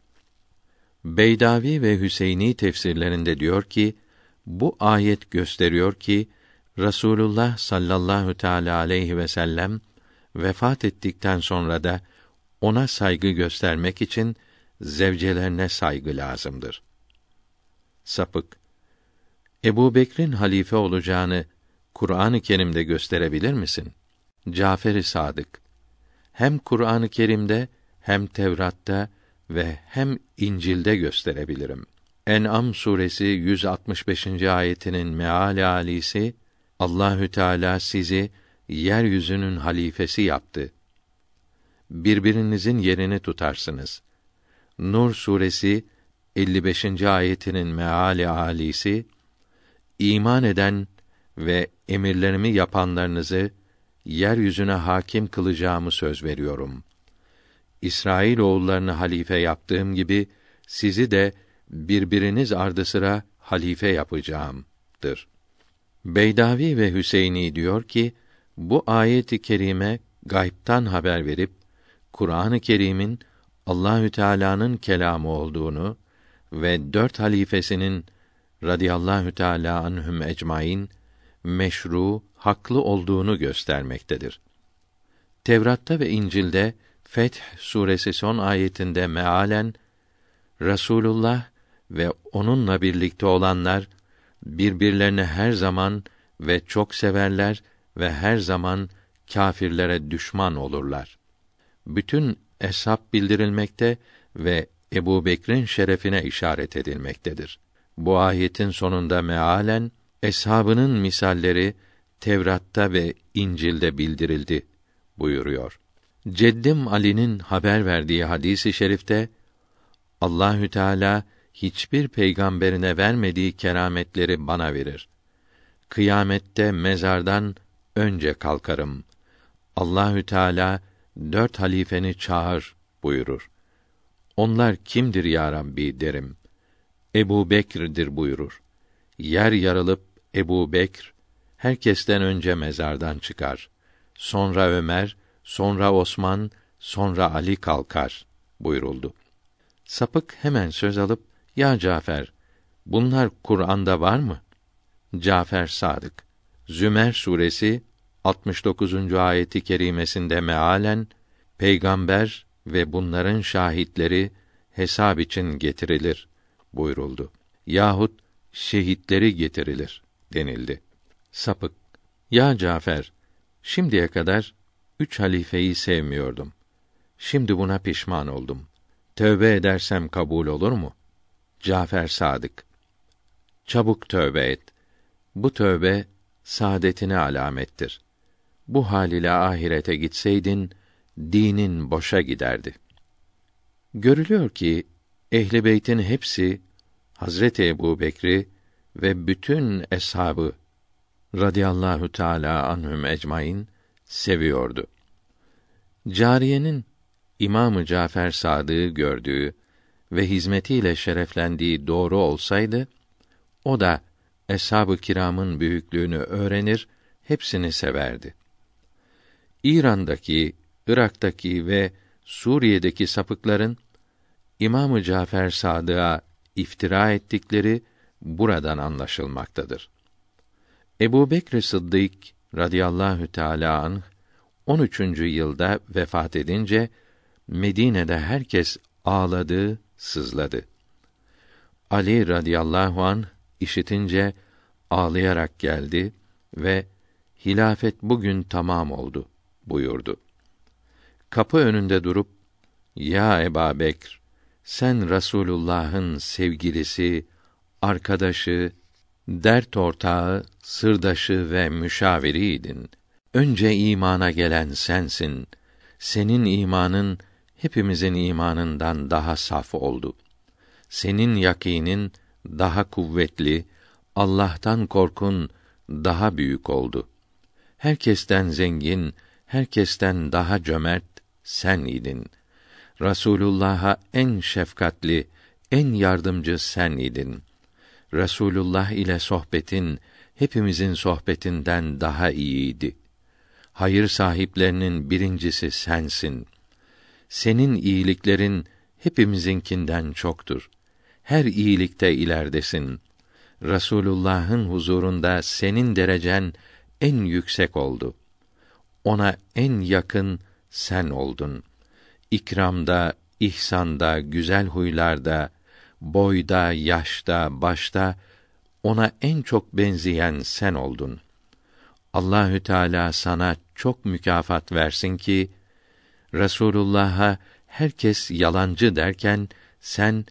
Beydavi ve Hüseyni tefsirlerinde diyor ki bu ayet gösteriyor ki Rasulullah sallallahu teala aleyhi ve sellem vefat ettikten sonra da ona saygı göstermek için zevcelerine saygı lazımdır. Sapık Ebu Bekir'in halife olacağını Kur'an-ı Kerim'de gösterebilir misin? Cafer-i Sadık hem Kur'an-ı Kerim'de hem Tevrat'ta ve hem İncil'de gösterebilirim. En'am suresi 165. ayetinin meali alisi Allahü Teala sizi yeryüzünün halifesi yaptı. Birbirinizin yerini tutarsınız. Nur suresi 55. ayetinin meali alisi iman eden ve emirlerimi yapanlarınızı yeryüzüne hakim kılacağımı söz veriyorum. İsrail oğullarını halife yaptığım gibi sizi de birbiriniz ardı sıra halife yapacağımdır. Beydavi ve Hüseyni diyor ki bu ayeti kerime gaybtan haber verip Kur'an-ı Kerim'in Allahü Teala'nın kelamı olduğunu ve dört halifesinin radıyallahu teala anhum ecmaîn meşru, haklı olduğunu göstermektedir. Tevrat'ta ve İncil'de Feth suresi son ayetinde mealen Rasulullah ve onunla birlikte olanlar birbirlerini her zaman ve çok severler ve her zaman kâfirlere düşman olurlar. Bütün eshab bildirilmekte ve Ebu Bekir'in şerefine işaret edilmektedir. Bu ayetin sonunda mealen eshabının misalleri Tevrat'ta ve İncil'de bildirildi buyuruyor. Ceddim Ali'nin haber verdiği hadisi i şerifte Allahü Teala hiçbir peygamberine vermediği kerametleri bana verir. Kıyamette mezardan önce kalkarım. Allahü Teala dört halifeni çağır buyurur. Onlar kimdir ya Rabbi derim. Ebu Bekir'dir buyurur. Yer yarılıp Ebu Bekr herkesten önce mezardan çıkar. Sonra Ömer, sonra Osman, sonra Ali kalkar buyuruldu. Sapık hemen söz alıp ya Cafer bunlar Kur'an'da var mı? Cafer Sadık Zümer suresi 69. ayeti kerimesinde mealen peygamber ve bunların şahitleri hesap için getirilir buyuruldu. Yahut şehitleri getirilir denildi. Sapık ya Cafer şimdiye kadar üç halifeyi sevmiyordum. Şimdi buna pişman oldum. Tövbe edersem kabul olur mu? Cafer Sadık Çabuk tövbe et. Bu tövbe saadetine alamettir. Bu hal ile ahirete gitseydin dinin boşa giderdi. Görülüyor ki ehli beytin hepsi Hazreti Ebu Bekri ve bütün eshabı radıyallahu teala anhum ecmaîn seviyordu. Cariyenin İmamı Cafer Sadık'ı gördüğü ve hizmetiyle şereflendiği doğru olsaydı, o da eshab-ı kiramın büyüklüğünü öğrenir, hepsini severdi. İran'daki, Irak'taki ve Suriye'deki sapıkların İmamı Cafer Sadık'a iftira ettikleri buradan anlaşılmaktadır. Ebu Bekr Sıddık radıyallahu teâlâ anh, 13. yılda vefat edince, Medine'de herkes ağladı, sızladı. Ali radıyallahu an işitince ağlayarak geldi ve hilafet bugün tamam oldu buyurdu. Kapı önünde durup ya Eba Bekr sen Rasulullah'ın sevgilisi, arkadaşı, dert ortağı, sırdaşı ve müşaviriydin. Önce imana gelen sensin. Senin imanın hepimizin imanından daha saf oldu. Senin yakinin daha kuvvetli, Allah'tan korkun daha büyük oldu. Herkesten zengin, herkesten daha cömert sen idin. Rasulullah'a en şefkatli, en yardımcı sen idin. Resulullah ile sohbetin hepimizin sohbetinden daha iyiydi. Hayır sahiplerinin birincisi sensin. Senin iyiliklerin hepimizinkinden çoktur. Her iyilikte ileridesin. Rasulullah'ın huzurunda senin derecen en yüksek oldu. Ona en yakın sen oldun. İkramda, ihsanda, güzel huylarda, boyda, yaşta, başta ona en çok benzeyen sen oldun. Allahü Teala sana çok mükafat versin ki Resulullah'a herkes yalancı derken sen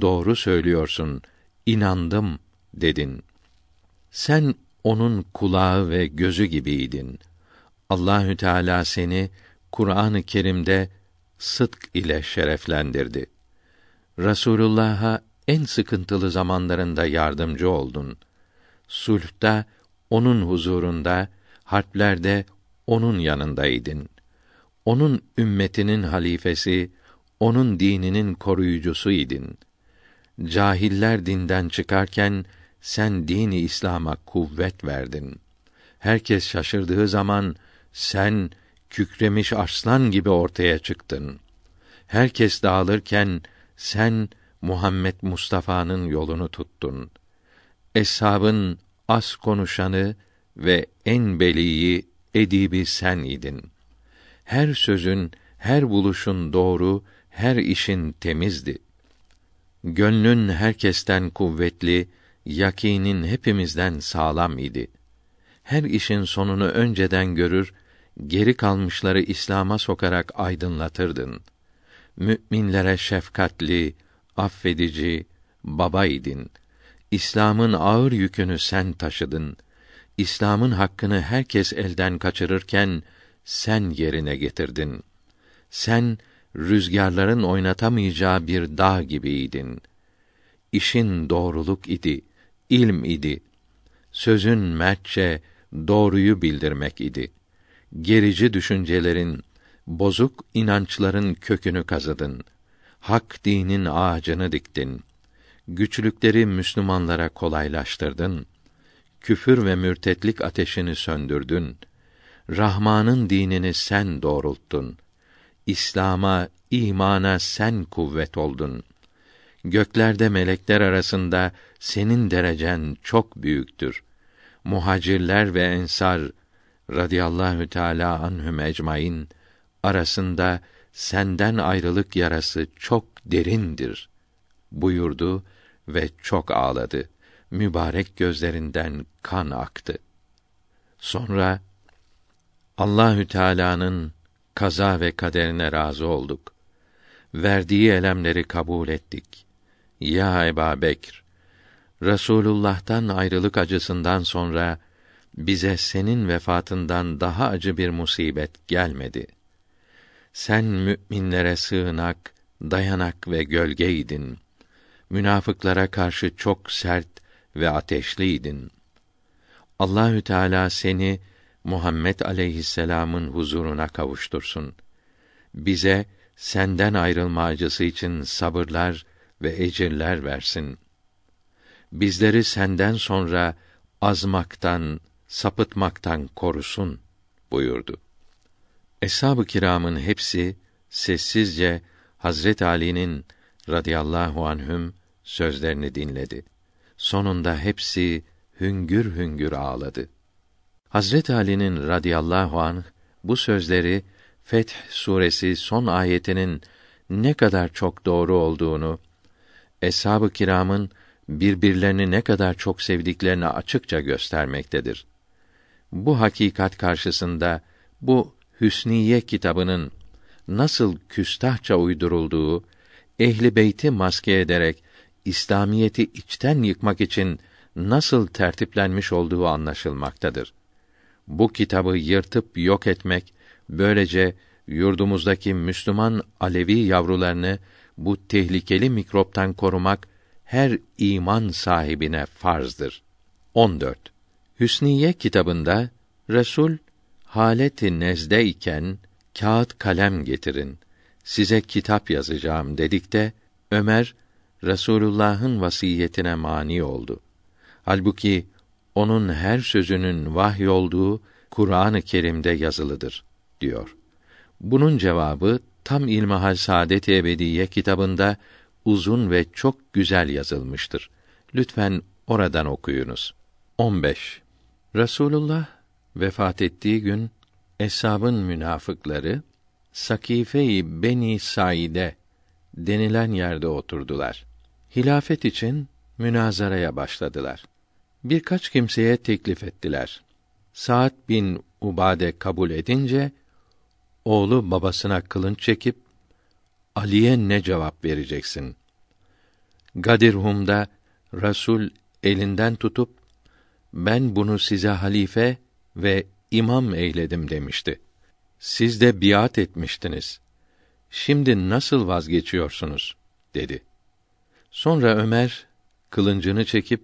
doğru söylüyorsun, inandım dedin. Sen onun kulağı ve gözü gibiydin. Allahü Teala seni Kur'an-ı Kerim'de sıdk ile şereflendirdi. Resulullah'a en sıkıntılı zamanlarında yardımcı oldun. Sulh'ta onun huzurunda, harplerde onun yanındaydın. Onun ümmetinin halifesi, onun dininin koruyucusuydun. Cahiller dinden çıkarken sen dini İslam'a kuvvet verdin. Herkes şaşırdığı zaman sen kükremiş arslan gibi ortaya çıktın. Herkes dağılırken sen Muhammed Mustafa'nın yolunu tuttun. Eshabın az konuşanı ve en beliyi edibi sen idin. Her sözün, her buluşun doğru, her işin temizdi. Gönlün herkesten kuvvetli, yakinin hepimizden sağlam idi. Her işin sonunu önceden görür, geri kalmışları İslam'a sokarak aydınlatırdın. Müminlere şefkatli, affedici, babaydın. İslam'ın ağır yükünü sen taşıdın. İslam'ın hakkını herkes elden kaçırırken sen yerine getirdin. Sen rüzgarların oynatamayacağı bir dağ gibiydin. İşin doğruluk idi, ilm idi. Sözün mertçe doğruyu bildirmek idi. Gerici düşüncelerin, bozuk inançların kökünü kazıdın. Hak dinin ağacını diktin. Güçlükleri Müslümanlara kolaylaştırdın. Küfür ve mürtetlik ateşini söndürdün. Rahman'ın dinini sen doğrulttun. İslam'a, imana sen kuvvet oldun. Göklerde melekler arasında senin derecen çok büyüktür. Muhacirler ve ensar radıyallahu teala anhum ecmaîn arasında senden ayrılık yarası çok derindir buyurdu ve çok ağladı. Mübarek gözlerinden kan aktı. Sonra Allahü Teala'nın kaza ve kaderine razı olduk. Verdiği elemleri kabul ettik. Ya Eba Bekr, Resulullah'tan ayrılık acısından sonra bize senin vefatından daha acı bir musibet gelmedi. Sen müminlere sığınak, dayanak ve gölgeydin. Münafıklara karşı çok sert ve ateşliydin. Allahü Teala seni Muhammed aleyhisselam'ın huzuruna kavuştursun. Bize senden ayrılma acısı için sabırlar ve ecirler versin. Bizleri senden sonra azmaktan, sapıtmaktan korusun buyurdu. Eshab-ı kiramın hepsi sessizce Hazret Ali'nin radıyallahu anhüm sözlerini dinledi. Sonunda hepsi hüngür hüngür ağladı. Hazret Ali'nin radıyallahu anh bu sözleri Feth suresi son ayetinin ne kadar çok doğru olduğunu, eshab-ı kiramın birbirlerini ne kadar çok sevdiklerini açıkça göstermektedir. Bu hakikat karşısında bu Hüsniye kitabının nasıl küstahça uydurulduğu, ehli beyti maske ederek İslamiyeti içten yıkmak için nasıl tertiplenmiş olduğu anlaşılmaktadır. Bu kitabı yırtıp yok etmek, böylece yurdumuzdaki Müslüman Alevi yavrularını bu tehlikeli mikroptan korumak her iman sahibine farzdır. 14. Hüsniye kitabında Resul haleti nezde iken kağıt kalem getirin. size kitap yazacağım dedik de Ömer Resulullah'ın vasiyetine mani oldu. Halbuki onun her sözünün vahy olduğu Kur'an-ı Kerim'de yazılıdır diyor. Bunun cevabı tam İlmihal Saadet-i Ebediye kitabında uzun ve çok güzel yazılmıştır. Lütfen oradan okuyunuz. 15. Resulullah vefat ettiği gün eshabın münafıkları Sakife-i Beni Saide denilen yerde oturdular. Hilafet için münazaraya başladılar. Birkaç kimseye teklif ettiler. Saat bin Ubade kabul edince oğlu babasına kılınç çekip Ali'ye ne cevap vereceksin? Gadirhum'da Rasul elinden tutup ben bunu size halife ve imam eyledim demişti. Siz de biat etmiştiniz. Şimdi nasıl vazgeçiyorsunuz? dedi. Sonra Ömer kılıncını çekip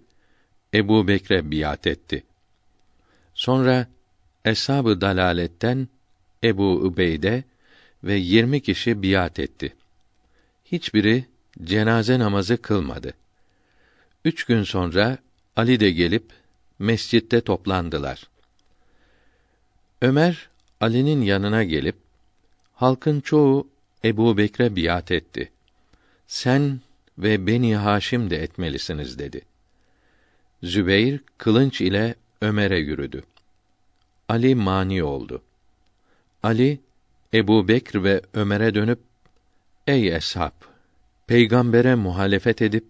Ebu Bekre biat etti. Sonra eshab-ı dalaletten Ebu Übeyde ve yirmi kişi biat etti. Hiçbiri cenaze namazı kılmadı. Üç gün sonra Ali de gelip mescitte toplandılar. Ömer Ali'nin yanına gelip halkın çoğu Ebu Bekre biat etti. Sen ve Beni Haşim de etmelisiniz dedi. Zübeyr kılınç ile Ömer'e yürüdü. Ali mani oldu. Ali Ebu Bekr ve Ömer'e dönüp Ey eshab! Peygambere muhalefet edip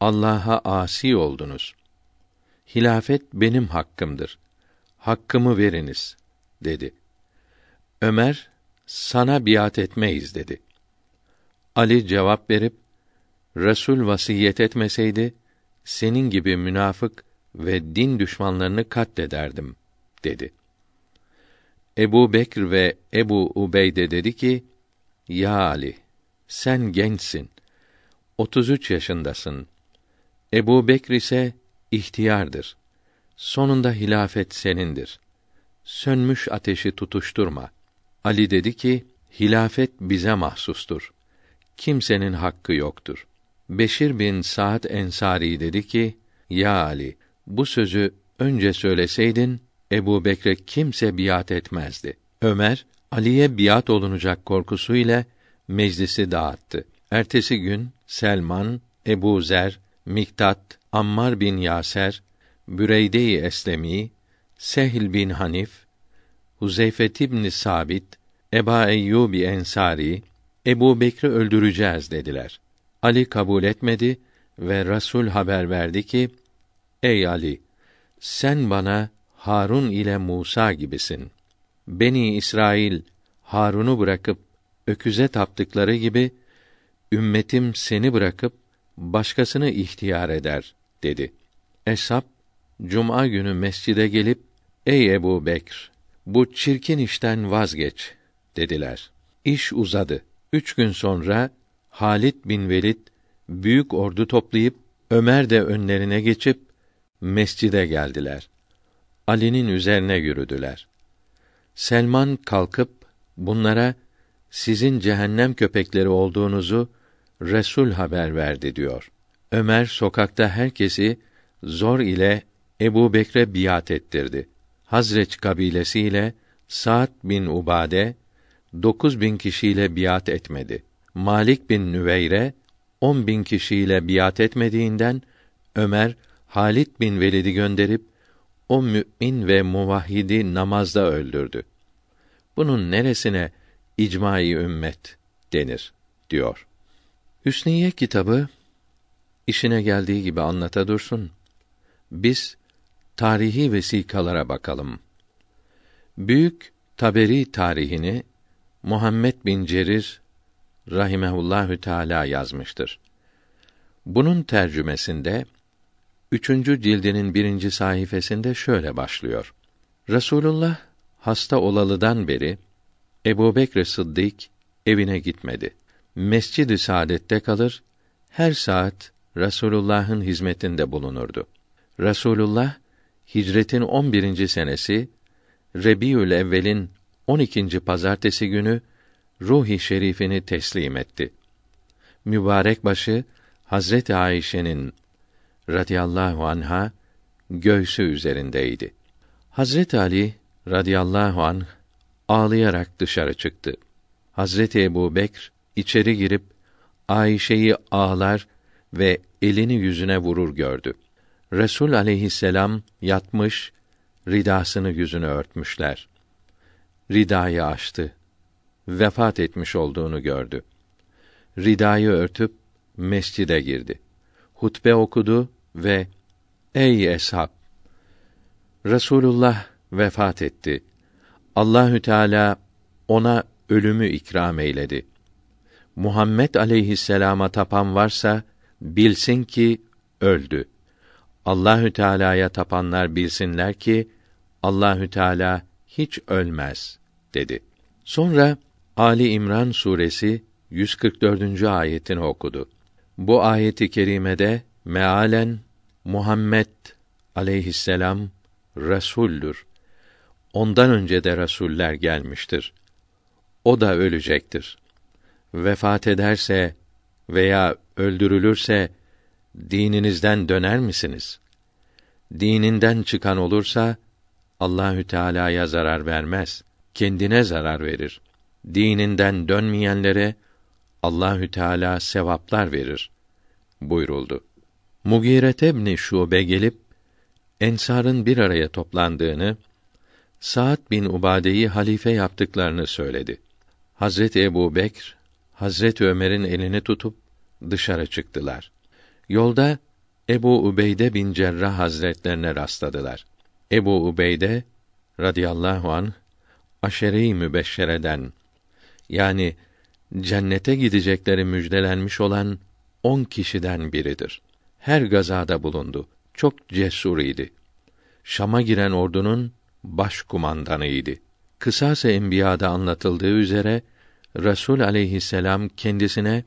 Allah'a asi oldunuz. Hilafet benim hakkımdır. Hakkımı veriniz dedi. Ömer sana biat etmeyiz dedi. Ali cevap verip Resul vasiyet etmeseydi senin gibi münafık ve din düşmanlarını katlederdim dedi. Ebu Bekr ve Ebu Ubeyde dedi ki, Ya Ali, sen gençsin. 33 yaşındasın. Ebu Bekr ise ihtiyardır. Sonunda hilafet senindir. Sönmüş ateşi tutuşturma. Ali dedi ki, hilafet bize mahsustur. Kimsenin hakkı yoktur. Beşir bin Sa'd Ensari dedi ki, Ya Ali, bu sözü önce söyleseydin, Ebu Bekre kimse biat etmezdi. Ömer, Ali'ye biat olunacak korkusuyla meclisi dağıttı. Ertesi gün Selman, Ebu Zer, Miktat, Ammar bin Yaser, Büreyde-i Eslemi, Sehl bin Hanif, Huzeyfet ibn Sabit, Eba Eyyubi Ensari, Ebu Bekri öldüreceğiz dediler. Ali kabul etmedi ve Rasul haber verdi ki, Ey Ali, sen bana Harun ile Musa gibisin. Beni İsrail Harun'u bırakıp öküze taptıkları gibi ümmetim seni bırakıp başkasını ihtiyar eder dedi. Eshab cuma günü mescide gelip ey Ebu Bekr bu çirkin işten vazgeç dediler. İş uzadı. Üç gün sonra Halit bin Velid büyük ordu toplayıp Ömer de önlerine geçip mescide geldiler. Ali'nin üzerine yürüdüler. Selman kalkıp bunlara sizin cehennem köpekleri olduğunuzu Resul haber verdi diyor. Ömer sokakta herkesi zor ile Ebu Bekre biat ettirdi. Hazreç kabilesiyle Sa'd bin Ubade dokuz bin kişiyle biat etmedi. Malik bin Nüveyre on bin kişiyle biat etmediğinden Ömer Halit bin Velid'i gönderip o mümin ve muvahhidi namazda öldürdü. Bunun neresine icmai ümmet denir diyor. Hüsniye kitabı işine geldiği gibi anlata dursun. Biz tarihi vesikalara bakalım. Büyük Taberi tarihini Muhammed bin Cerir rahimehullahü teala yazmıştır. Bunun tercümesinde üçüncü cildinin birinci sayfasında şöyle başlıyor. Resulullah hasta olalıdan beri Ebu Bekr Sıddık evine gitmedi. Mescid-i Saadet'te kalır, her saat Resulullah'ın hizmetinde bulunurdu. Resulullah hicretin 11. senesi Rebiül Evvel'in 12. pazartesi günü ruhi şerifini teslim etti. Mübarek başı Hazreti Ayşe'nin radıyallahu anha göğsü üzerindeydi. Hazreti Ali radıyallahu anh ağlayarak dışarı çıktı. Hazreti Ebu Bekr içeri girip Ayşe'yi ağlar ve elini yüzüne vurur gördü. Resul aleyhisselam yatmış, ridasını yüzünü örtmüşler. Ridayı açtı. Vefat etmiş olduğunu gördü. Ridayı örtüp mescide girdi. Hutbe okudu ve Ey eshab! Resulullah vefat etti. Allahü Teala ona ölümü ikram eyledi. Muhammed aleyhisselama tapan varsa bilsin ki öldü. Allahü Teala'ya tapanlar bilsinler ki Allahü Teala hiç ölmez dedi. Sonra Ali İmran suresi 144. ayetini okudu. Bu ayeti kerimede mealen Muhammed aleyhisselam resuldür. Ondan önce de rasuller gelmiştir. O da ölecektir. Vefat ederse veya öldürülürse dininizden döner misiniz? Dininden çıkan olursa Allahü Teala'ya zarar vermez, kendine zarar verir. Dininden dönmeyenlere Allahü Teala sevaplar verir buyuruldu. Mugire ibn Şube gelip ensarın bir araya toplandığını, Sa'd bin Ubade'yi halife yaptıklarını söyledi. Hazreti Ebu Bekr, Hazreti Ömer'in elini tutup dışarı çıktılar. Yolda Ebu Ubeyde bin Cerrah Hazretlerine rastladılar. Ebu Ubeyde radıyallahu an aşere-i mübeşşereden yani cennete gidecekleri müjdelenmiş olan on kişiden biridir. Her gazada bulundu. Çok cesur idi. Şam'a giren ordunun baş kumandanıydı. Kısas-ı Enbiya'da anlatıldığı üzere Resul aleyhisselam kendisine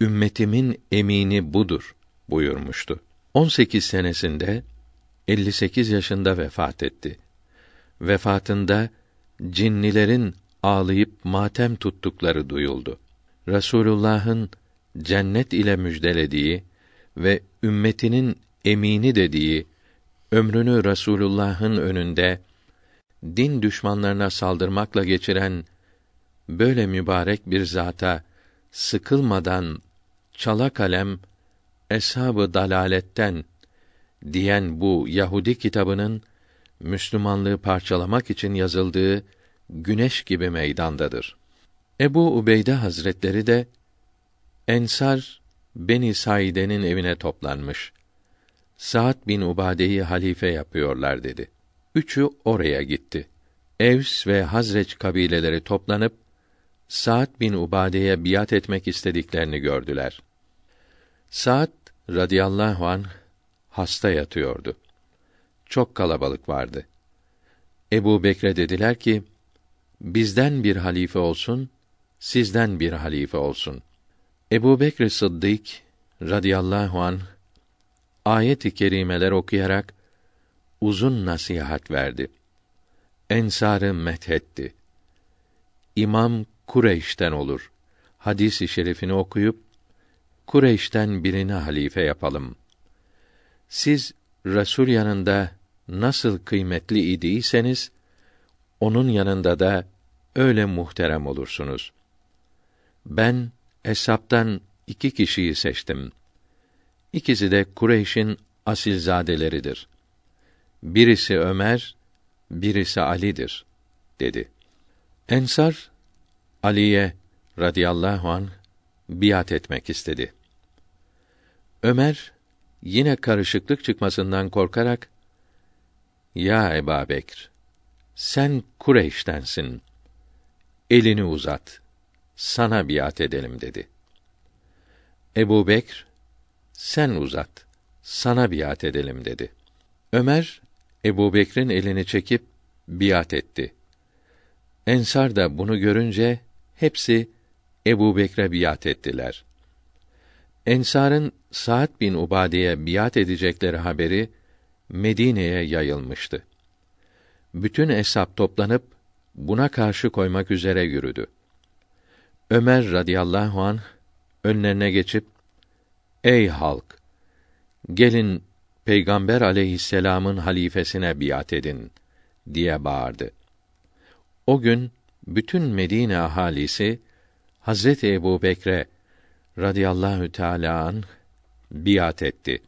ümmetimin emini budur buyurmuştu. 18 senesinde 58 yaşında vefat etti. Vefatında cinnilerin ağlayıp matem tuttukları duyuldu. Resulullah'ın cennet ile müjdelediği ve ümmetinin emini dediği ömrünü Resulullah'ın önünde din düşmanlarına saldırmakla geçiren böyle mübarek bir zata sıkılmadan çala kalem eshab-ı dalaletten diyen bu Yahudi kitabının Müslümanlığı parçalamak için yazıldığı güneş gibi meydandadır. Ebu Ubeyde Hazretleri de Ensar Beni Saide'nin evine toplanmış. Sa'd bin Ubade'yi halife yapıyorlar dedi. Üçü oraya gitti. Evs ve Hazreç kabileleri toplanıp Sa'd bin Ubade'ye biat etmek istediklerini gördüler. Sa'd radıyallahu an hasta yatıyordu. Çok kalabalık vardı. Ebu Bekre dediler ki, bizden bir halife olsun, sizden bir halife olsun. Ebu Bekr Sıddık radıyallahu an ayet-i kerimeler okuyarak uzun nasihat verdi. Ensarı methetti. İmam Kureyş'ten olur. Hadisi şerifini okuyup Kureyş'ten birini halife yapalım. Siz Resul yanında nasıl kıymetli idiyseniz onun yanında da öyle muhterem olursunuz. Ben Eshap'tan iki kişiyi seçtim. İkisi de Kureyş'in asilzadeleridir. Birisi Ömer, birisi Ali'dir, dedi. Ensar, Ali'ye radıyallahu an biat etmek istedi. Ömer, yine karışıklık çıkmasından korkarak, Ya Eba Bekr, sen Kureyş'tensin. Elini uzat sana biat edelim dedi. Ebu Bekr, sen uzat, sana biat edelim dedi. Ömer, Ebu Bekr'in elini çekip biat etti. Ensar da bunu görünce hepsi Ebu Bekre biat ettiler. Ensar'ın Sa'd bin Ubade'ye biat edecekleri haberi Medine'ye yayılmıştı. Bütün eshab toplanıp buna karşı koymak üzere yürüdü. Ömer radıyallahu an önlerine geçip Ey halk gelin Peygamber aleyhisselam'ın halifesine biat edin diye bağırdı. O gün bütün Medine ahalisi Hazreti Ebu Bekre radıyallahu teâlâ anh biat etti.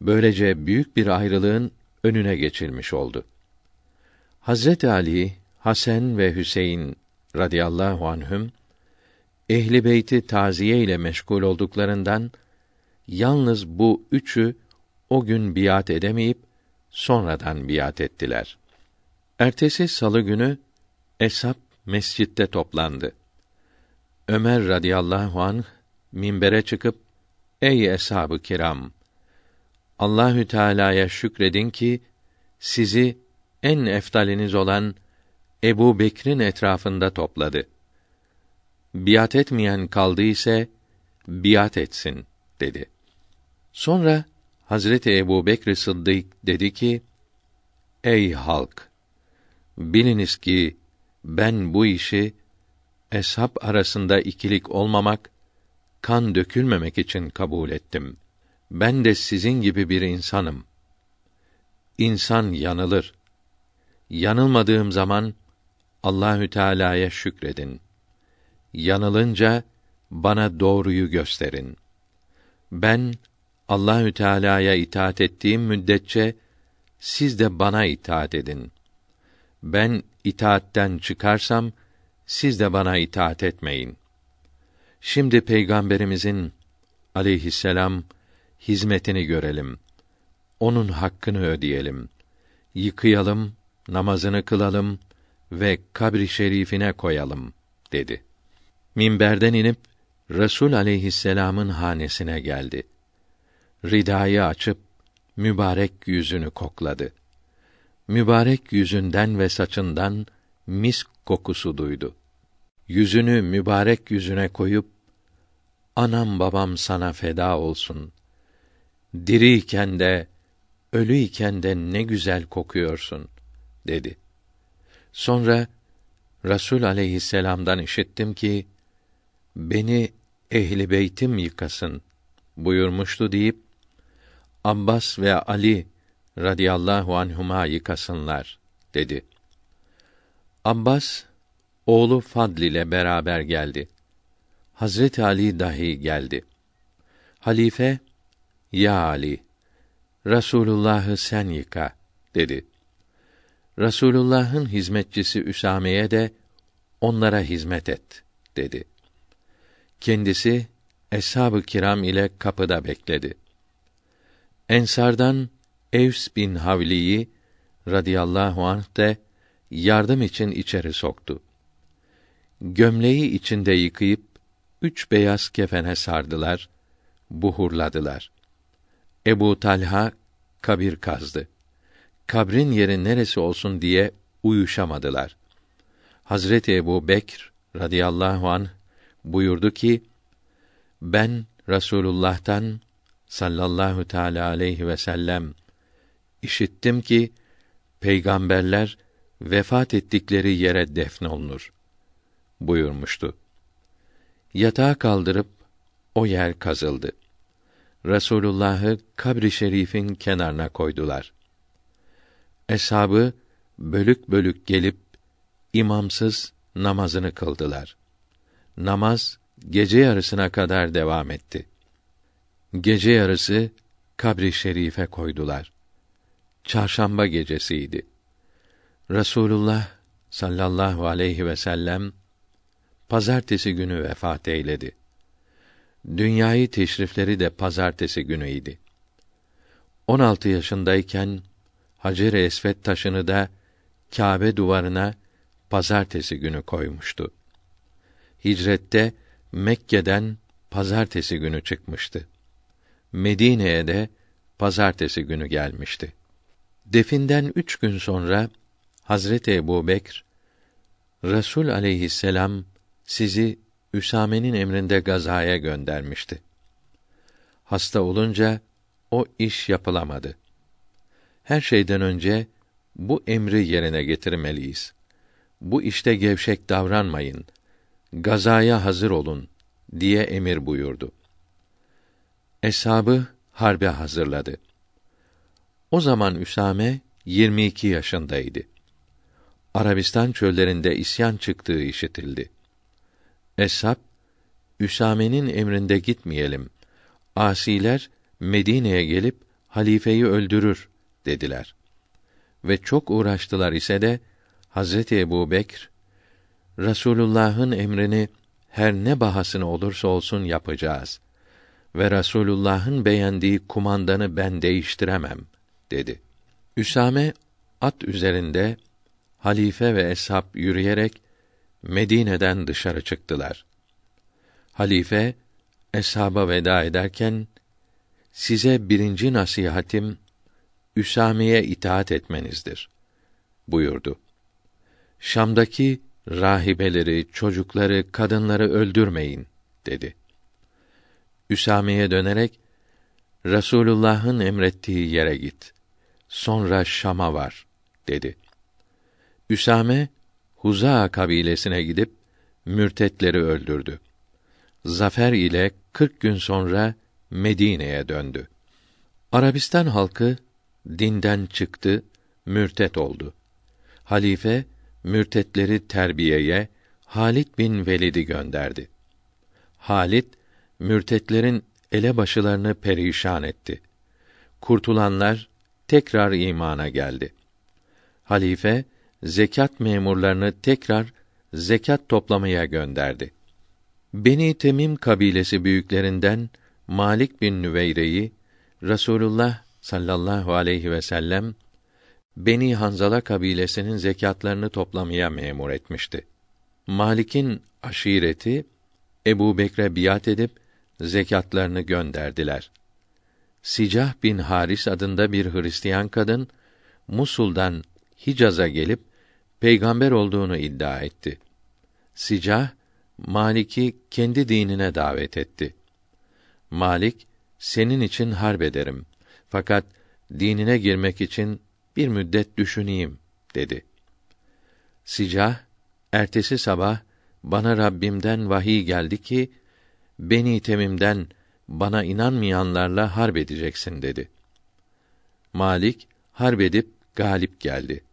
Böylece büyük bir ayrılığın önüne geçilmiş oldu. Hazreti Ali, Hasan ve Hüseyin radıyallahu anhüm ehli beyti taziye ile meşgul olduklarından yalnız bu üçü o gün biat edemeyip sonradan biat ettiler. Ertesi salı günü eshab mescitte toplandı. Ömer radıyallahu anh minbere çıkıp Ey eshab-ı kiram Allahü Teala'ya şükredin ki sizi en eftaliniz olan Ebu Bekir'in etrafında topladı. Biat etmeyen kaldı ise biat etsin dedi. Sonra Hazreti Ebu Bekr Sıddık dedi ki: Ey halk! Biliniz ki ben bu işi eshab arasında ikilik olmamak, kan dökülmemek için kabul ettim. Ben de sizin gibi bir insanım. İnsan yanılır. Yanılmadığım zaman Allahü Teala'ya şükredin. Yanılınca bana doğruyu gösterin. Ben Allahü Teala'ya itaat ettiğim müddetçe siz de bana itaat edin. Ben itaatten çıkarsam siz de bana itaat etmeyin. Şimdi peygamberimizin aleyhisselam hizmetini görelim. Onun hakkını ödeyelim. Yıkayalım, namazını kılalım ve kabri şerifine koyalım dedi. Minberden inip Resul aleyhisselam'ın hanesine geldi. Ridayı açıp mübarek yüzünü kokladı. Mübarek yüzünden ve saçından misk kokusu duydu. Yüzünü mübarek yüzüne koyup anam babam sana feda olsun. Diriyken de ölüyken de ne güzel kokuyorsun dedi. Sonra Rasul aleyhisselam'dan işittim ki beni ehli beytim yıkasın buyurmuştu deyip Abbas ve Ali radıyallahu anhuma yıkasınlar dedi. Abbas oğlu Fadl ile beraber geldi. Hazreti Ali dahi geldi. Halife ya Ali Rasulullah'ı sen yıka dedi. Rasulullah'ın hizmetçisi Üsame'ye de onlara hizmet et dedi. Kendisi eshab-ı kiram ile kapıda bekledi. Ensardan Evs bin Havli'yi radıyallahu anh de yardım için içeri soktu. Gömleği içinde yıkayıp üç beyaz kefene sardılar, buhurladılar. Ebu Talha kabir kazdı. Kabrin yeri neresi olsun diye uyuşamadılar. Hazreti Ebu Bekr radıyallahu an buyurdu ki: Ben Rasulullah'tan sallallahu teala aleyhi ve sellem işittim ki peygamberler vefat ettikleri yere defnolunur buyurmuştu. Yatağı kaldırıp o yer kazıldı. Resulullah'ı kabri şerifin kenarına koydular. Eshabı bölük bölük gelip imamsız namazını kıldılar. Namaz gece yarısına kadar devam etti. Gece yarısı kabri şerife koydular. Çarşamba gecesiydi. Resulullah sallallahu aleyhi ve sellem pazartesi günü vefat eyledi. Dünyayı teşrifleri de pazartesi günüydi. 16 yaşındayken Hacer-i Esved taşını da Kâbe duvarına pazartesi günü koymuştu. Hicrette Mekke'den pazartesi günü çıkmıştı. Medine'ye de pazartesi günü gelmişti. Definden üç gün sonra Hazreti Ebu Bekr, Resul aleyhisselam sizi Üsame'nin emrinde gazaya göndermişti. Hasta olunca o iş yapılamadı. Her şeyden önce bu emri yerine getirmeliyiz. Bu işte gevşek davranmayın. gazaya hazır olun diye emir buyurdu. Eshabı harbe hazırladı. O zaman Üsame 22 yaşındaydı. Arabistan çöllerinde isyan çıktığı işitildi. Eshab, Üsame'nin emrinde gitmeyelim. Asiler Medine'ye gelip halifeyi öldürür dediler. Ve çok uğraştılar ise de Hazreti Ebu Bekr, Rasulullah'ın emrini her ne bahasına olursa olsun yapacağız. Ve Rasulullah'ın beğendiği kumandanı ben değiştiremem dedi. Üsame at üzerinde halife ve eshab yürüyerek Medine'den dışarı çıktılar. Halife eshaba veda ederken size birinci nasihatim Üsame'ye itaat etmenizdir buyurdu. Şam'daki rahibeleri, çocukları, kadınları öldürmeyin dedi. Üsame'ye dönerek Rasulullah'ın emrettiği yere git. Sonra Şam'a var dedi. Üsame Huza kabilesine gidip mürtetleri öldürdü. Zafer ile kırk gün sonra Medine'ye döndü. Arabistan halkı dinden çıktı, mürtet oldu. Halife mürtetleri terbiyeye Halit bin Velid'i gönderdi. Halit mürtetlerin elebaşılarını perişan etti. Kurtulanlar tekrar imana geldi. Halife zekat memurlarını tekrar zekat toplamaya gönderdi. Beni Temim kabilesi büyüklerinden Malik bin Nüveyre'yi Rasulullah sallallahu aleyhi ve sellem Beni Hanzala kabilesinin zekatlarını toplamaya memur etmişti. Malik'in aşireti Ebu Bekre biat edip zekatlarını gönderdiler. Sicah bin Haris adında bir Hristiyan kadın Musul'dan Hicaz'a gelip peygamber olduğunu iddia etti. Sicah Malik'i kendi dinine davet etti. Malik senin için harp ederim. Fakat dinine girmek için bir müddet düşüneyim dedi. Sicah ertesi sabah bana Rabbimden vahiy geldi ki Beni Temim'den bana inanmayanlarla harp edeceksin dedi. Malik harp edip galip geldi.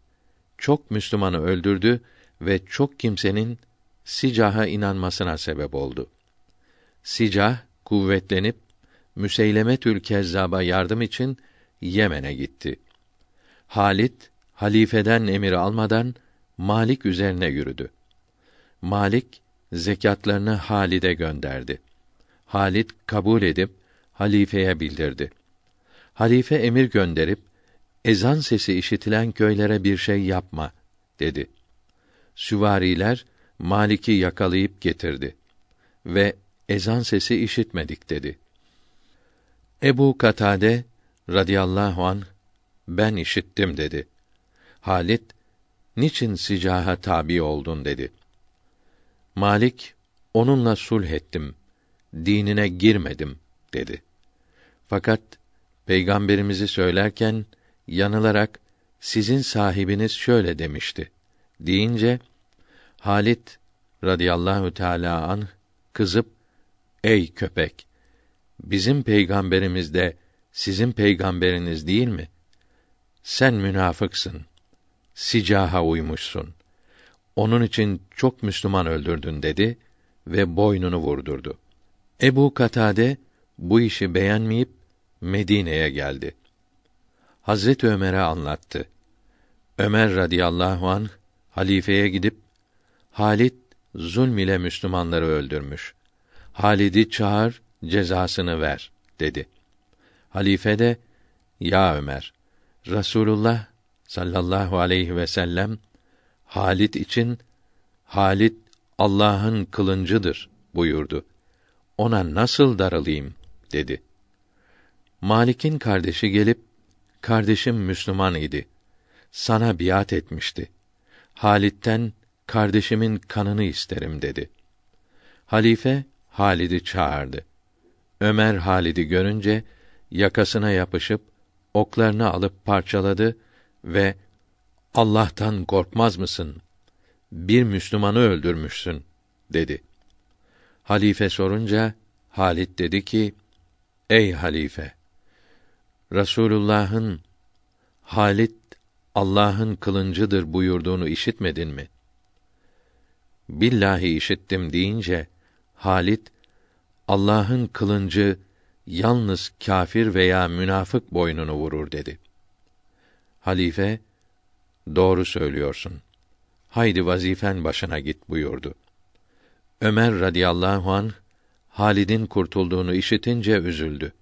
Çok Müslümanı öldürdü ve çok kimsenin Sicah'a inanmasına sebep oldu. Sicah kuvvetlenip Müseylemetül Kezzab'a yardım için Yemen'e gitti. Halit halifeden emir almadan Malik üzerine yürüdü. Malik zekatlarını Halid'e gönderdi. Halit kabul edip halifeye bildirdi. Halife emir gönderip ezan sesi işitilen köylere bir şey yapma dedi. Süvariler Malik'i yakalayıp getirdi ve ezan sesi işitmedik dedi. Ebu Katade radıyallahu an ben işittim dedi. Halit niçin sicaha tabi oldun dedi. Malik onunla sulh ettim. Dinine girmedim dedi. Fakat peygamberimizi söylerken yanılarak sizin sahibiniz şöyle demişti deyince Halit radıyallahu teala an kızıp ey köpek bizim peygamberimiz de sizin peygamberiniz değil mi? Sen münafıksın. Sicaha uymuşsun. Onun için çok Müslüman öldürdün dedi ve boynunu vurdurdu. Ebu Katade bu işi beğenmeyip Medine'ye geldi. Hazret Ömer'e anlattı. Ömer radıyallahu an halifeye gidip Halit zulm ile Müslümanları öldürmüş. Halid'i çağır, cezasını ver dedi. Halife de ya Ömer Rasulullah sallallahu aleyhi ve sellem Halit için Halit Allah'ın kılıncıdır buyurdu. Ona nasıl darılayım dedi. Malik'in kardeşi gelip kardeşim Müslüman idi. Sana biat etmişti. Halit'ten kardeşimin kanını isterim dedi. Halife Halid'i çağırdı. Ömer Halid'i görünce yakasına yapışıp oklarını alıp parçaladı ve Allah'tan korkmaz mısın? Bir Müslümanı öldürmüşsün dedi. Halife sorunca Halit dedi ki: Ey halife! Rasulullah'ın Halit Allah'ın kılıncıdır buyurduğunu işitmedin mi? Billahi işittim deyince Halit Allah'ın kılıncı yalnız kafir veya münafık boynunu vurur dedi. Halife doğru söylüyorsun. Haydi vazifen başına git buyurdu. Ömer radıyallahu an Halid'in kurtulduğunu işitince üzüldü.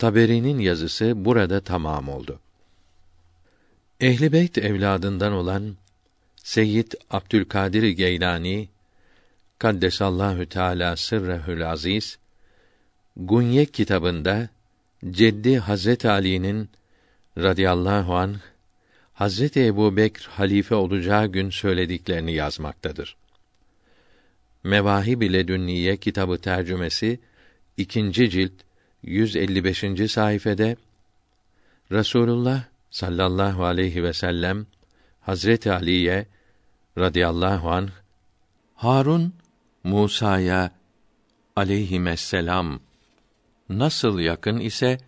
Taberi'nin yazısı burada tamam oldu. Ehli Beyt evladından olan Seyyid Abdülkadir Geylani Kaddesallahu Teala sırrehül aziz Gunye kitabında Ceddi Hazret Ali'nin radıyallahu an Hazreti Ebu Bekr halife olacağı gün söylediklerini yazmaktadır. Mevahib ile Dünniye kitabı tercümesi ikinci cilt 155. sayfede Rasulullah sallallahu aleyhi ve sellem Hazreti Ali'ye radıyallahu anh Harun Musa'ya aleyhisselam nasıl yakın ise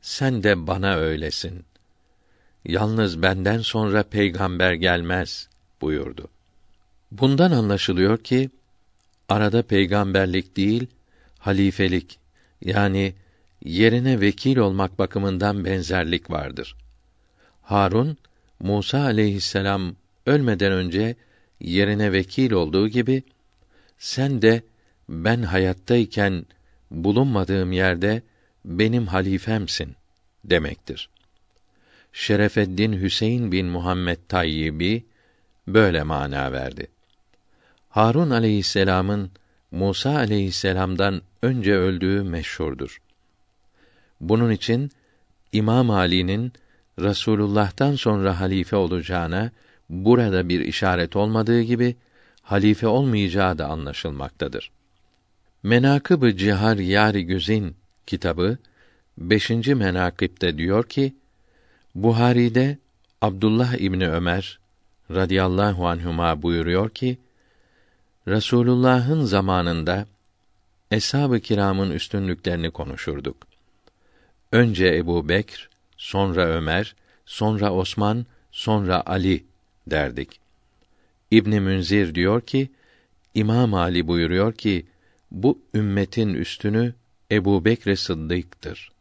sen de bana öylesin. Yalnız benden sonra peygamber gelmez buyurdu. Bundan anlaşılıyor ki arada peygamberlik değil halifelik yani yerine vekil olmak bakımından benzerlik vardır. Harun Musa aleyhisselam ölmeden önce yerine vekil olduğu gibi sen de ben hayattayken bulunmadığım yerde benim halifemsin demektir. Şerefeddin Hüseyin bin Muhammed Tayyibi böyle mana verdi. Harun aleyhisselamın Musa aleyhisselam'dan önce öldüğü meşhurdur. Bunun için İmam Ali'nin Rasulullah'tan sonra halife olacağına burada bir işaret olmadığı gibi halife olmayacağı da anlaşılmaktadır. Menakıb-ı Cihar Yari Güzin kitabı 5. menakipte diyor ki Buhari'de Abdullah İbni Ömer radıyallahu anhuma buyuruyor ki Resulullah'ın zamanında eshab-ı kiramın üstünlüklerini konuşurduk. Önce Ebu Bekr, sonra Ömer, sonra Osman, sonra Ali derdik. İbn Münzir diyor ki, İmam Ali buyuruyor ki, bu ümmetin üstünü Ebu Bekr Sıddık'tır.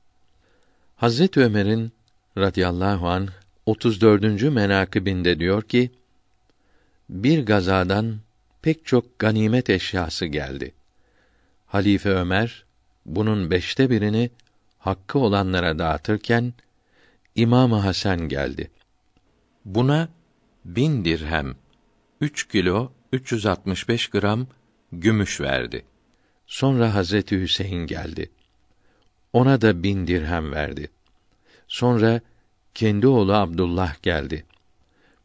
Hazret Ömer'in radıyallahu an 34. menakibinde diyor ki, bir gazadan pek çok ganimet eşyası geldi. Halife Ömer bunun beşte birini hakkı olanlara dağıtırken İmam Hasan geldi. Buna bin dirhem, üç kilo 365 gram gümüş verdi. Sonra Hazreti Hüseyin geldi. Ona da bin dirhem verdi. Sonra kendi oğlu Abdullah geldi.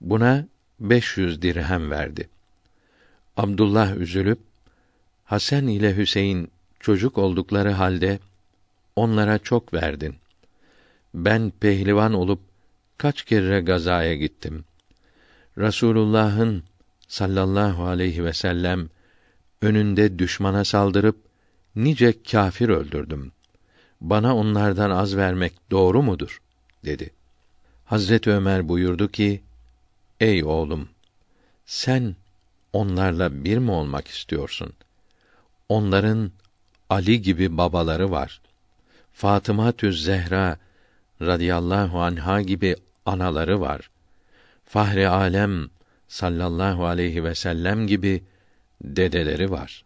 Buna beş yüz dirhem verdi. Abdullah üzülüp Hasan ile Hüseyin çocuk oldukları halde onlara çok verdin. Ben pehlivan olup kaç kere gazaya gittim. Rasulullah'ın sallallahu aleyhi ve sellem önünde düşmana saldırıp nice kâfir öldürdüm. Bana onlardan az vermek doğru mudur? dedi. Hazret Ömer buyurdu ki: Ey oğlum, sen onlarla bir mi olmak istiyorsun? Onların Ali gibi babaları var. Fatıma Tüz Zehra radıyallahu anha gibi anaları var. Fahri alem sallallahu aleyhi ve sellem gibi dedeleri var.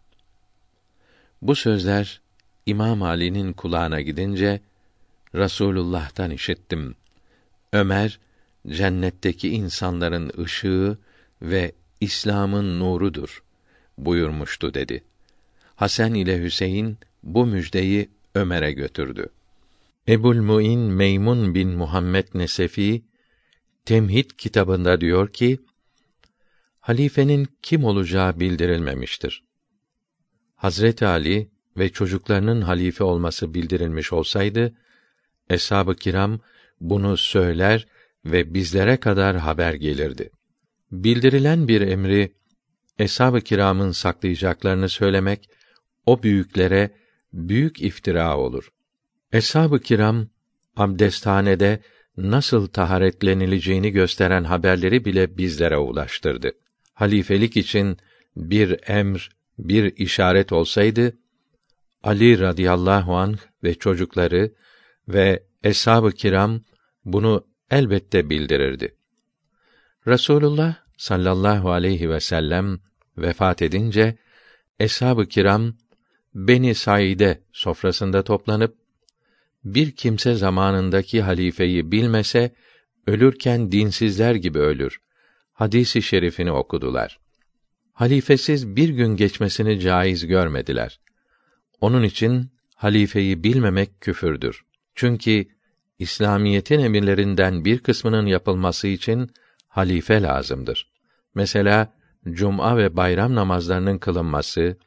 Bu sözler İmam Ali'nin kulağına gidince Rasulullah'tan işittim. Ömer cennetteki insanların ışığı ve İslam'ın nurudur buyurmuştu dedi. Hasan ile Hüseyin bu müjdeyi Ömer'e götürdü. Ebul Muin Meymun bin Muhammed Nesefi Temhid kitabında diyor ki halifenin kim olacağı bildirilmemiştir. Hazreti Ali ve çocuklarının halife olması bildirilmiş olsaydı eshab-ı kiram bunu söyler ve bizlere kadar haber gelirdi. Bildirilen bir emri eshab-ı kiramın saklayacaklarını söylemek o büyüklere büyük iftira olur. Eshab-ı kiram abdesthanede nasıl taharetlenileceğini gösteren haberleri bile bizlere ulaştırdı. Halifelik için bir emr, bir işaret olsaydı Ali radıyallahu anh ve çocukları ve eshab-ı kiram bunu elbette bildirirdi. Resulullah sallallahu aleyhi ve sellem vefat edince eshab-ı kiram Beni Saide sofrasında toplanıp bir kimse zamanındaki halifeyi bilmese ölürken dinsizler gibi ölür. Hadisi şerifini okudular. Halifesiz bir gün geçmesini caiz görmediler. Onun için halifeyi bilmemek küfürdür. Çünkü İslamiyetin emirlerinden bir kısmının yapılması için halife lazımdır. Mesela cuma ve bayram namazlarının kılınması,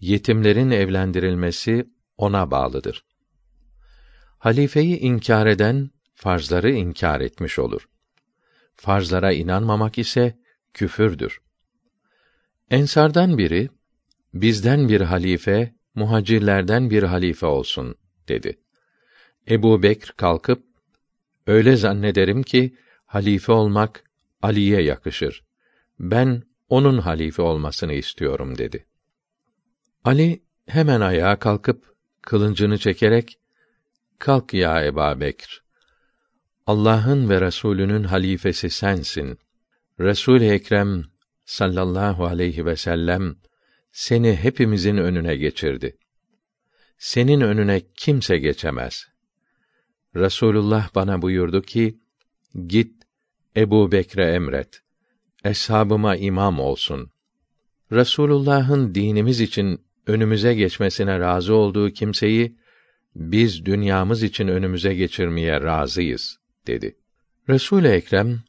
yetimlerin evlendirilmesi ona bağlıdır. Halifeyi inkar eden farzları inkar etmiş olur. Farzlara inanmamak ise küfürdür. Ensardan biri bizden bir halife, muhacirlerden bir halife olsun dedi. Ebu Bekr kalkıp öyle zannederim ki halife olmak Ali'ye yakışır. Ben onun halife olmasını istiyorum dedi. Ali hemen ayağa kalkıp kılıncını çekerek Kalk ya Eba Bekr. Allah'ın ve Resulünün halifesi sensin. Resul Ekrem sallallahu aleyhi ve sellem seni hepimizin önüne geçirdi. Senin önüne kimse geçemez. Resulullah bana buyurdu ki, git Ebu Bekre emret. Eshabıma imam olsun. Resulullah'ın dinimiz için önümüze geçmesine razı olduğu kimseyi biz dünyamız için önümüze geçirmeye razıyız dedi. Resul Ekrem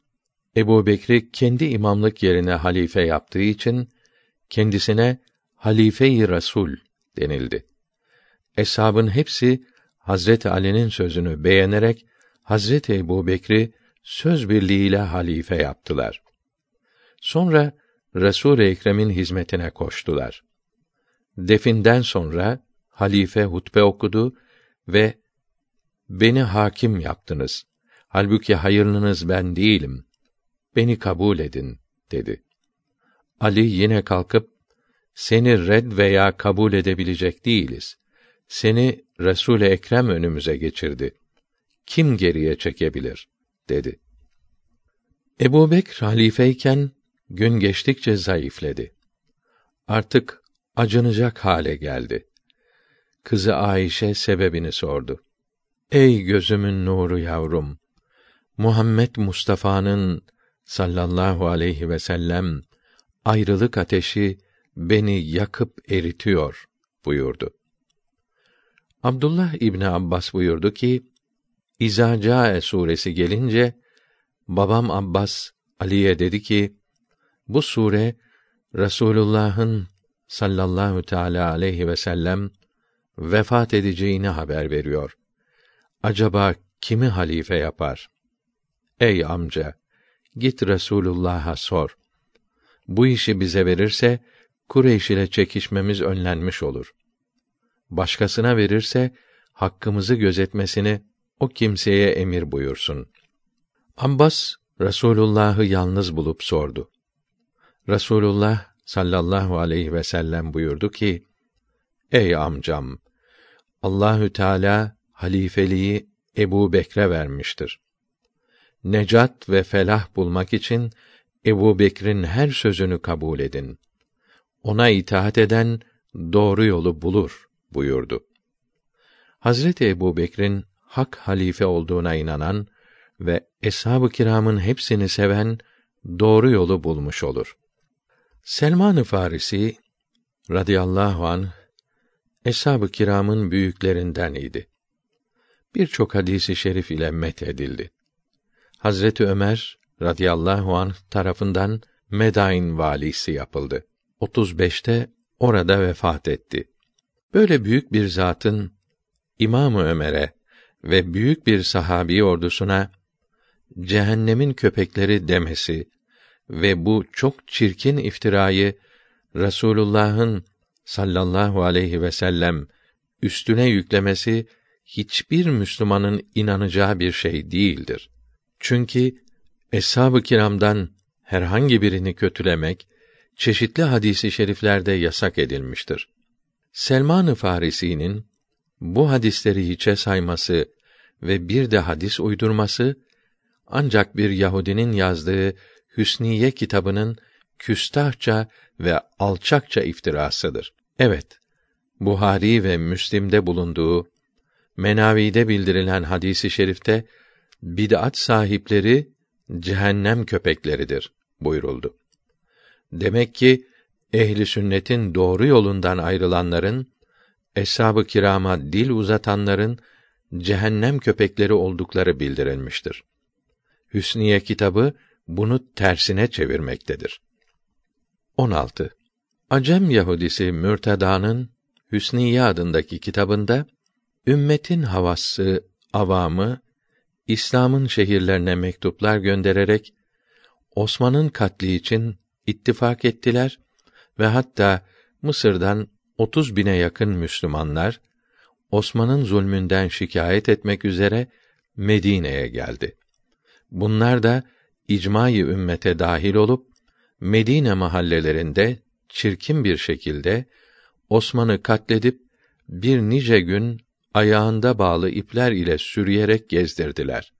Ebu Bekri kendi imamlık yerine halife yaptığı için kendisine halife-i Resul denildi. Eshabın hepsi Hazret Ali'nin sözünü beğenerek Hazret Ebu Bekri söz birliğiyle halife yaptılar. Sonra Resul Ekrem'in hizmetine koştular. Definden sonra halife hutbe okudu ve beni hakim yaptınız. Halbuki hayırlınız ben değilim. Beni kabul edin dedi. Ali yine kalkıp seni red veya kabul edebilecek değiliz. Seni Resul Ekrem önümüze geçirdi. Kim geriye çekebilir? Dedi. Ebu Bekr halifeyken gün geçtikçe zayıfledi. Artık acınacak hale geldi. Kızı Ayşe sebebini sordu. Ey gözümün nuru yavrum! Muhammed Mustafa'nın sallallahu aleyhi ve sellem ayrılık ateşi beni yakıp eritiyor buyurdu. Abdullah İbni Abbas buyurdu ki, İzâ Câe suresi gelince, babam Abbas, Ali'ye dedi ki, bu sure, Resulullah'ın sallallahu teâlâ aleyhi ve sellem vefat edeceğini haber veriyor. Acaba kimi halife yapar? Ey amca, git Resulullah'a sor. Bu işi bize verirse Kureyş ile çekişmemiz önlenmiş olur. Başkasına verirse hakkımızı gözetmesini o kimseye emir buyursun. Abbas Resulullah'ı yalnız bulup sordu. Resulullah sallallahu aleyhi ve sellem buyurdu ki: Ey amcam, Allahü Teala halifeliği Ebu Bekre vermiştir. Necat ve felah bulmak için Ebu Bekir'in her sözünü kabul edin. Ona itaat eden doğru yolu bulur buyurdu. Hazreti Ebu Bekir'in hak halife olduğuna inanan ve eshab-ı kiramın hepsini seven doğru yolu bulmuş olur. Selman-ı Farisi radıyallahu an eshab-ı kiramın büyüklerinden idi. Birçok hadisi şerif ile met edildi. Hazreti Ömer radıyallahu anh tarafından Medain valisi yapıldı. 35'te orada vefat etti. Böyle büyük bir zatın İmamı Ömer'e ve büyük bir sahabi ordusuna cehennemin köpekleri demesi ve bu çok çirkin iftirayı Resulullah'ın sallallahu aleyhi ve sellem üstüne yüklemesi hiçbir Müslümanın inanacağı bir şey değildir. Çünkü eshab-ı kiramdan herhangi birini kötülemek çeşitli hadisi şeriflerde yasak edilmiştir. Selman-ı Farisi'nin bu hadisleri hiçe sayması ve bir de hadis uydurması ancak bir Yahudinin yazdığı Hüsniye kitabının küstahça ve alçakça iftirasıdır. Evet, Buhari ve Müslim'de bulunduğu Menavi'de bildirilen hadisi şerifte bid'at sahipleri cehennem köpekleridir buyuruldu. Demek ki ehli sünnetin doğru yolundan ayrılanların eshab-ı kirama dil uzatanların cehennem köpekleri oldukları bildirilmiştir. Hüsniye kitabı bunu tersine çevirmektedir. 16. Acem Yahudisi Mürteda'nın Hüsniye adındaki kitabında ümmetin havası, avamı İslam'ın şehirlerine mektuplar göndererek Osman'ın katli için ittifak ettiler ve hatta Mısır'dan 30 bine yakın Müslümanlar Osman'ın zulmünden şikayet etmek üzere Medine'ye geldi. Bunlar da icmai ümmete dahil olup Medine mahallelerinde çirkin bir şekilde Osman'ı katledip bir nice gün ayağında bağlı ipler ile sürüyerek gezdirdiler.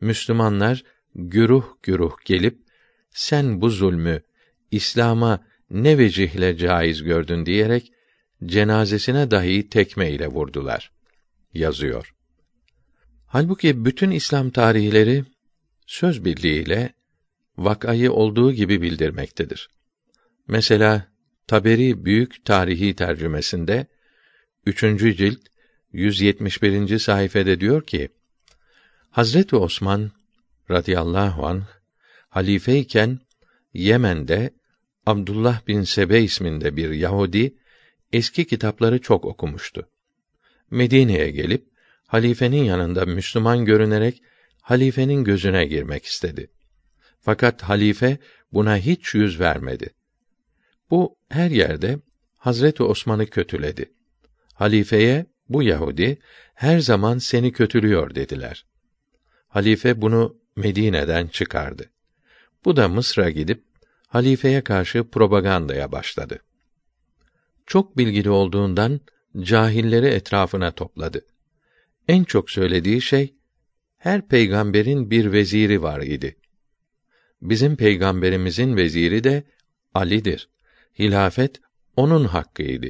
Müslümanlar güruh güruh gelip sen bu zulmü İslam'a ne vecihle caiz gördün diyerek cenazesine dahi tekme ile vurdular. Yazıyor. Halbuki bütün İslam tarihleri söz birliğiyle vakayı olduğu gibi bildirmektedir. Mesela Taberi Büyük Tarihi tercümesinde 3. cilt 171. sayfede diyor ki: Hazreti Osman radıyallahu anh halifeyken Yemen'de Abdullah bin Sebe isminde bir Yahudi eski kitapları çok okumuştu. Medine'ye gelip halifenin yanında Müslüman görünerek halifenin gözüne girmek istedi. Fakat halife buna hiç yüz vermedi. Bu her yerde Hazreti Osman'ı kötüledi. Halifeye bu Yahudi her zaman seni kötülüyor dediler. Halife bunu Medine'den çıkardı. Bu da Mısır'a gidip halifeye karşı propagandaya başladı. Çok bilgili olduğundan cahilleri etrafına topladı. En çok söylediği şey her peygamberin bir veziri var idi. Bizim peygamberimizin veziri de Ali'dir. Hilafet onun hakkıydı.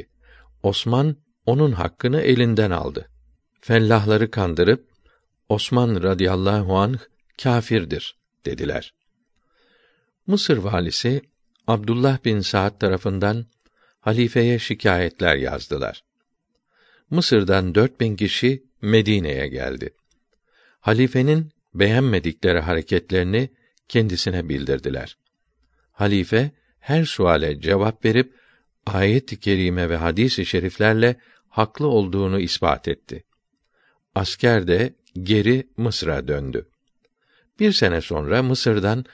Osman onun hakkını elinden aldı. Fellahları kandırıp Osman radıyallahu anh kâfirdir dediler. Mısır valisi Abdullah bin Saad tarafından halifeye şikayetler yazdılar. Mısır'dan dört bin kişi Medine'ye geldi. Halifenin beğenmedikleri hareketlerini kendisine bildirdiler. Halife her suale cevap verip ayet-i kerime ve hadis-i şeriflerle haklı olduğunu ispat etti. Asker de geri Mısır'a döndü. Bir sene sonra Mısır'dan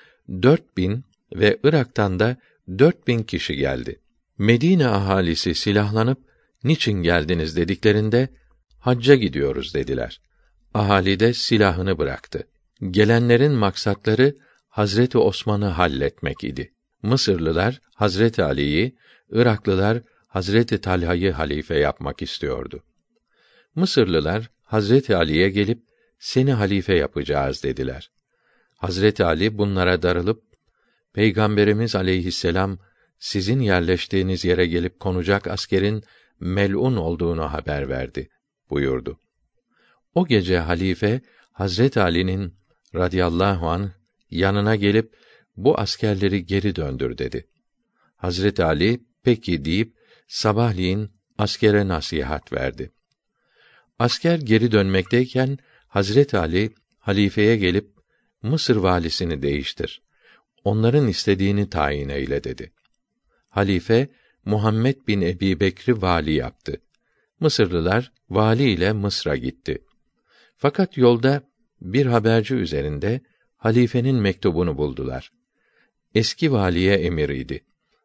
dört bin ve Irak'tan da dört bin kişi geldi. Medine ahalisi silahlanıp niçin geldiniz dediklerinde hacca gidiyoruz dediler. Ahali de silahını bıraktı. Gelenlerin maksatları Hazreti Osman'ı halletmek idi. Mısırlılar Hazreti Ali'yi, Iraklılar Hazreti Talha'yı halife yapmak istiyordu. Mısırlılar Hazreti Ali'ye gelip seni halife yapacağız dediler. Hazreti Ali bunlara darılıp Peygamberimiz aleyhisselam sizin yerleştiğiniz yere gelip konacak askerin melun olduğunu haber verdi buyurdu. O gece halife Hazret Ali'nin radıyallahu an yanına gelip bu askerleri geri döndür dedi. Hazret Ali peki deyip sabahleyin askere nasihat verdi. Asker geri dönmekteyken Hazret Ali halifeye gelip Mısır valisini değiştir. Onların istediğini tayin eyle dedi. Halife Muhammed bin Ebi Bekri vali yaptı. Mısırlılar vali ile Mısır'a gitti. Fakat yolda bir haberci üzerinde halifenin mektubunu buldular. Eski valiye emir idi.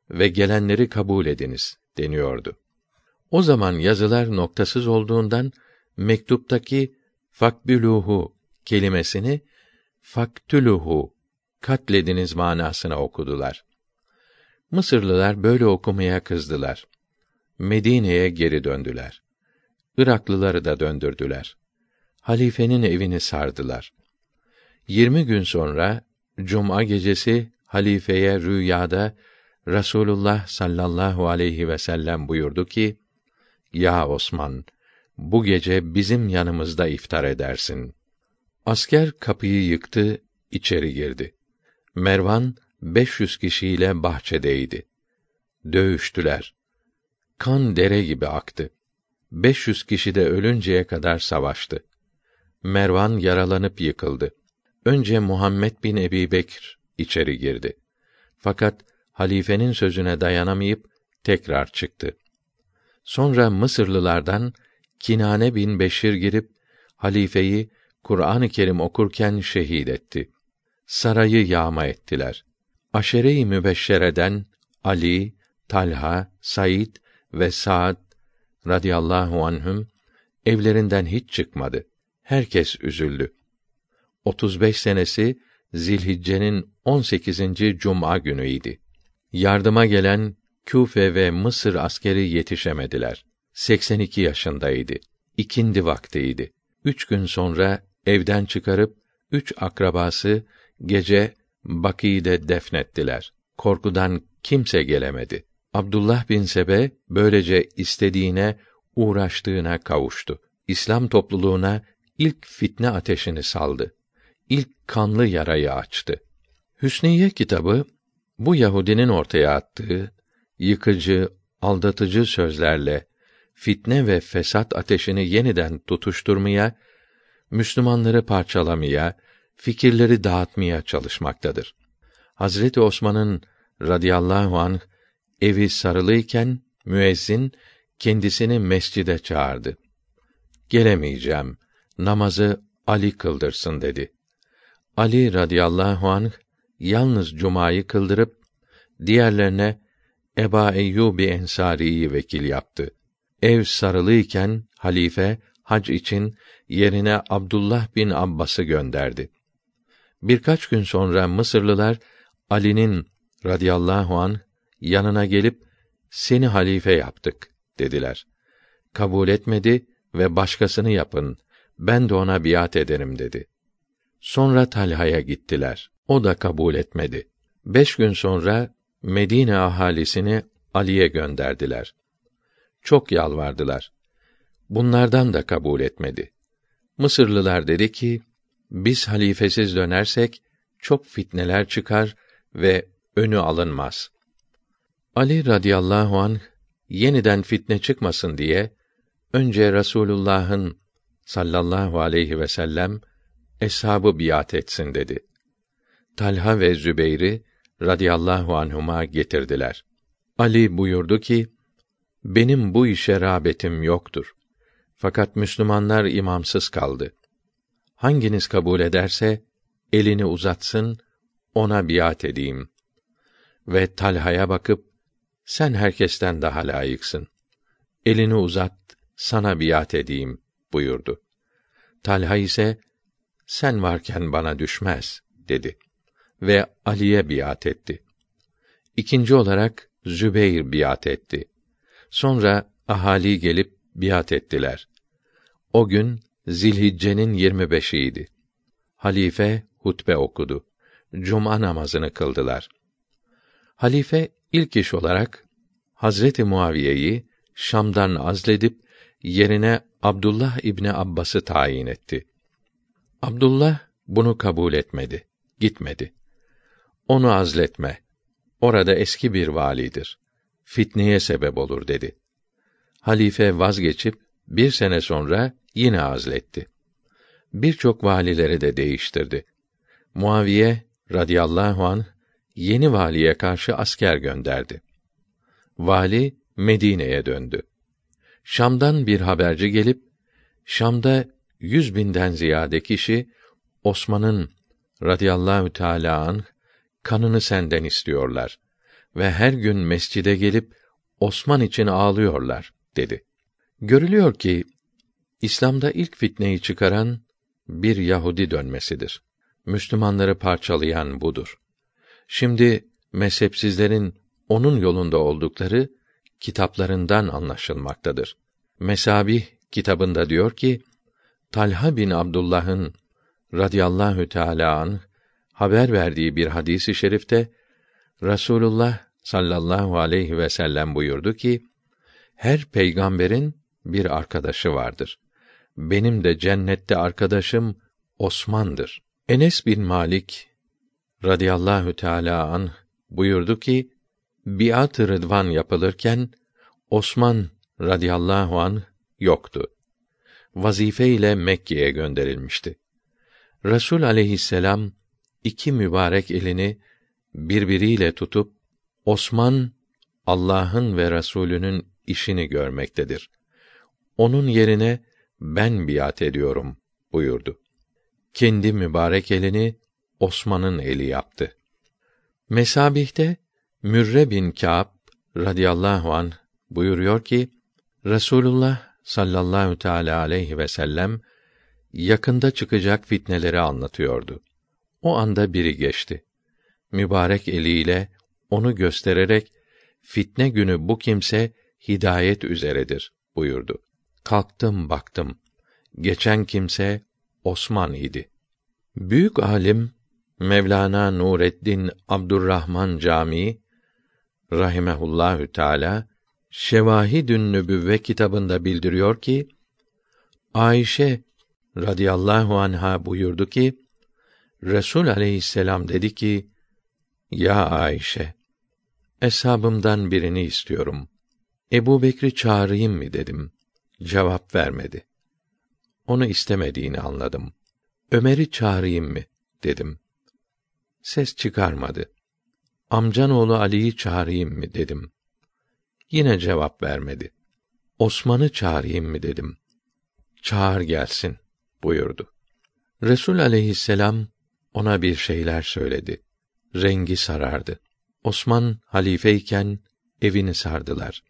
ve gelenleri kabul ediniz deniyordu. O zaman yazılar noktasız olduğundan mektuptaki fakbüluhu kelimesini faktuluhu katlediniz manasına okudular. Mısırlılar böyle okumaya kızdılar. Medine'ye geri döndüler. Iraklıları da döndürdüler. Halifenin evini sardılar. Yirmi gün sonra Cuma gecesi halifeye rüyada Rasulullah sallallahu aleyhi ve sellem buyurdu ki: Ya Osman, bu gece bizim yanımızda iftar edersin. Asker kapıyı yıktı, içeri girdi. Mervan 500 kişiyle bahçedeydi. Dövüştüler. Kan dere gibi aktı. 500 kişi de ölünceye kadar savaştı. Mervan yaralanıp yıkıldı. Önce Muhammed bin Ebi Bekr içeri girdi. Fakat halifenin sözüne dayanamayıp tekrar çıktı. Sonra Mısırlılardan Kinane bin Beşir girip halifeyi Kur'an-ı Kerim okurken şehit etti. Sarayı yağma ettiler. Aşere-i mübeşşereden Ali, Talha, Said ve Saad radıyallahu anhüm evlerinden hiç çıkmadı. Herkes üzüldü. 35 senesi Zilhicce'nin 18. cuma günüydi. Yardıma gelen Küfe ve Mısır askeri yetişemediler. 82 yaşındaydı. İkindi vaktiydi. Üç gün sonra evden çıkarıp üç akrabası gece Bakî'de defnettiler. Korkudan kimse gelemedi. Abdullah bin Sebe böylece istediğine, uğraştığına kavuştu. İslam topluluğuna ilk fitne ateşini saldı. İlk kanlı yarayı açtı. Hüsniye kitabı bu Yahudinin ortaya attığı yıkıcı, aldatıcı sözlerle fitne ve fesat ateşini yeniden tutuşturmaya, Müslümanları parçalamaya, fikirleri dağıtmaya çalışmaktadır. Hazreti Osman'ın radıyallahu anh evi sarılıyken müezzin kendisini mescide çağırdı. Gelemeyeceğim. Namazı Ali kıldırsın dedi. Ali radıyallahu anh yalnız cumayı kıldırıp diğerlerine Eba Eyyubi Ensari'yi vekil yaptı. Ev sarılıyken halife hac için yerine Abdullah bin Abbas'ı gönderdi. Birkaç gün sonra Mısırlılar Ali'nin radıyallahu an yanına gelip seni halife yaptık dediler. Kabul etmedi ve başkasını yapın. Ben de ona biat ederim dedi. Sonra Talha'ya gittiler. O da kabul etmedi. Beş gün sonra Medine ahalisini Ali'ye gönderdiler. Çok yalvardılar. Bunlardan da kabul etmedi. Mısırlılar dedi ki, biz halifesiz dönersek, çok fitneler çıkar ve önü alınmaz. Ali radıyallahu anh, yeniden fitne çıkmasın diye, önce Rasulullah'ın sallallahu aleyhi ve sellem, eshabı biat etsin dedi. Talha ve Zübeyri radıyallahu anhuma getirdiler. Ali buyurdu ki, benim bu işe rağbetim yoktur. Fakat Müslümanlar imamsız kaldı. Hanginiz kabul ederse elini uzatsın, ona biat edeyim. Ve Talha'ya bakıp sen herkesten daha layıksın. Elini uzat, sana biat edeyim buyurdu. Talha ise sen varken bana düşmez dedi ve Ali'ye biat etti. İkinci olarak Zübeyr biat etti. Sonra ahali gelip biat ettiler. O gün Zilhicce'nin 25'iydi. Halife hutbe okudu. Cuma namazını kıldılar. Halife ilk iş olarak Hazreti Muaviye'yi Şam'dan azledip yerine Abdullah İbni Abbas'ı tayin etti. Abdullah bunu kabul etmedi, gitmedi. Onu azletme. Orada eski bir validir. Fitneye sebep olur dedi. Halife vazgeçip bir sene sonra yine azletti. Birçok valileri de değiştirdi. Muaviye radıyallahu an yeni valiye karşı asker gönderdi. Vali Medine'ye döndü. Şam'dan bir haberci gelip Şam'da yüz binden ziyade kişi Osman'ın radıyallahu teâlâ anh kanını senden istiyorlar. ve her gün mescide gelip Osman için ağlıyorlar dedi. Görülüyor ki İslam'da ilk fitneyi çıkaran bir Yahudi dönmesidir. Müslümanları parçalayan budur. Şimdi mezhepsizlerin onun yolunda oldukları kitaplarından anlaşılmaktadır. Mesabih kitabında diyor ki Talha bin Abdullah'ın radıyallahu teala an haber verdiği bir hadisi şerifte Rasulullah sallallahu aleyhi ve sellem buyurdu ki her peygamberin bir arkadaşı vardır. Benim de cennette arkadaşım Osman'dır. Enes bin Malik radıyallahu teala an buyurdu ki biat-ı rıdvan yapılırken Osman radıyallahu an yoktu. Vazife ile Mekke'ye gönderilmişti. Resul aleyhisselam iki mübarek elini birbiriyle tutup Osman Allah'ın ve Resulünün işini görmektedir. Onun yerine ben biat ediyorum buyurdu. Kendi mübarek elini Osman'ın eli yaptı. Mesabihte Mürre bin Kâb radıyallahu an buyuruyor ki Resulullah sallallahu teala aleyhi ve sellem yakında çıkacak fitneleri anlatıyordu. O anda biri geçti. Mübarek eliyle onu göstererek fitne günü bu kimse hidayet üzeredir buyurdu. Kalktım baktım. Geçen kimse Osman idi. Büyük alim Mevlana Nureddin Abdurrahman Camii rahimehullahü teala Şevahidün Nübüvve kitabında bildiriyor ki Ayşe radıyallahu anha buyurdu ki Resul aleyhisselam dedi ki Ya Ayşe eshabımdan birini istiyorum. Ebu Bekri çağırayım mı dedim. Cevap vermedi. Onu istemediğini anladım. Ömer'i çağırayım mı dedim. Ses çıkarmadı. Amcan oğlu Ali'yi çağırayım mı dedim. Yine cevap vermedi. Osman'ı çağırayım mı dedim. Çağır gelsin buyurdu. Resul aleyhisselam ona bir şeyler söyledi. Rengi sarardı. Osman halifeyken evini sardılar.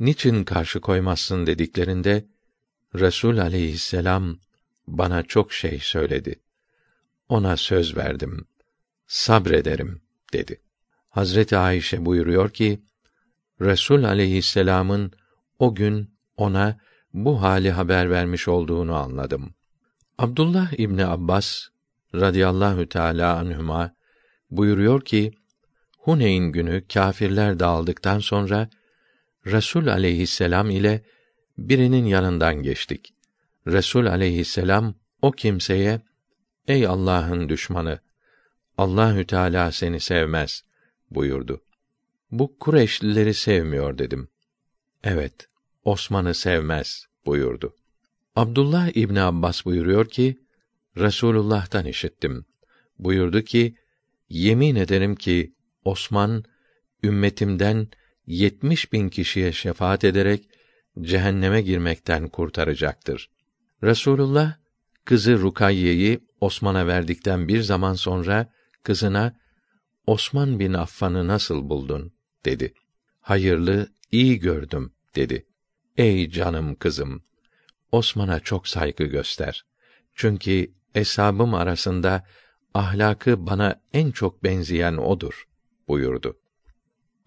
Niçin karşı koymazsın dediklerinde Resul aleyhisselam bana çok şey söyledi. Ona söz verdim. Sabrederim dedi. Hazreti Ayşe buyuruyor ki Resul aleyhisselam'ın o gün ona bu hali haber vermiş olduğunu anladım. Abdullah İbni Abbas radıyallahu teala anhuma buyuruyor ki Huneyn günü kâfirler dağıldıktan sonra Resul aleyhisselam ile birinin yanından geçtik. Resul aleyhisselam o kimseye ey Allah'ın düşmanı Allahü Teala seni sevmez buyurdu. Bu Kureyşlileri sevmiyor dedim. Evet, Osman'ı sevmez buyurdu. Abdullah İbni Abbas buyuruyor ki, Resulullah'tan işittim. Buyurdu ki, yemin ederim ki Osman ümmetimden yetmiş bin kişiye şefaat ederek cehenneme girmekten kurtaracaktır. Resulullah kızı Rukayye'yi Osman'a verdikten bir zaman sonra kızına Osman bin Affan'ı nasıl buldun dedi. Hayırlı, iyi gördüm dedi. Ey canım kızım, Osman'a çok saygı göster. Çünkü eshabım arasında ahlakı bana en çok benzeyen odur buyurdu.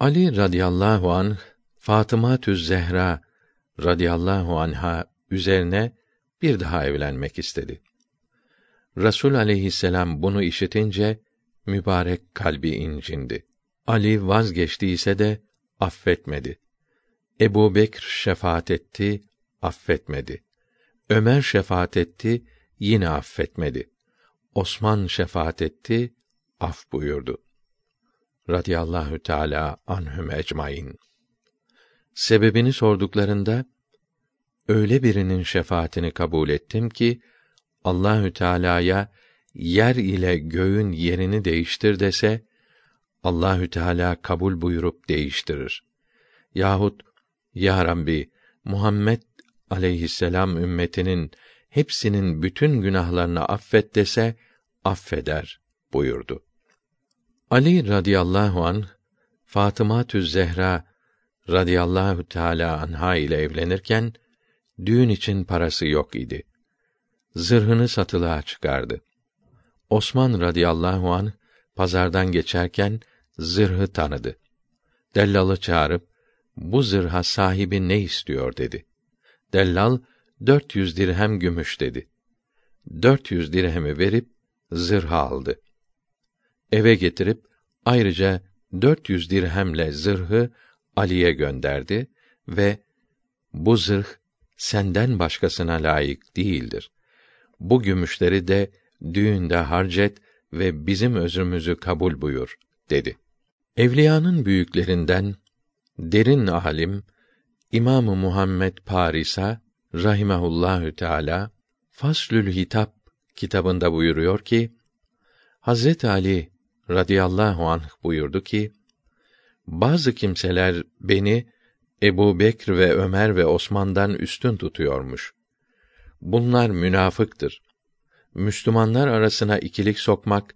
Ali radıyallahu anh Fatıma Tüz Zehra radıyallahu anha üzerine bir daha evlenmek istedi. Resul aleyhisselam bunu işitince mübarek kalbi incindi. Ali vazgeçtiyse de affetmedi. Ebu Bekr şefaat etti, affetmedi. Ömer şefaat etti, yine affetmedi. Osman şefaat etti, af buyurdu. Radiyallahu Teala anhum ecmaîn. Sebebini sorduklarında öyle birinin şefaatini kabul ettim ki Allahü Teala'ya yer ile göğün yerini değiştir dese Allahü Teala kabul buyurup değiştirir. Yahut ya Rabbi Muhammed aleyhisselam ümmetinin hepsinin bütün günahlarını affet dese affeder buyurdu. Ali radıyallahu an Fatıma Tüz Zehra radıyallahu teala anha ile evlenirken düğün için parası yok idi. Zırhını satılığa çıkardı. Osman radıyallahu an pazardan geçerken zırhı tanıdı. Dellalı çağırıp bu zırha sahibi ne istiyor dedi. Dellal 400 dirhem gümüş dedi. 400 dirhemi verip zırhı aldı. Eve getirip ayrıca 400 dirhemle zırhı Ali'ye gönderdi ve bu zırh senden başkasına layık değildir. Bu gümüşleri de düğünde harcet ve bizim özrümüzü kabul buyur dedi. Evliyanın büyüklerinden derin alim İmamı Muhammed Parisa rahimehullahü teala Faslül Hitap kitabında buyuruyor ki Hazret Ali radıyallahu anh buyurdu ki bazı kimseler beni Ebu Bekr ve Ömer ve Osman'dan üstün tutuyormuş. Bunlar münafıktır. Müslümanlar arasına ikilik sokmak,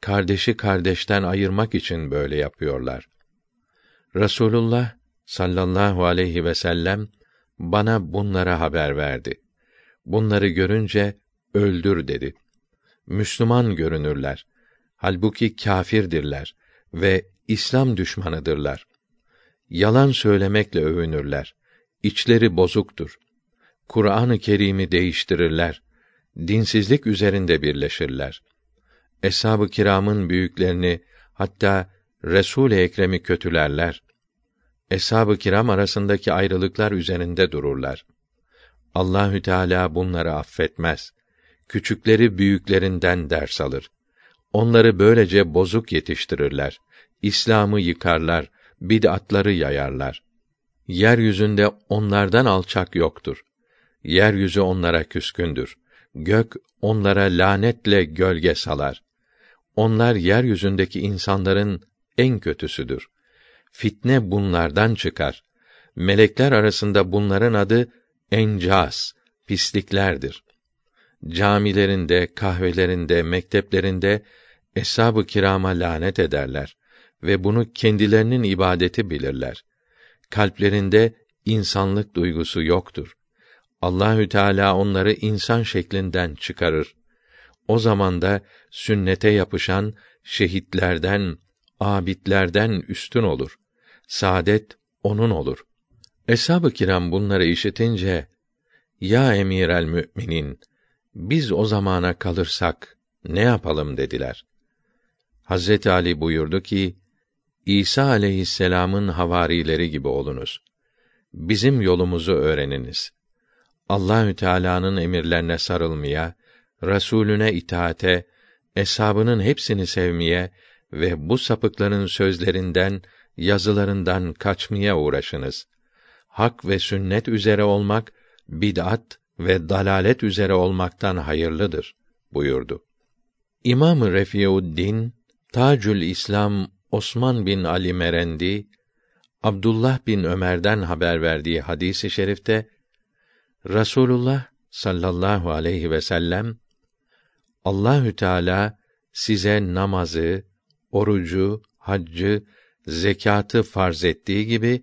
kardeşi kardeşten ayırmak için böyle yapıyorlar. Rasulullah sallallahu aleyhi ve sellem bana bunlara haber verdi. Bunları görünce öldür dedi. Müslüman görünürler. Halbuki kâfirdirler ve İslam düşmanıdırlar. Yalan söylemekle övünürler. İçleri bozuktur. Kur'an-ı Kerim'i değiştirirler. Dinsizlik üzerinde birleşirler. Eshab-ı kiramın büyüklerini hatta Resul-i Ekrem'i kötülerler. Eshab-ı kiram arasındaki ayrılıklar üzerinde dururlar. Allahü Teala bunları affetmez. Küçükleri büyüklerinden ders alır. Onları böylece bozuk yetiştirirler. İslam'ı yıkarlar, bid'atları yayarlar. Yeryüzünde onlardan alçak yoktur. Yeryüzü onlara küskündür. Gök onlara lanetle gölge salar. Onlar yeryüzündeki insanların en kötüsüdür. Fitne bunlardan çıkar. Melekler arasında bunların adı encas, pisliklerdir. Camilerinde, kahvelerinde, mekteplerinde eshab-ı kirama lanet ederler ve bunu kendilerinin ibadeti bilirler. Kalplerinde insanlık duygusu yoktur. Allahü Teala onları insan şeklinden çıkarır. O zaman da sünnete yapışan şehitlerden, abidlerden üstün olur. Saadet onun olur. Eshab-ı kiram bunları işitince, ya emir el müminin, biz o zamana kalırsak ne yapalım dediler. Hazreti Ali buyurdu ki, İsa aleyhisselam'ın havarileri gibi olunuz. Bizim yolumuzu öğreniniz. Allahü Teala'nın emirlerine sarılmaya, Resulüne itaate, eshabının hepsini sevmeye ve bu sapıkların sözlerinden, yazılarından kaçmaya uğraşınız. Hak ve sünnet üzere olmak, bid'at ve dalalet üzere olmaktan hayırlıdır buyurdu. İmam-ı Refiuddin Tacül İslam Osman bin Ali Merendi Abdullah bin Ömer'den haber verdiği hadisi i şerifte Rasulullah sallallahu aleyhi ve sellem Allahü Teala size namazı, orucu, haccı, zekatı farz ettiği gibi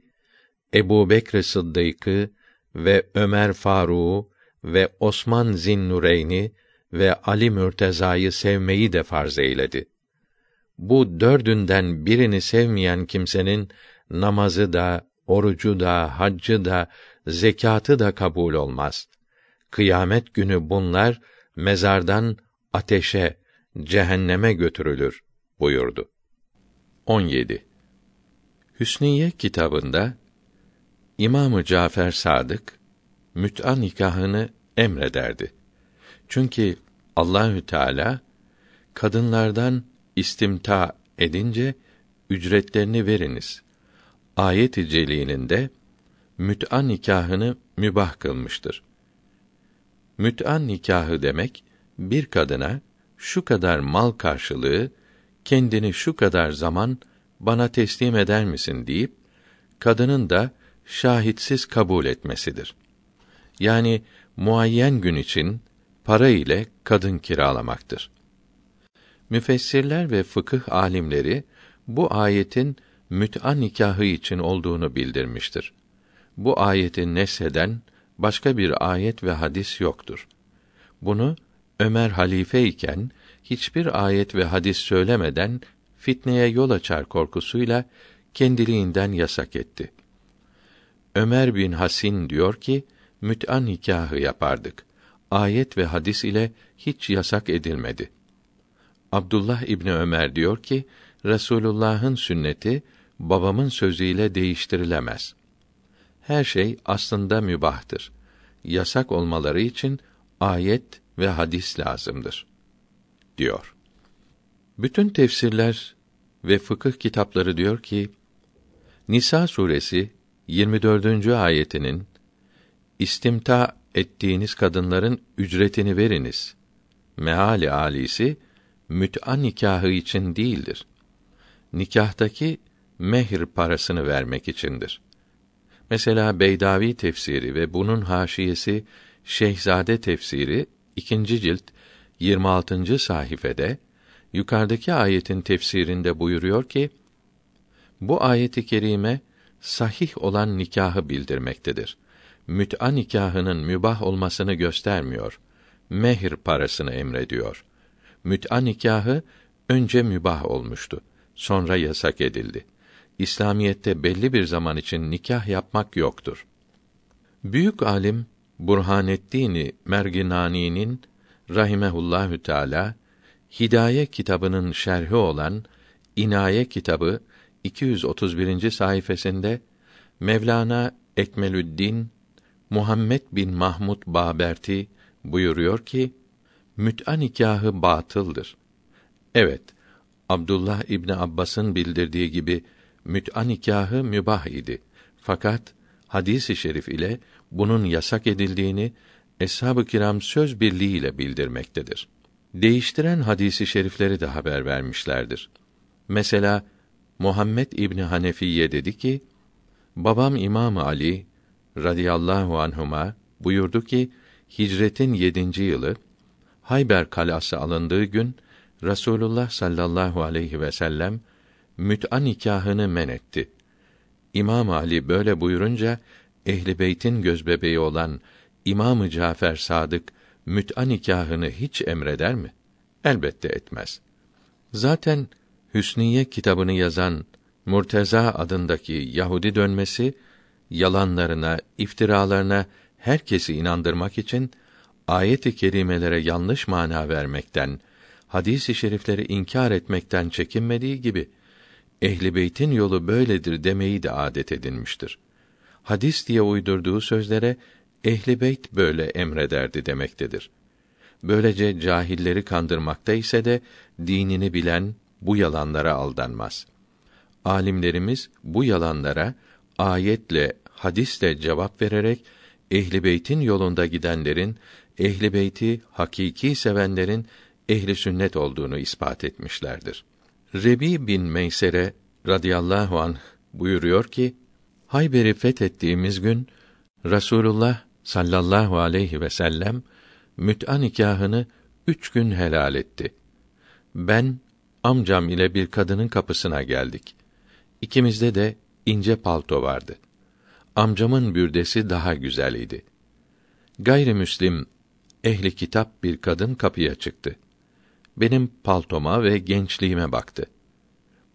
Ebu Bekr Sıddık'ı ve Ömer Faruk'u ve Osman Zinnureyn'i ve Ali Mürteza'yı sevmeyi de farz eyledi. Bu dördünden birini sevmeyen kimsenin namazı da, orucu da, haccı da, zekatı da kabul olmaz. Kıyamet günü bunlar mezardan ateşe, cehenneme götürülür buyurdu. 17. Hüsniye kitabında İmamı Cafer Sadık müt'a nikahını emrederdi. Çünkü Allahü Teala kadınlardan istimta edince ücretlerini veriniz. Ayet-i celilinde müt'a nikahını mübah kılmıştır. Müt'a nikahı demek bir kadına şu kadar mal karşılığı kendini şu kadar zaman bana teslim eder misin deyip kadının da şahitsiz kabul etmesidir. Yani muayyen gün için para ile kadın kiralamaktır. Müfessirler ve fıkıh alimleri bu ayetin müt'a nikahı için olduğunu bildirmiştir. Bu ayeti nesheden başka bir ayet ve hadis yoktur. Bunu Ömer halife iken hiçbir ayet ve hadis söylemeden fitneye yol açar korkusuyla kendiliğinden yasak etti. Ömer bin Hasin diyor ki, müt'an nikahı yapardık. Ayet ve hadis ile hiç yasak edilmedi. Abdullah İbni Ömer diyor ki, Resulullah'ın sünneti babamın sözüyle değiştirilemez. Her şey aslında mübahtır. Yasak olmaları için ayet ve hadis lazımdır diyor. Bütün tefsirler ve fıkıh kitapları diyor ki Nisa suresi 24. ayetinin istimta ettiğiniz kadınların ücretini veriniz. Meali alisi müt'a nikahı için değildir. Nikahtaki mehir parasını vermek içindir. Mesela Beydavi tefsiri ve bunun haşiyesi Şehzade tefsiri ikinci cilt 26. sayfede yukarıdaki ayetin tefsirinde buyuruyor ki bu ayeti kerime sahih olan nikahı bildirmektedir. Müt'a nikahının mübah olmasını göstermiyor. Mehir parasını emrediyor. Müt'a nikahı önce mübah olmuştu. Sonra yasak edildi. İslamiyette belli bir zaman için nikah yapmak yoktur. Büyük alim Burhaneddin Merginani'nin rahimehullahü teala Hidaye kitabının şerhi olan İnaye kitabı 231. sayfasında Mevlana Ekmelüddin Muhammed bin Mahmud Baberti buyuruyor ki müt'a nikahı batıldır. Evet, Abdullah İbni Abbas'ın bildirdiği gibi müt'a nikahı mübah idi. Fakat hadisi i şerif ile bunun yasak edildiğini eshab-ı kiram söz birliğiyle bildirmektedir. Değiştiren hadisi şerifleri de haber vermişlerdir. Mesela Muhammed İbni Hanefiye dedi ki, babam İmam Ali radıyallahu anhuma buyurdu ki, hicretin yedinci yılı, Hayber kalası alındığı gün, Rasulullah sallallahu aleyhi ve sellem, müt'a nikahını men etti. İmam Ali böyle buyurunca, ehli beytin gözbebeği olan İmamı Cafer Sadık müt'a nikahını hiç emreder mi? Elbette etmez. Zaten Hüsniye kitabını yazan Murteza adındaki Yahudi dönmesi yalanlarına, iftiralarına herkesi inandırmak için ayet-i kerimelere yanlış mana vermekten, hadis-i şerifleri inkar etmekten çekinmediği gibi ehli beytin yolu böyledir demeyi de adet edinmiştir. Hadis diye uydurduğu sözlere ehli beyt böyle emrederdi demektedir. Böylece cahilleri kandırmakta ise de dinini bilen bu yalanlara aldanmaz. Alimlerimiz bu yalanlara ayetle, hadisle cevap vererek ehli beytin yolunda gidenlerin ehli beyti hakiki sevenlerin ehli sünnet olduğunu ispat etmişlerdir. Rebi bin Meysere radıyallahu anh buyuruyor ki Hayber'i fethettiğimiz gün Rasulullah sallallahu aleyhi ve sellem müt'a nikahını üç gün helal etti. Ben amcam ile bir kadının kapısına geldik. İkimizde de ince palto vardı. Amcamın bürdesi daha güzel idi. Gayrimüslim ehli kitap bir kadın kapıya çıktı. Benim paltoma ve gençliğime baktı.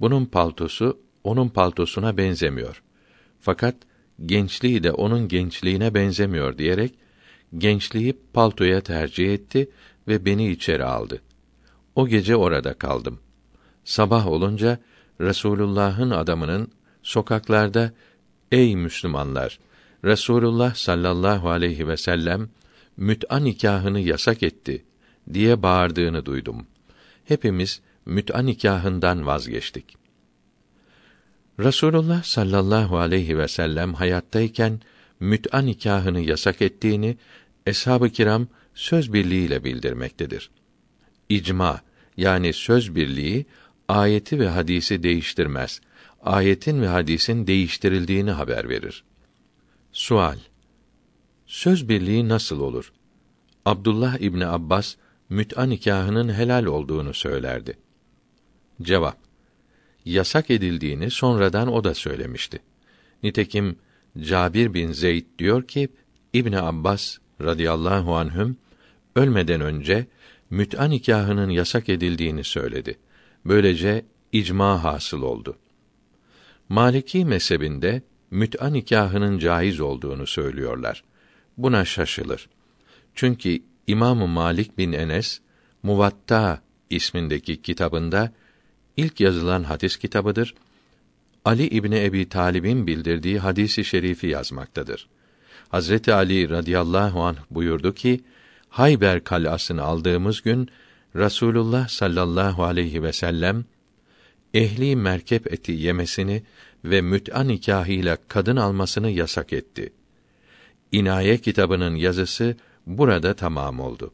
Bunun paltosu onun paltosuna benzemiyor. Fakat gençliği de onun gençliğine benzemiyor diyerek gençliği paltoya tercih etti ve beni içeri aldı. O gece orada kaldım. Sabah olunca Resulullah'ın adamının sokaklarda ey Müslümanlar Resulullah sallallahu aleyhi ve sellem müt'a nikahını yasak etti diye bağırdığını duydum. Hepimiz müt'a nikahından vazgeçtik. Rasulullah sallallahu aleyhi ve sellem hayattayken müt'a nikahını yasak ettiğini eshab-ı kiram söz birliğiyle bildirmektedir. İcma yani söz birliği ayeti ve hadisi değiştirmez. Ayetin ve hadisin değiştirildiğini haber verir. Sual Söz birliği nasıl olur? Abdullah İbni Abbas müt'a nikahının helal olduğunu söylerdi. Cevap yasak edildiğini sonradan o da söylemişti. Nitekim Cabir bin Zeyd diyor ki İbni Abbas radıyallahu anhüm ölmeden önce müt'a nikahının yasak edildiğini söyledi. Böylece icma hasıl oldu. Maliki mezhebinde müt'a nikahının caiz olduğunu söylüyorlar. Buna şaşılır. Çünkü İmam Malik bin Enes Muvatta ismindeki kitabında ilk yazılan hadis kitabıdır. Ali İbni Ebi Talib'in bildirdiği hadisi şerifi yazmaktadır. Hazreti Ali radıyallahu anh buyurdu ki, Hayber kalasını aldığımız gün Rasulullah sallallahu aleyhi ve sellem ehli merkep eti yemesini ve müt'a nikahıyla kadın almasını yasak etti. İnaye kitabının yazısı burada tamam oldu.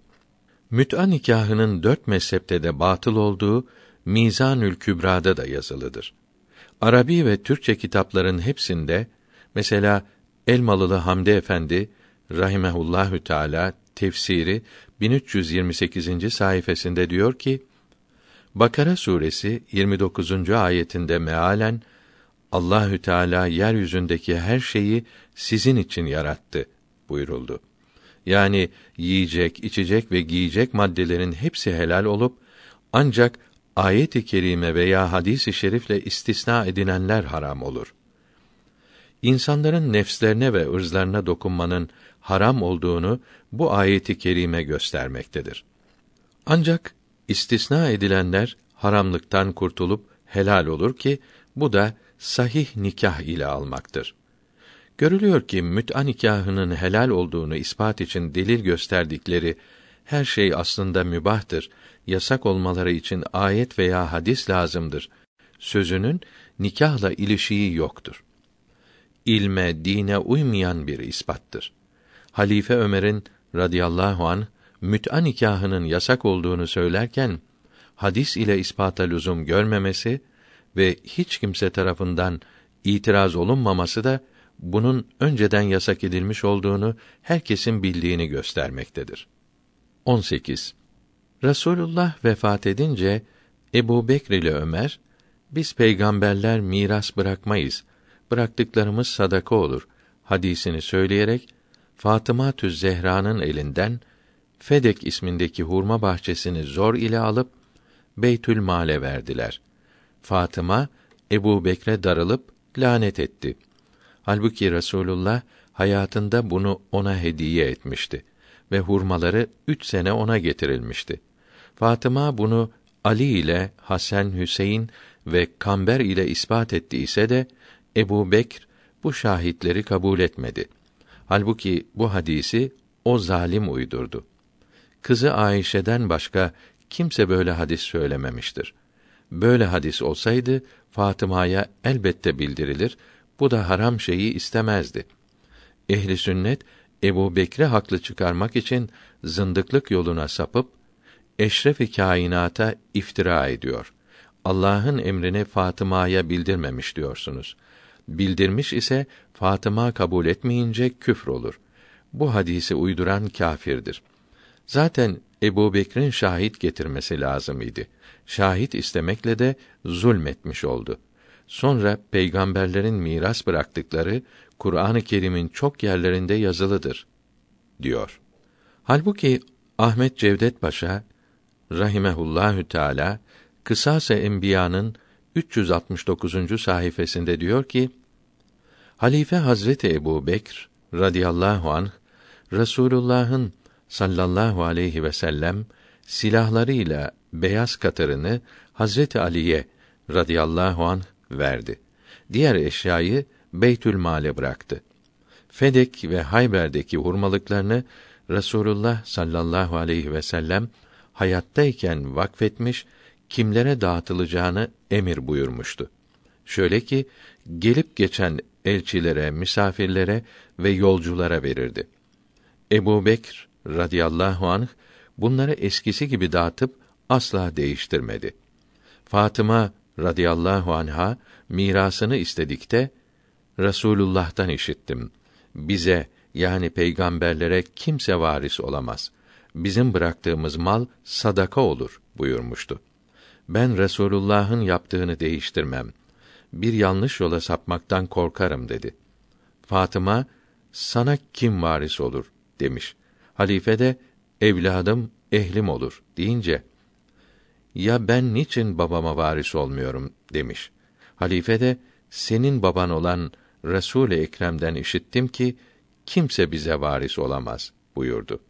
Müt'a nikahının dört mezhepte de batıl olduğu Mizanül Kübra'da da yazılıdır. Arabi ve Türkçe kitapların hepsinde mesela Elmalılı Hamdi Efendi rahimehullahü teala tefsiri 1328. sayfasında diyor ki: Bakara suresi 29. ayetinde mealen Allahü Teala yeryüzündeki her şeyi sizin için yarattı buyuruldu. Yani yiyecek, içecek ve giyecek maddelerin hepsi helal olup ancak ayet-i kerime veya hadis-i şerifle istisna edilenler haram olur. İnsanların nefslerine ve ırzlarına dokunmanın haram olduğunu bu ayeti kerime göstermektedir. Ancak istisna edilenler haramlıktan kurtulup helal olur ki bu da sahih nikah ile almaktır. Görülüyor ki müt'a nikahının helal olduğunu ispat için delil gösterdikleri her şey aslında mübahtır, yasak olmaları için ayet veya hadis lazımdır. Sözünün nikahla ilişiği yoktur. İlme, dine uymayan bir ispattır. Halife Ömer'in radıyallahu an müt'a nikahının yasak olduğunu söylerken hadis ile ispata lüzum görmemesi ve hiç kimse tarafından itiraz olunmaması da bunun önceden yasak edilmiş olduğunu herkesin bildiğini göstermektedir. 18. Resulullah vefat edince Ebu Bekr ile Ömer, biz peygamberler miras bırakmayız, bıraktıklarımız sadaka olur hadisini söyleyerek Fatıma Tüz Zehra'nın elinden Fedek ismindeki hurma bahçesini zor ile alıp Beytül Mal'e verdiler. Fatıma Ebu Bekre darılıp lanet etti. Halbuki Resulullah hayatında bunu ona hediye etmişti ve hurmaları üç sene ona getirilmişti. Fatıma bunu Ali ile Hasan Hüseyin ve Kamber ile ispat etti ise de Ebu Bekr bu şahitleri kabul etmedi. Halbuki bu hadisi o zalim uydurdu. Kızı Ayşe'den başka kimse böyle hadis söylememiştir. Böyle hadis olsaydı Fatıma'ya elbette bildirilir. Bu da haram şeyi istemezdi. Ehli sünnet Ebu Bekre haklı çıkarmak için zındıklık yoluna sapıp eşref-i kainata iftira ediyor. Allah'ın emrini Fatıma'ya bildirmemiş diyorsunuz. Bildirmiş ise Fatıma kabul etmeyince küfür olur. Bu hadisi uyduran kâfirdir. Zaten Ebu Bekir'in şahit getirmesi lazım idi. Şahit istemekle de zulmetmiş oldu. Sonra peygamberlerin miras bıraktıkları Kur'an-ı Kerim'in çok yerlerinde yazılıdır diyor. Halbuki Ahmet Cevdet Paşa rahimehullahü teala Kısas-ı Enbiya'nın 369. sayfasında diyor ki: Halife Hazreti Ebu Bekr radıyallahu anh Resulullah'ın sallallahu aleyhi ve sellem silahlarıyla beyaz katırını Hazreti Ali'ye radıyallahu anh verdi. Diğer eşyayı Beytül Mal'e bıraktı. Fedek ve Hayber'deki hurmalıklarını Resulullah sallallahu aleyhi ve sellem hayattayken vakfetmiş, kimlere dağıtılacağını emir buyurmuştu. Şöyle ki gelip geçen elçilere, misafirlere ve yolculara verirdi. Ebu Bekr radıyallahu anh bunları eskisi gibi dağıtıp asla değiştirmedi. Fatıma radıyallahu anha mirasını istedikte Resulullah'tan işittim. Bize yani peygamberlere kimse varis olamaz. Bizim bıraktığımız mal sadaka olur buyurmuştu. Ben Resulullah'ın yaptığını değiştirmem. Bir yanlış yola sapmaktan korkarım dedi. Fatıma, sana kim varis olur demiş. Halife de evladım ehlim olur deyince ya ben niçin babama varis olmuyorum demiş. Halife de senin baban olan Resul-i Ekrem'den işittim ki kimse bize varis olamaz buyurdu.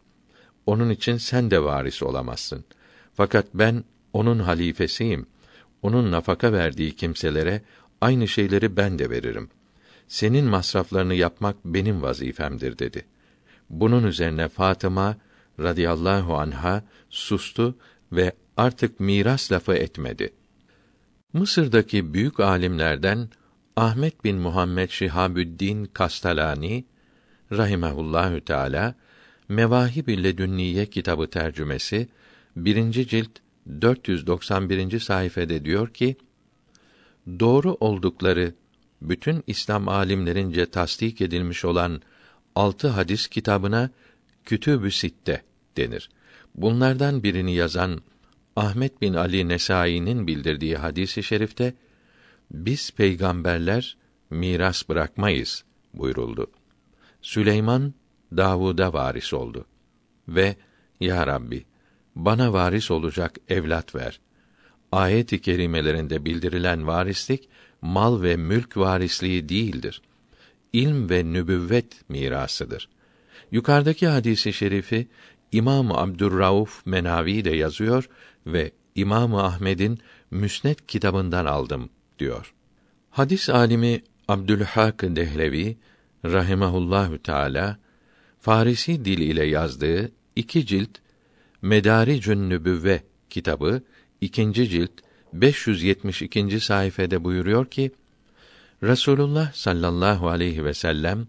Onun için sen de varis olamazsın. Fakat ben onun halifesiyim. Onun nafaka verdiği kimselere aynı şeyleri ben de veririm. Senin masraflarını yapmak benim vazifemdir dedi. Bunun üzerine Fatıma radıyallahu anha sustu ve artık miras lafı etmedi. Mısır'daki büyük alimlerden Ahmet bin Muhammed Şihabüddin Kastalani rahimehullahü teala Mevahib-i Ledünniye kitabı tercümesi 1. cilt 491. sayfede diyor ki: Doğru oldukları bütün İslam alimlerince tasdik edilmiş olan altı hadis kitabına Kütüb-ü Sitte denir. Bunlardan birini yazan Ahmet bin Ali Nesai'nin bildirdiği hadisi şerifte biz peygamberler miras bırakmayız buyuruldu. Süleyman Davud'a varis oldu ve ya Rabbi bana varis olacak evlat ver. Ayet-i kerimelerinde bildirilen varislik mal ve mülk varisliği değildir. İlm ve nübüvvet mirasıdır. Yukarıdaki hadisi şerifi İmam Abdurrauf Menavi de yazıyor ve İmam Ahmed'in Müsned kitabından aldım diyor. Hadis alimi Abdülhak Dehlevi rahimehullahü teala Farisi dil ile yazdığı iki cilt Medaricün Nübüvve kitabı ikinci cilt 572. sayfede buyuruyor ki Resulullah sallallahu aleyhi ve sellem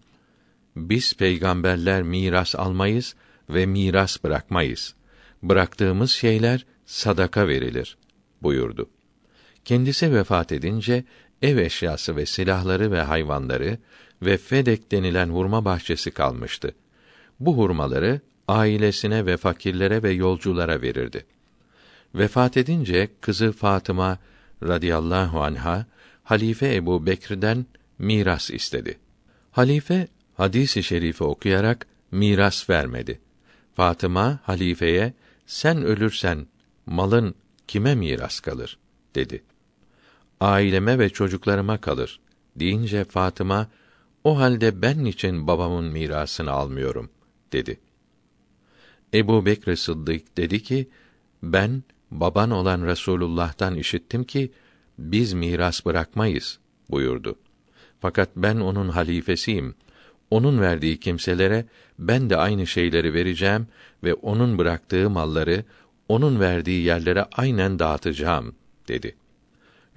biz peygamberler miras almayız ve miras bırakmayız. Bıraktığımız şeyler sadaka verilir buyurdu. Kendisi vefat edince ev eşyası ve silahları ve hayvanları ve Fedek denilen hurma bahçesi kalmıştı. Bu hurmaları ailesine ve fakirlere ve yolculara verirdi. Vefat edince kızı Fatıma radıyallahu anha Halife Ebu Bekir'den miras istedi. Halife hadisi şerifi okuyarak miras vermedi. Fatıma halifeye sen ölürsen malın kime miras kalır dedi. Aileme ve çocuklarıma kalır deyince Fatıma o halde ben için babamın mirasını almıyorum dedi. Ebu Bekr Sıddık dedi ki ben baban olan Resulullah'tan işittim ki biz miras bırakmayız buyurdu. Fakat ben onun halifesiyim. Onun verdiği kimselere ben de aynı şeyleri vereceğim ve onun bıraktığı malları onun verdiği yerlere aynen dağıtacağım dedi.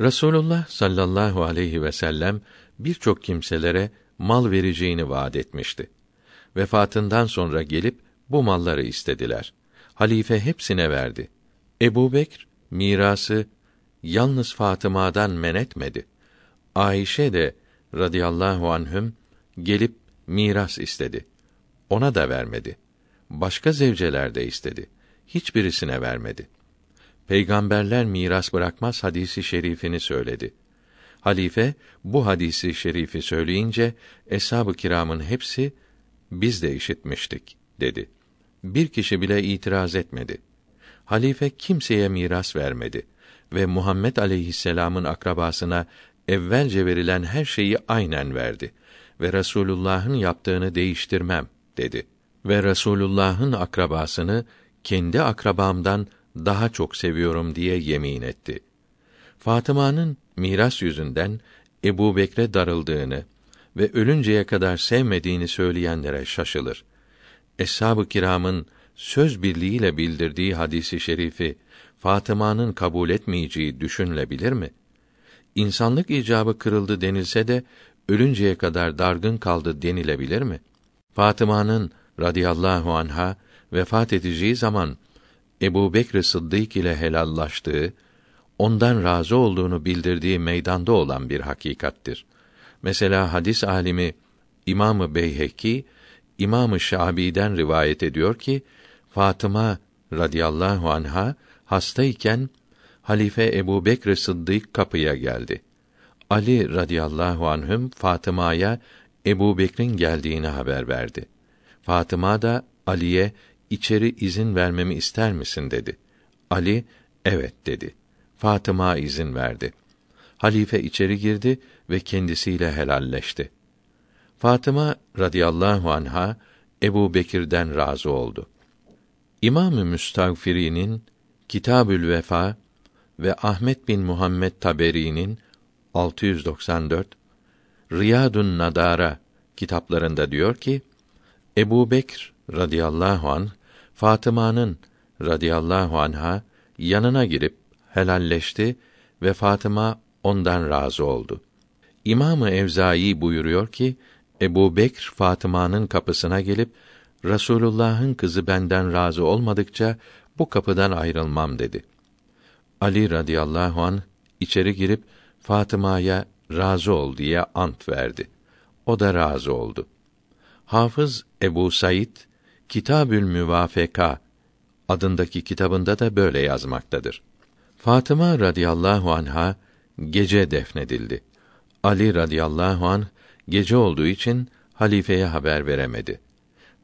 Resulullah sallallahu aleyhi ve sellem birçok kimselere mal vereceğini vaat etmişti. Vefatından sonra gelip bu malları istediler. Halife hepsine verdi. Ebu Bekr mirası yalnız Fatıma'dan men etmedi. Ayşe de radıyallahu anhüm gelip miras istedi. Ona da vermedi. Başka zevceler de istedi. Hiçbirisine vermedi. Peygamberler miras bırakmaz hadisi şerifini söyledi. Halife bu hadisi şerifi söyleyince eshab-ı kiramın hepsi biz de işitmiştik dedi. Bir kişi bile itiraz etmedi. Halife kimseye miras vermedi ve Muhammed aleyhisselam'ın akrabasına evvelce verilen her şeyi aynen verdi ve Resulullah'ın yaptığını değiştirmem dedi. Ve Resulullah'ın akrabasını kendi akrabamdan daha çok seviyorum diye yemin etti. Fatıma'nın miras yüzünden Ebu Bekre darıldığını ve ölünceye kadar sevmediğini söyleyenlere şaşılır. Eshab-ı kiramın söz birliğiyle bildirdiği hadisi şerifi Fatıma'nın kabul etmeyeceği düşünülebilir mi? İnsanlık icabı kırıldı denilse de ölünceye kadar dargın kaldı denilebilir mi? Fatıma'nın radıyallahu anha vefat edeceği zaman Ebu Bekr Sıddık ile helallaştığı, ondan razı olduğunu bildirdiği meydanda olan bir hakikattir. Mesela hadis alimi İmamı Beyheki İmamı Şabi'den rivayet ediyor ki Fatıma radıyallahu anha hastayken Halife Ebu Bekr Sıddık kapıya geldi. Ali radıyallahu anhüm Fatıma'ya Ebu Bekr'in geldiğini haber verdi. Fatıma da Ali'ye içeri izin vermemi ister misin dedi. Ali evet dedi. Fatıma izin verdi. Halife içeri girdi ve kendisiyle helalleşti. Fatıma radıyallahu anha Ebu Bekir'den razı oldu. İmam-ı Müstagfiri'nin Kitabül Vefa ve Ahmet bin Muhammed Taberi'nin 694 Riyadun Nadara kitaplarında diyor ki Ebu Bekr radıyallahu an Fatıma'nın radıyallahu anha yanına girip helalleşti ve Fatıma ondan razı oldu. İmamı Evzai buyuruyor ki Ebu Bekr Fatıma'nın kapısına gelip Rasulullah'ın kızı benden razı olmadıkça bu kapıdan ayrılmam dedi. Ali radıyallahu an içeri girip Fatıma'ya razı ol diye ant verdi. O da razı oldu. Hafız Ebu Said Kitabül Müvafeka adındaki kitabında da böyle yazmaktadır. Fatıma radıyallahu anha gece defnedildi. Ali radıyallahu an gece olduğu için halifeye haber veremedi.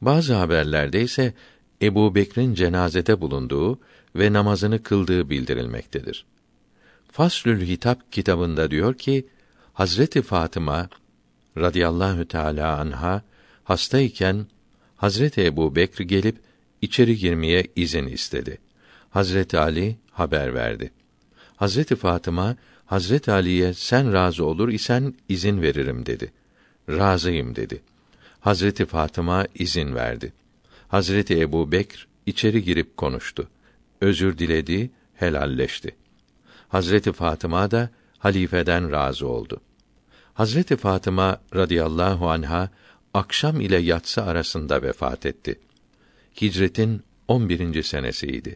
Bazı haberlerde ise Ebu Bekr'in cenazede bulunduğu ve namazını kıldığı bildirilmektedir. Faslül Hitap kitabında diyor ki Hazreti Fatıma radıyallahu teala anha hastayken Hazreti Ebu Bekr gelip içeri girmeye izin istedi. Hazreti Ali haber verdi. Hazreti Fatıma Hazreti Ali'ye sen razı olur isen izin veririm dedi. Razıyım dedi. Hazreti Fatıma izin verdi. Hazreti Ebu Bekr içeri girip konuştu. Özür diledi, helalleşti. Hazreti Fatıma da halifeden razı oldu. Hazreti Fatıma radıyallahu anha akşam ile yatsı arasında vefat etti. Hicretin 11. senesiydi.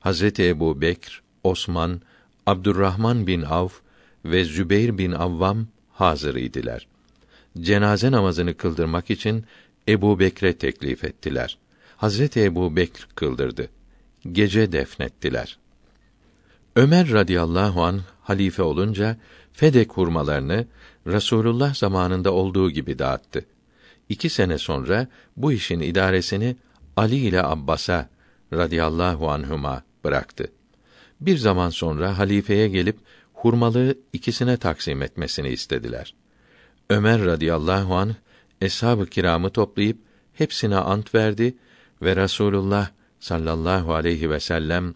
Hazreti Ebu Bekr, Osman, Abdurrahman bin Avf ve Zübeyr bin Avvam hazır idiler. Cenaze namazını kıldırmak için Ebu Bekre teklif ettiler. Hazreti Ebu Bekr kıldırdı. Gece defnettiler. Ömer radıyallahu an halife olunca Fedek hurmalarını Rasulullah zamanında olduğu gibi dağıttı. İki sene sonra bu işin idaresini Ali ile Abbas'a radıyallahu anhuma bıraktı. Bir zaman sonra halifeye gelip hurmalığı ikisine taksim etmesini istediler. Ömer radıyallahu an eshab-ı kiramı toplayıp hepsine ant verdi ve Rasulullah sallallahu aleyhi ve sellem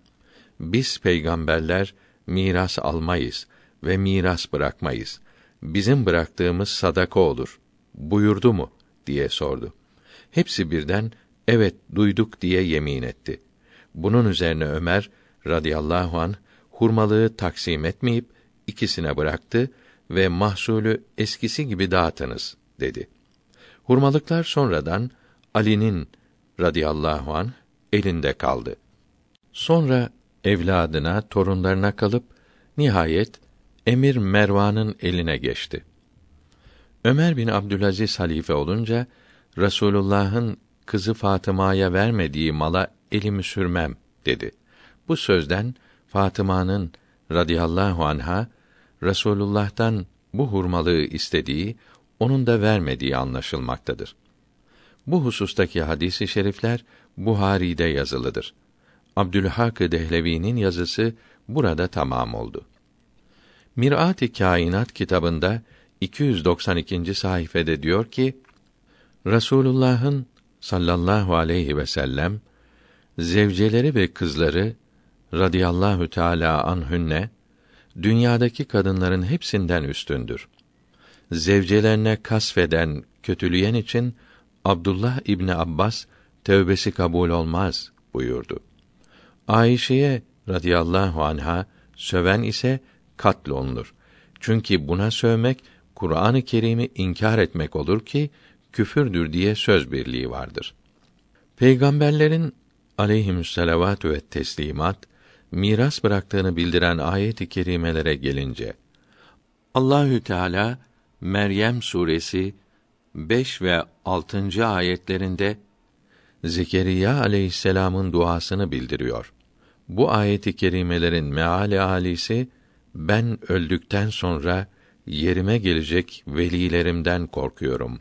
biz peygamberler miras almayız ve miras bırakmayız. Bizim bıraktığımız sadaka olur. Buyurdu mu diye sordu. Hepsi birden evet duyduk diye yemin etti. Bunun üzerine Ömer radıyallahu an hurmalığı taksim etmeyip ikisine bıraktı ve mahsulü eskisi gibi dağıtınız dedi. Hurmalıklar sonradan Ali'nin radıyallahu an elinde kaldı. Sonra evladına, torunlarına kalıp nihayet Emir Mervan'ın eline geçti. Ömer bin Abdülaziz halife olunca Resulullah'ın kızı Fatıma'ya vermediği mala elimi sürmem dedi. Bu sözden Fatıma'nın radıyallahu anha Resulullah'tan bu hurmalığı istediği, onun da vermediği anlaşılmaktadır. Bu husustaki hadisi şerifler Buhari'de yazılıdır. Abdülhak Dehlevi'nin yazısı burada tamam oldu. Mirat-ı Kainat kitabında 292. sayfede diyor ki: Rasulullah'ın sallallahu aleyhi ve sellem zevceleri ve kızları radıyallahu teala anhünne dünyadaki kadınların hepsinden üstündür. Zevcelerine kasfeden, kötüleyen için Abdullah İbni Abbas tövbesi kabul olmaz buyurdu. Ayşe'ye radıyallahu anha söven ise katlolunur. Çünkü buna sövmek Kur'an-ı Kerim'i inkar etmek olur ki küfürdür diye söz birliği vardır. Peygamberlerin aleyhimüsselavatü ve teslimat miras bıraktığını bildiren ayet-i kerimelere gelince Allahü Teala Meryem suresi 5 ve 6. ayetlerinde Zekeriya aleyhisselamın duasını bildiriyor. bu ayeti kerimelerin meali alisi ben öldükten sonra yerime gelecek velilerimden korkuyorum.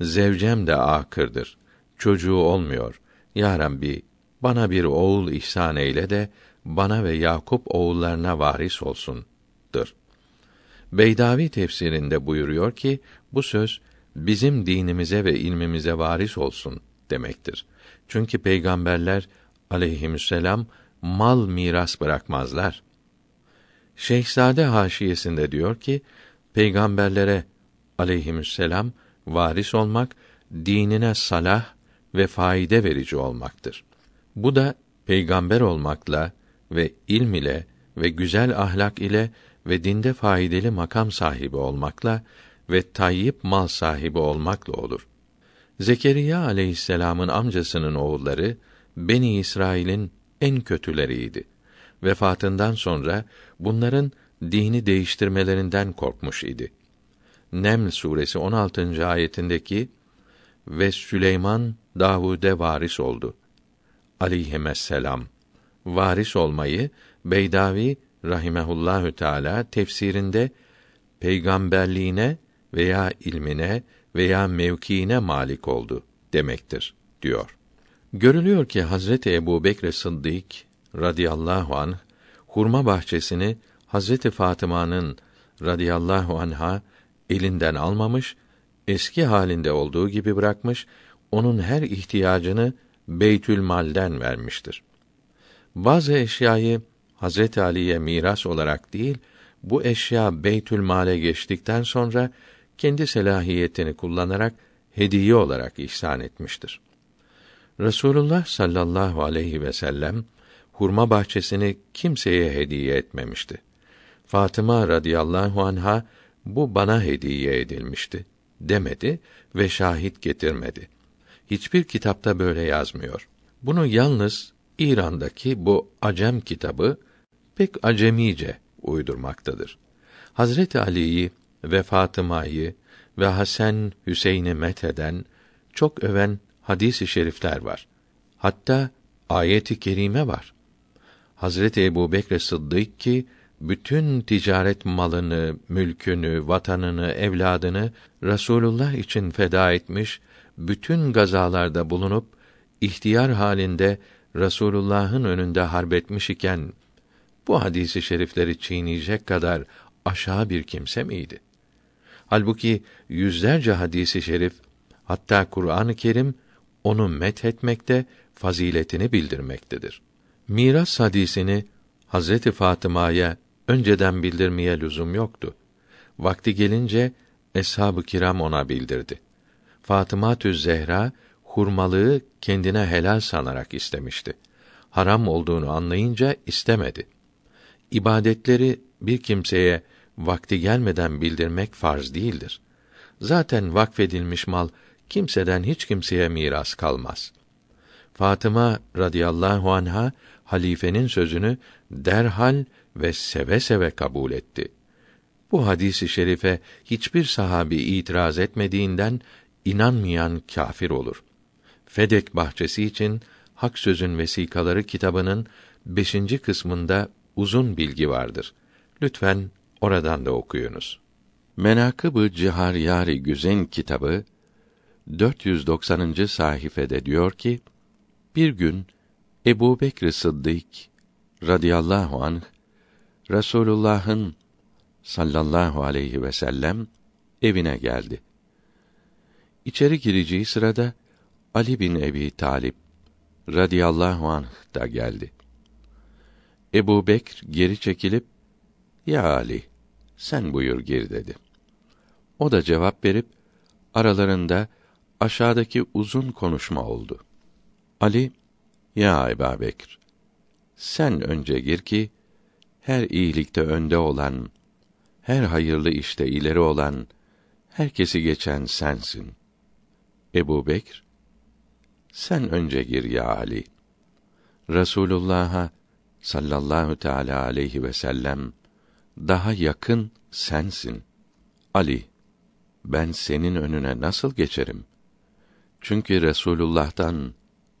Zevcem de akırdır. Çocuğu olmuyor. Ya Rabbi, bana bir oğul ihsan eyle de bana ve Yakup oğullarına varis olsun'dur. Beydavi tefsirinde buyuruyor ki bu söz bizim dinimize ve ilmimize varis olsun demektir. Çünkü peygamberler aleyhisselam mal miras bırakmazlar. Şeyhzade haşiyesinde diyor ki peygamberlere aleyhisselam varis olmak dinine salah ve faide verici olmaktır. Bu da peygamber olmakla ve ilm ile ve güzel ahlak ile ve dinde faydalı makam sahibi olmakla ve tayyip mal sahibi olmakla olur. Zekeriya aleyhisselamın amcasının oğulları Beni İsrail'in en kötüleriydi. Vefatından sonra bunların dini değiştirmelerinden korkmuş idi. Neml suresi 16. ayetindeki ve Süleyman Davud'e varis oldu. Aleyhisselam varis olmayı Beydavi rahimehullahü teala tefsirinde peygamberliğine veya ilmine veya mevkiine malik oldu demektir diyor. Görülüyor ki Hazreti Ebu Bekr Sıddık radıyallahu anh hurma bahçesini Hazreti Fatıma'nın radıyallahu anha elinden almamış, eski halinde olduğu gibi bırakmış, onun her ihtiyacını Beytül Mal'den vermiştir. Bazı eşyayı Hazreti Ali'ye miras olarak değil, bu eşya Beytül Mal'e geçtikten sonra kendi selahiyetini kullanarak hediye olarak ihsan etmiştir. Resulullah sallallahu aleyhi ve sellem hurma bahçesini kimseye hediye etmemişti. Fatıma radıyallahu anha bu bana hediye edilmişti demedi ve şahit getirmedi. Hiçbir kitapta böyle yazmıyor. Bunu yalnız İran'daki bu Acem kitabı pek acemice uydurmaktadır. Hazreti Ali'yi ve Fatıma'yı ve Hasan Hüseyin'i metheden, çok öven hadis-i şerifler var. Hatta ayeti kerime var. Hazreti Ebu Bekr Sıddık ki bütün ticaret malını, mülkünü, vatanını, evladını Rasulullah için feda etmiş, bütün gazalarda bulunup ihtiyar halinde Rasulullah'ın önünde harbetmiş iken bu hadisi şerifleri çiğneyecek kadar aşağı bir kimse miydi? Halbuki yüzlerce hadisi şerif hatta Kur'an-ı Kerim onu met etmekte, faziletini bildirmektedir. Miras hadisini Hazreti Fatıma'ya önceden bildirmeye lüzum yoktu. Vakti gelince eshab-ı kiram ona bildirdi. Fatıma Tüz Zehra hurmalığı kendine helal sanarak istemişti. Haram olduğunu anlayınca istemedi. İbadetleri bir kimseye vakti gelmeden bildirmek farz değildir. Zaten vakfedilmiş mal kimseden hiç kimseye miras kalmaz. Fatıma radıyallahu anha halifenin sözünü derhal ve seve seve kabul etti. Bu hadisi şerife hiçbir sahabi itiraz etmediğinden inanmayan kâfir olur. Fedek bahçesi için Hak Sözün Vesikaları kitabının beşinci kısmında uzun bilgi vardır. Lütfen oradan da okuyunuz. Menakıb-ı Cihar Yari Güzen kitabı 490. sayfede diyor ki: Bir gün Ebu Bekr Sıddık radıyallahu anh Resulullah'ın sallallahu aleyhi ve sellem evine geldi. İçeri gireceği sırada Ali bin Ebi Talip radıyallahu anh da geldi. Ebu Bekr geri çekilip, Ya Ali, sen buyur gir dedi. O da cevap verip, aralarında aşağıdaki uzun konuşma oldu. Ali, Ya Ebu Bekr, sen önce gir ki, her iyilikte önde olan, her hayırlı işte ileri olan, herkesi geçen sensin. Ebu Bekr, sen önce gir ya Ali. Resulullah'a sallallahu teala aleyhi ve sellem daha yakın sensin. Ali, ben senin önüne nasıl geçerim? Çünkü Resulullah'tan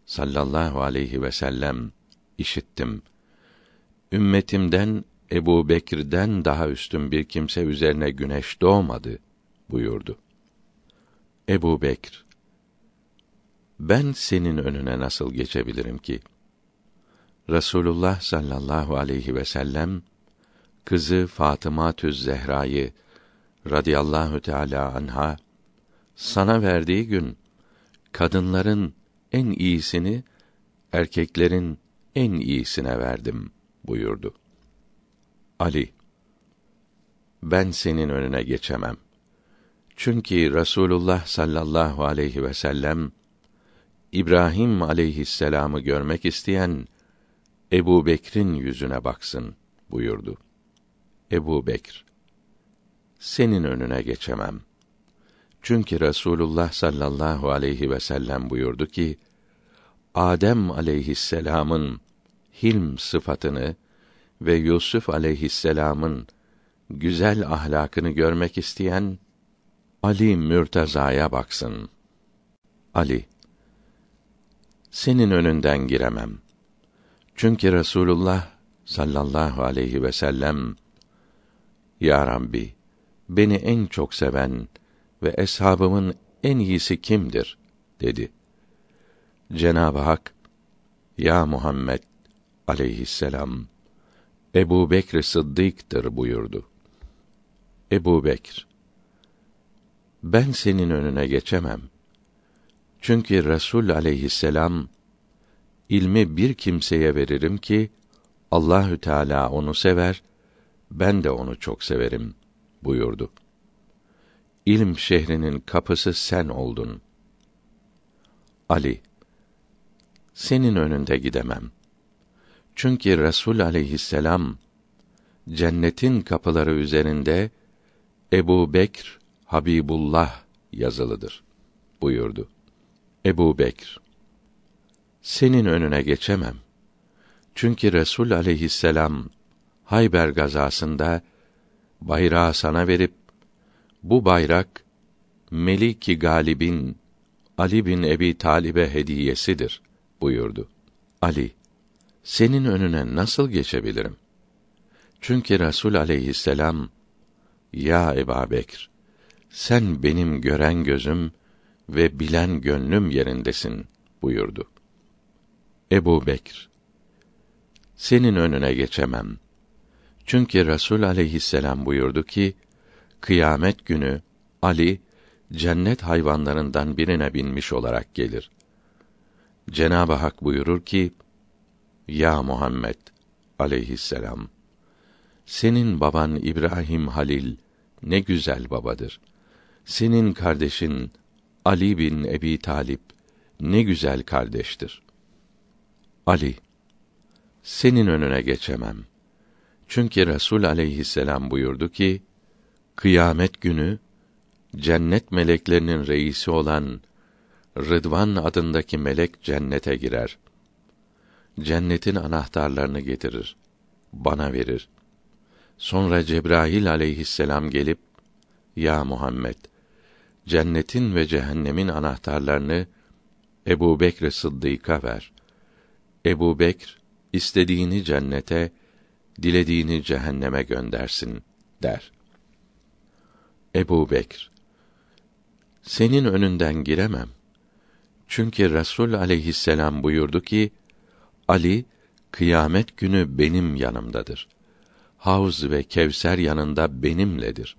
sallallahu aleyhi ve sellem işittim. ümmetimden Ebu Bekir'den daha üstün bir kimse üzerine güneş doğmadı buyurdu. Ebu Bekir, ben senin önüne nasıl geçebilirim ki? Resulullah sallallahu aleyhi ve sellem kızı Fatıma Tüz Zehra'yı radıyallahu teala anha sana verdiği gün kadınların en iyisini erkeklerin en iyisine verdim buyurdu. Ali ben senin önüne geçemem. Çünkü Rasulullah sallallahu aleyhi ve sellem İbrahim aleyhisselamı görmek isteyen Ebu Bekir'in yüzüne baksın buyurdu. Ebu Bekir, senin önüne geçemem. Çünkü Rasulullah sallallahu aleyhi ve sellem buyurdu ki, Adem aleyhisselamın hilm sıfatını ve Yusuf aleyhisselamın güzel ahlakını görmek isteyen Ali Mürteza'ya baksın. Ali senin önünden giremem. Çünkü Resulullah sallallahu aleyhi ve sellem Ya Rabbi beni en çok seven ve eshabımın en iyisi kimdir dedi. Cenab-ı Hak Ya Muhammed aleyhisselam Ebu Bekr Sıddık'tır buyurdu. Ebu Bekr Ben senin önüne geçemem. Çünkü Resul aleyhisselam ilmi bir kimseye veririm ki Allahü Teala onu sever, ben de onu çok severim buyurdu. İlm şehrinin kapısı sen oldun. Ali senin önünde gidemem. Çünkü Resul aleyhisselam cennetin kapıları üzerinde Ebu Bekr Habibullah yazılıdır buyurdu. Ebu Bekr senin önüne geçemem. Çünkü Resul aleyhisselam Hayber gazasında bayrağı sana verip bu bayrak Meliki Galib'in Ali bin Ebi Talib'e hediyesidir buyurdu. Ali senin önüne nasıl geçebilirim? Çünkü Resul aleyhisselam ya Ebu Bekr sen benim gören gözüm ve bilen gönlüm yerindesin buyurdu. Ebu Bekr senin önüne geçemem. Çünkü Resul aleyhisselam buyurdu ki, kıyamet günü Ali cennet hayvanlarından birine binmiş olarak gelir. Cenab-ı Hak buyurur ki: Ya Muhammed aleyhisselam senin baban İbrahim Halil ne güzel babadır. Senin kardeşin Ali bin Ebi Talip ne güzel kardeştir. Ali senin önüne geçemem. Çünkü Resul aleyhisselam buyurdu ki, kıyamet günü cennet meleklerinin reisi olan Rıdvan adındaki melek cennete girer. Cennetin anahtarlarını getirir, bana verir. Sonra Cebrail aleyhisselam gelip, Ya Muhammed, cennetin ve cehennemin anahtarlarını Ebu Bekr Sıddık'a ver. Ebu Bekr, istediğini cennete, dilediğini cehenneme göndersin, der. Ebu Bekr, senin önünden giremem. Çünkü Resul aleyhisselam buyurdu ki, Ali, kıyamet günü benim yanımdadır. Havz ve Kevser yanında benimledir.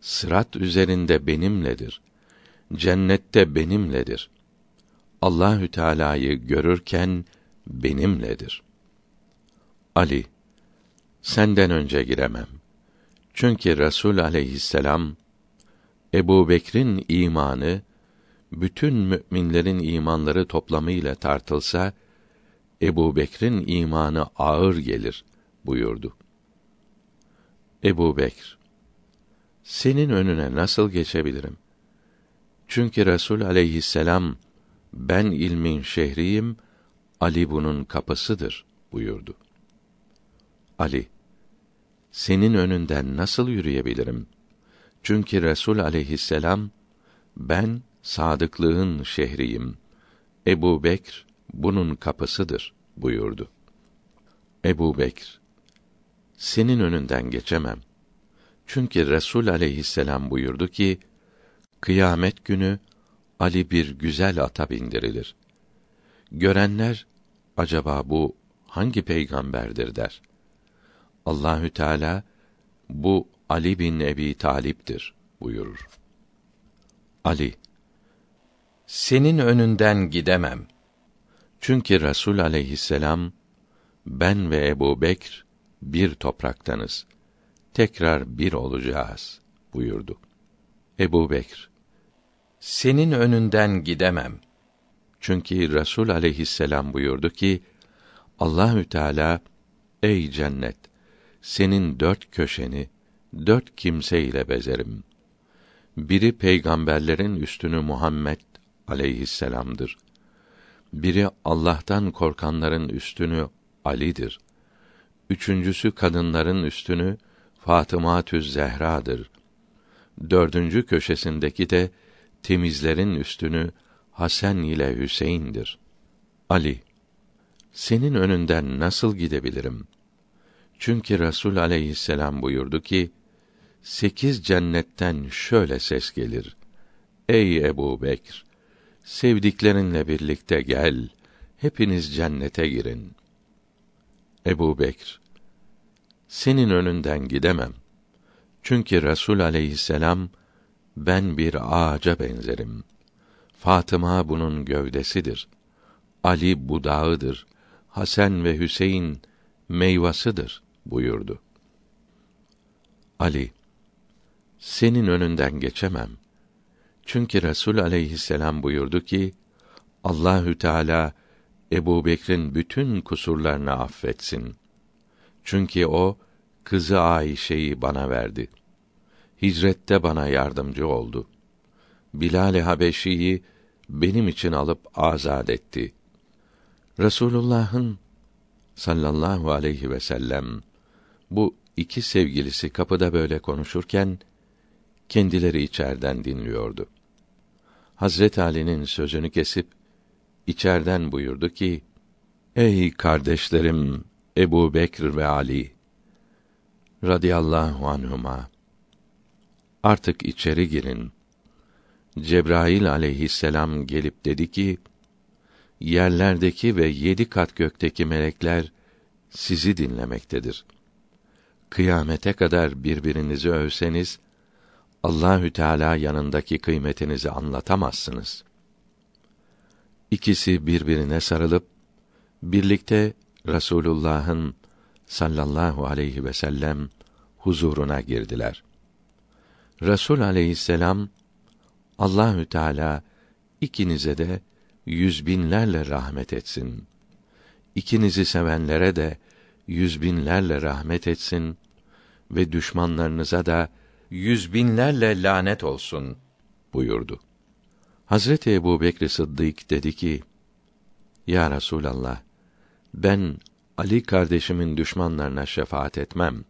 Sırat üzerinde benimledir. Cennette benimledir. Allahü Teala'yı görürken benimledir. Ali senden önce giremem. Çünkü Resul aleyhisselam Ebu Bekr'in imanı bütün müminlerin imanları toplamıyla tartılsa Ebu Bekr'in imanı ağır gelir buyurdu. Ebu Bekr senin önüne nasıl geçebilirim? Çünkü Resul aleyhisselam ben ilmin şehriyim, Ali bunun kapısıdır buyurdu. Ali senin önünden nasıl yürüyebilirim? Çünkü Resul aleyhisselam ben sadıklığın şehriyim. Ebu Bekr bunun kapısıdır buyurdu. Ebu Bekr, senin önünden geçemem. Çünkü Resul aleyhisselam buyurdu ki, kıyamet günü Ali bir güzel ata bindirilir. Görenler, acaba bu hangi peygamberdir der. Allahü Teala, bu Ali bin Ebi Talip'tir buyurur. Ali, senin önünden gidemem. Çünkü Resul aleyhisselam, ben ve Ebu Bekr bir topraktanız. Tekrar bir olacağız buyurdu. Ebu Bekr, senin önünden gidemem. Çünkü Resul aleyhisselam buyurdu ki, Allahü Teala, ey cennet, senin dört köşeni, dört kimseyle bezerim. Biri peygamberlerin üstünü Muhammed aleyhisselam'dır. Biri Allah'tan korkanların üstünü Ali'dir. Üçüncüsü kadınların üstünü Fatıma Tüz Zehra'dır. Dördüncü köşesindeki de temizlerin üstünü Hasan ile Hüseyin'dir. Ali senin önünden nasıl gidebilirim? Çünkü Resul aleyhisselam buyurdu ki, sekiz cennetten şöyle ses gelir. Ey Ebu Bekr! Sevdiklerinle birlikte gel, hepiniz cennete girin. Ebu Bekr, senin önünden gidemem. Çünkü Resul aleyhisselam, ben bir ağaca benzerim. Fatıma bunun gövdesidir. Ali budağıdır. Hasan ve Hüseyin meyvasıdır buyurdu. Ali senin önünden geçemem. Çünkü Resul aleyhisselam buyurdu ki Allahü Teala Ebu Bekir'in bütün kusurlarını affetsin. Çünkü o kızı Ayşe'yi bana verdi. Hicrette bana yardımcı oldu. Bilal-i Habeşi'yi benim için alıp azad etti. Resulullah'ın sallallahu aleyhi ve sellem bu iki sevgilisi kapıda böyle konuşurken kendileri içerden dinliyordu. Hazret Ali'nin sözünü kesip içerden buyurdu ki: Ey kardeşlerim Ebu Bekr ve Ali radıyallahu anhuma artık içeri girin. Cebrail aleyhisselam gelip dedi ki: Yerlerdeki ve yedi kat gökteki melekler sizi dinlemektedir. Kıyamete kadar birbirinizi övseniz Allahü Teala yanındaki kıymetinizi anlatamazsınız. İkisi birbirine sarılıp birlikte Rasulullah'ın sallallahu aleyhi ve sellem huzuruna girdiler. Resul aleyhisselam Allahü Teala ikinize de yüz binlerle rahmet etsin. İkinizi sevenlere de yüz binlerle rahmet etsin ve düşmanlarınıza da yüz binlerle lanet olsun buyurdu. Hazreti Ebu Bekr Sıddık dedi ki, Ya Resûlallah, ben Ali kardeşimin düşmanlarına şefaat etmem.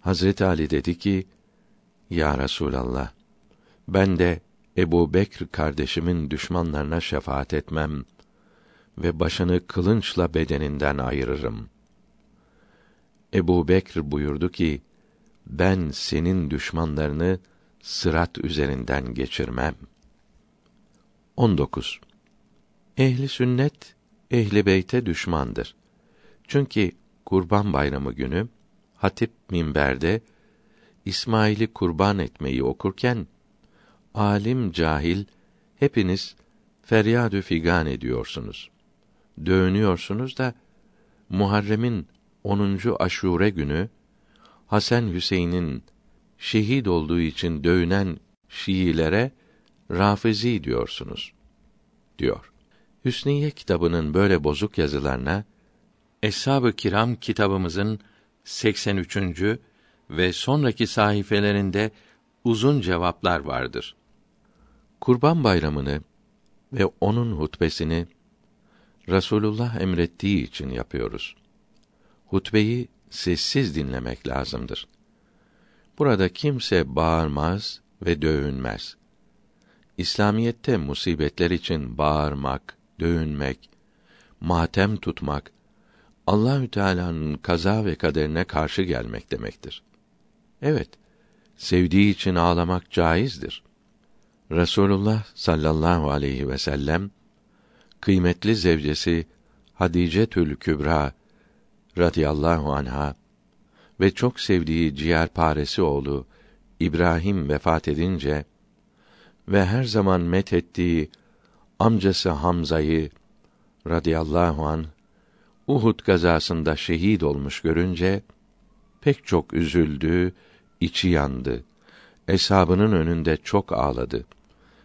Hazreti Ali dedi ki, Ya Resûlallah, ben de Ebu Bekr kardeşimin düşmanlarına şefaat etmem ve başını kılınçla bedeninden ayırırım. Ebu Bekr buyurdu ki, ben senin düşmanlarını sırat üzerinden geçirmem. 19. Ehli sünnet ehli beyte düşmandır. Çünkü Kurban Bayramı günü hatip minberde İsmail'i kurban etmeyi okurken alim cahil hepiniz feryadü figan ediyorsunuz. Dövünüyorsunuz da Muharrem'in 10. Aşure günü Hasan Hüseyin'in şehit olduğu için dövünen Şiilere Rafizi diyorsunuz diyor. Hüsniye kitabının böyle bozuk yazılarına Eshab-ı Kiram kitabımızın 83. ve sonraki sayfelerinde uzun cevaplar vardır. Kurban Bayramını ve onun hutbesini Rasulullah emrettiği için yapıyoruz. Hutbeyi sessiz dinlemek lazımdır. Burada kimse bağırmaz ve dövünmez. İslamiyette musibetler için bağırmak, dövünmek, matem tutmak, Allahü Teala'nın kaza ve kaderine karşı gelmek demektir. Evet, sevdiği için ağlamak caizdir. Resulullah sallallahu aleyhi ve sellem kıymetli zevcesi Hadice Tül Kübra radıyallahu anha ve çok sevdiği ciğerparesi oğlu İbrahim vefat edince ve her zaman met ettiği amcası Hamza'yı radıyallahu an Uhud gazasında şehit olmuş görünce pek çok üzüldü, içi yandı. Eshabının önünde çok ağladı.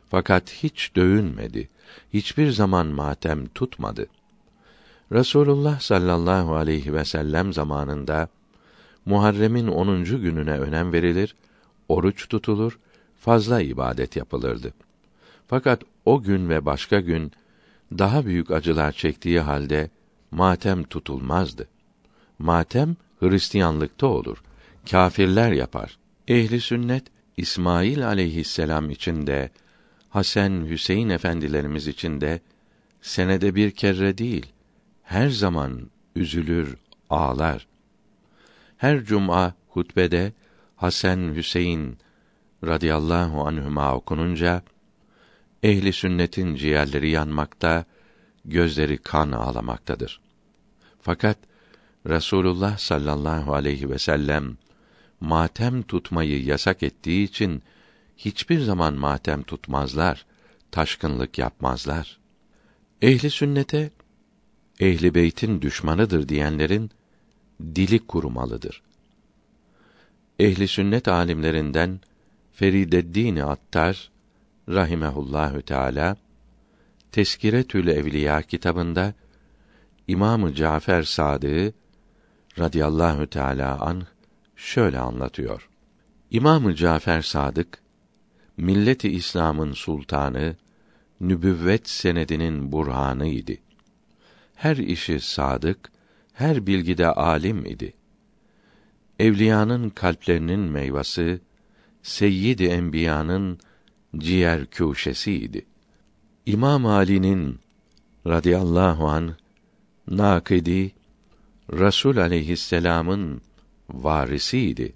Fakat hiç dövünmedi. Hiçbir zaman matem tutmadı. Resulullah sallallahu aleyhi ve sellem zamanında Muharrem'in 10. gününe önem verilir, oruç tutulur, fazla ibadet yapılırdı. Fakat o gün ve başka gün daha büyük acılar çektiği halde matem tutulmazdı. Matem Hristiyanlıkta olur. Kâfirler yapar. Ehli sünnet İsmail aleyhisselam için de Hasan Hüseyin efendilerimiz için de senede bir kere değil, her zaman üzülür, ağlar. Her cuma hutbede Hasan Hüseyin radıyallahu anhuma okununca ehli sünnetin ciğerleri yanmakta, gözleri kan ağlamaktadır. Fakat Resulullah sallallahu aleyhi ve sellem matem tutmayı yasak ettiği için hiçbir zaman matem tutmazlar, taşkınlık yapmazlar. Ehli sünnete ehli beytin düşmanıdır diyenlerin dili kurumalıdır. Ehli sünnet alimlerinden Ferideddin Attar rahimehullahü teala Teskiretül Evliya kitabında İmamı Cafer Sadık radıyallahu teala an şöyle anlatıyor. İmamı Cafer Sadık milleti İslam'ın sultanı, nübüvvet senedinin burhanı idi. Her işi sadık, her bilgide alim idi. Evliyanın kalplerinin meyvası, Seyyid-i Enbiya'nın ciğer kûşesiydi. İmam Ali'nin radıyallahu an nakidi Resul aleyhisselam'ın varisiydi.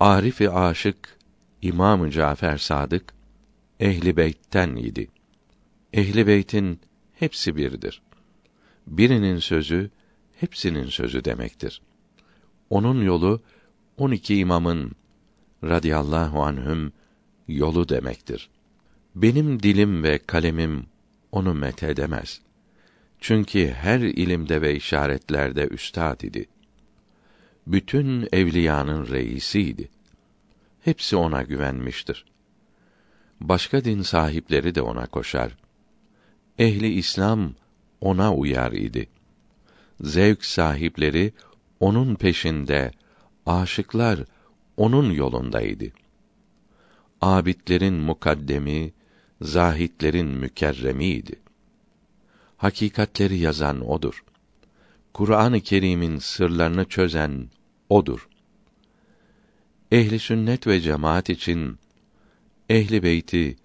Arif-i aşık İmam Cafer Sadık ehli beytten idi. Ehli beytin hepsi birdir. Birinin sözü hepsinin sözü demektir. Onun yolu on iki imamın radıyallahu anhüm yolu demektir. Benim dilim ve kalemim onu met edemez. Çünkü her ilimde ve işaretlerde üstad idi. Bütün evliyanın reisiydi. Hepsi ona güvenmiştir. Başka din sahipleri de ona koşar. Ehli İslam ona uyar idi. Zevk sahipleri onun peşinde, aşıklar onun yolundaydı. Abidlerin mukaddemi, zahitlerin mükerremiydi. Hakikatleri yazan odur. Kur'an-ı Kerim'in sırlarını çözen odur. Ehli sünnet ve cemaat için ehli beyti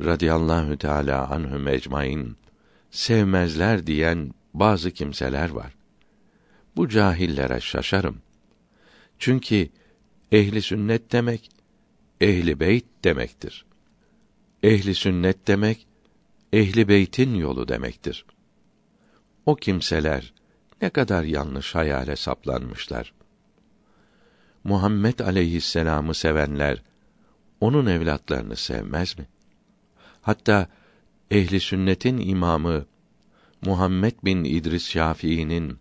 radıyallahu teala anhum ecmaîn sevmezler diyen bazı kimseler var. Bu cahillere şaşarım. Çünkü ehli sünnet demek ehli beyt demektir. Ehli sünnet demek ehli beytin yolu demektir. O kimseler ne kadar yanlış hayale saplanmışlar. Muhammed aleyhisselam'ı sevenler onun evlatlarını sevmez mi? Hatta ehli sünnetin imamı Muhammed bin İdris Şafii'nin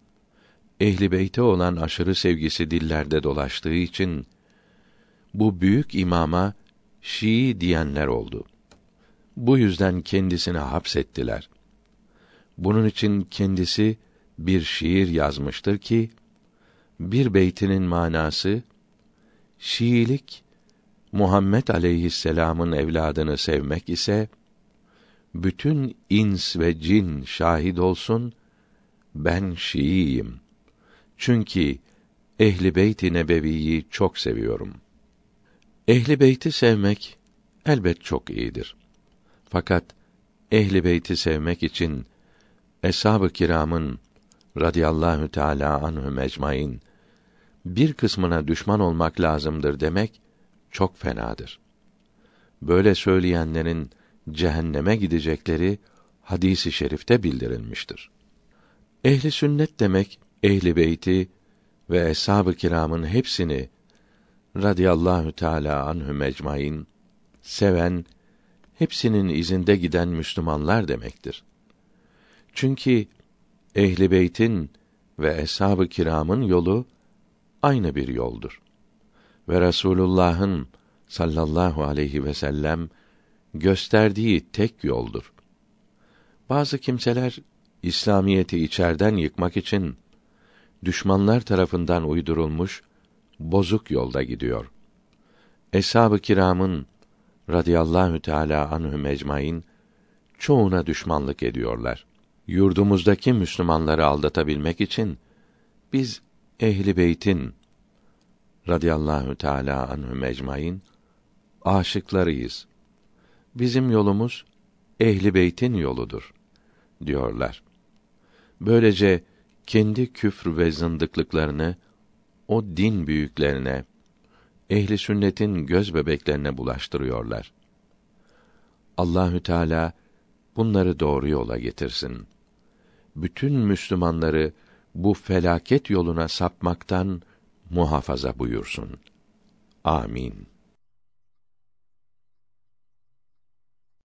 ehli beyte olan aşırı sevgisi dillerde dolaştığı için bu büyük imama Şii diyenler oldu. Bu yüzden kendisini hapsettiler. Bunun için kendisi bir şiir yazmıştır ki bir beytinin manası Şiilik Muhammed aleyhisselam'ın evladını sevmek ise bütün ins ve cin şahit olsun ben Şiiyim. Çünkü Ehli Beyt-i Nebevi'yi çok seviyorum. Ehli Beyt'i sevmek elbet çok iyidir. Fakat Ehli Beyt'i sevmek için eshab-ı kiramın radıyallahu teala anhü mecmain bir kısmına düşman olmak lazımdır demek çok fenadır. Böyle söyleyenlerin cehenneme gidecekleri hadisi şerifte bildirilmiştir. Ehli sünnet demek ehli beyti ve eshab-ı kiramın hepsini radıyallahu teala anhü mecmain seven, hepsinin izinde giden Müslümanlar demektir. Çünkü ehli beytin ve eshab-ı kiramın yolu aynı bir yoldur. Ve Resulullah'ın sallallahu aleyhi ve sellem gösterdiği tek yoldur. Bazı kimseler İslamiyeti içerden yıkmak için düşmanlar tarafından uydurulmuş bozuk yolda gidiyor. Eshab-ı kiramın radıyallahu teala anhü mecmain çoğuna düşmanlık ediyorlar. Yurdumuzdaki Müslümanları aldatabilmek için biz ehli beytin radıyallahu teala anhü mecmain aşıklarıyız. Bizim yolumuz ehli beytin yoludur diyorlar. Böylece kendi küfr ve zındıklıklarını o din büyüklerine, ehli sünnetin göz bebeklerine bulaştırıyorlar. Allahü Teala bunları doğru yola getirsin. Bütün Müslümanları bu felaket yoluna sapmaktan muhafaza buyursun. Amin.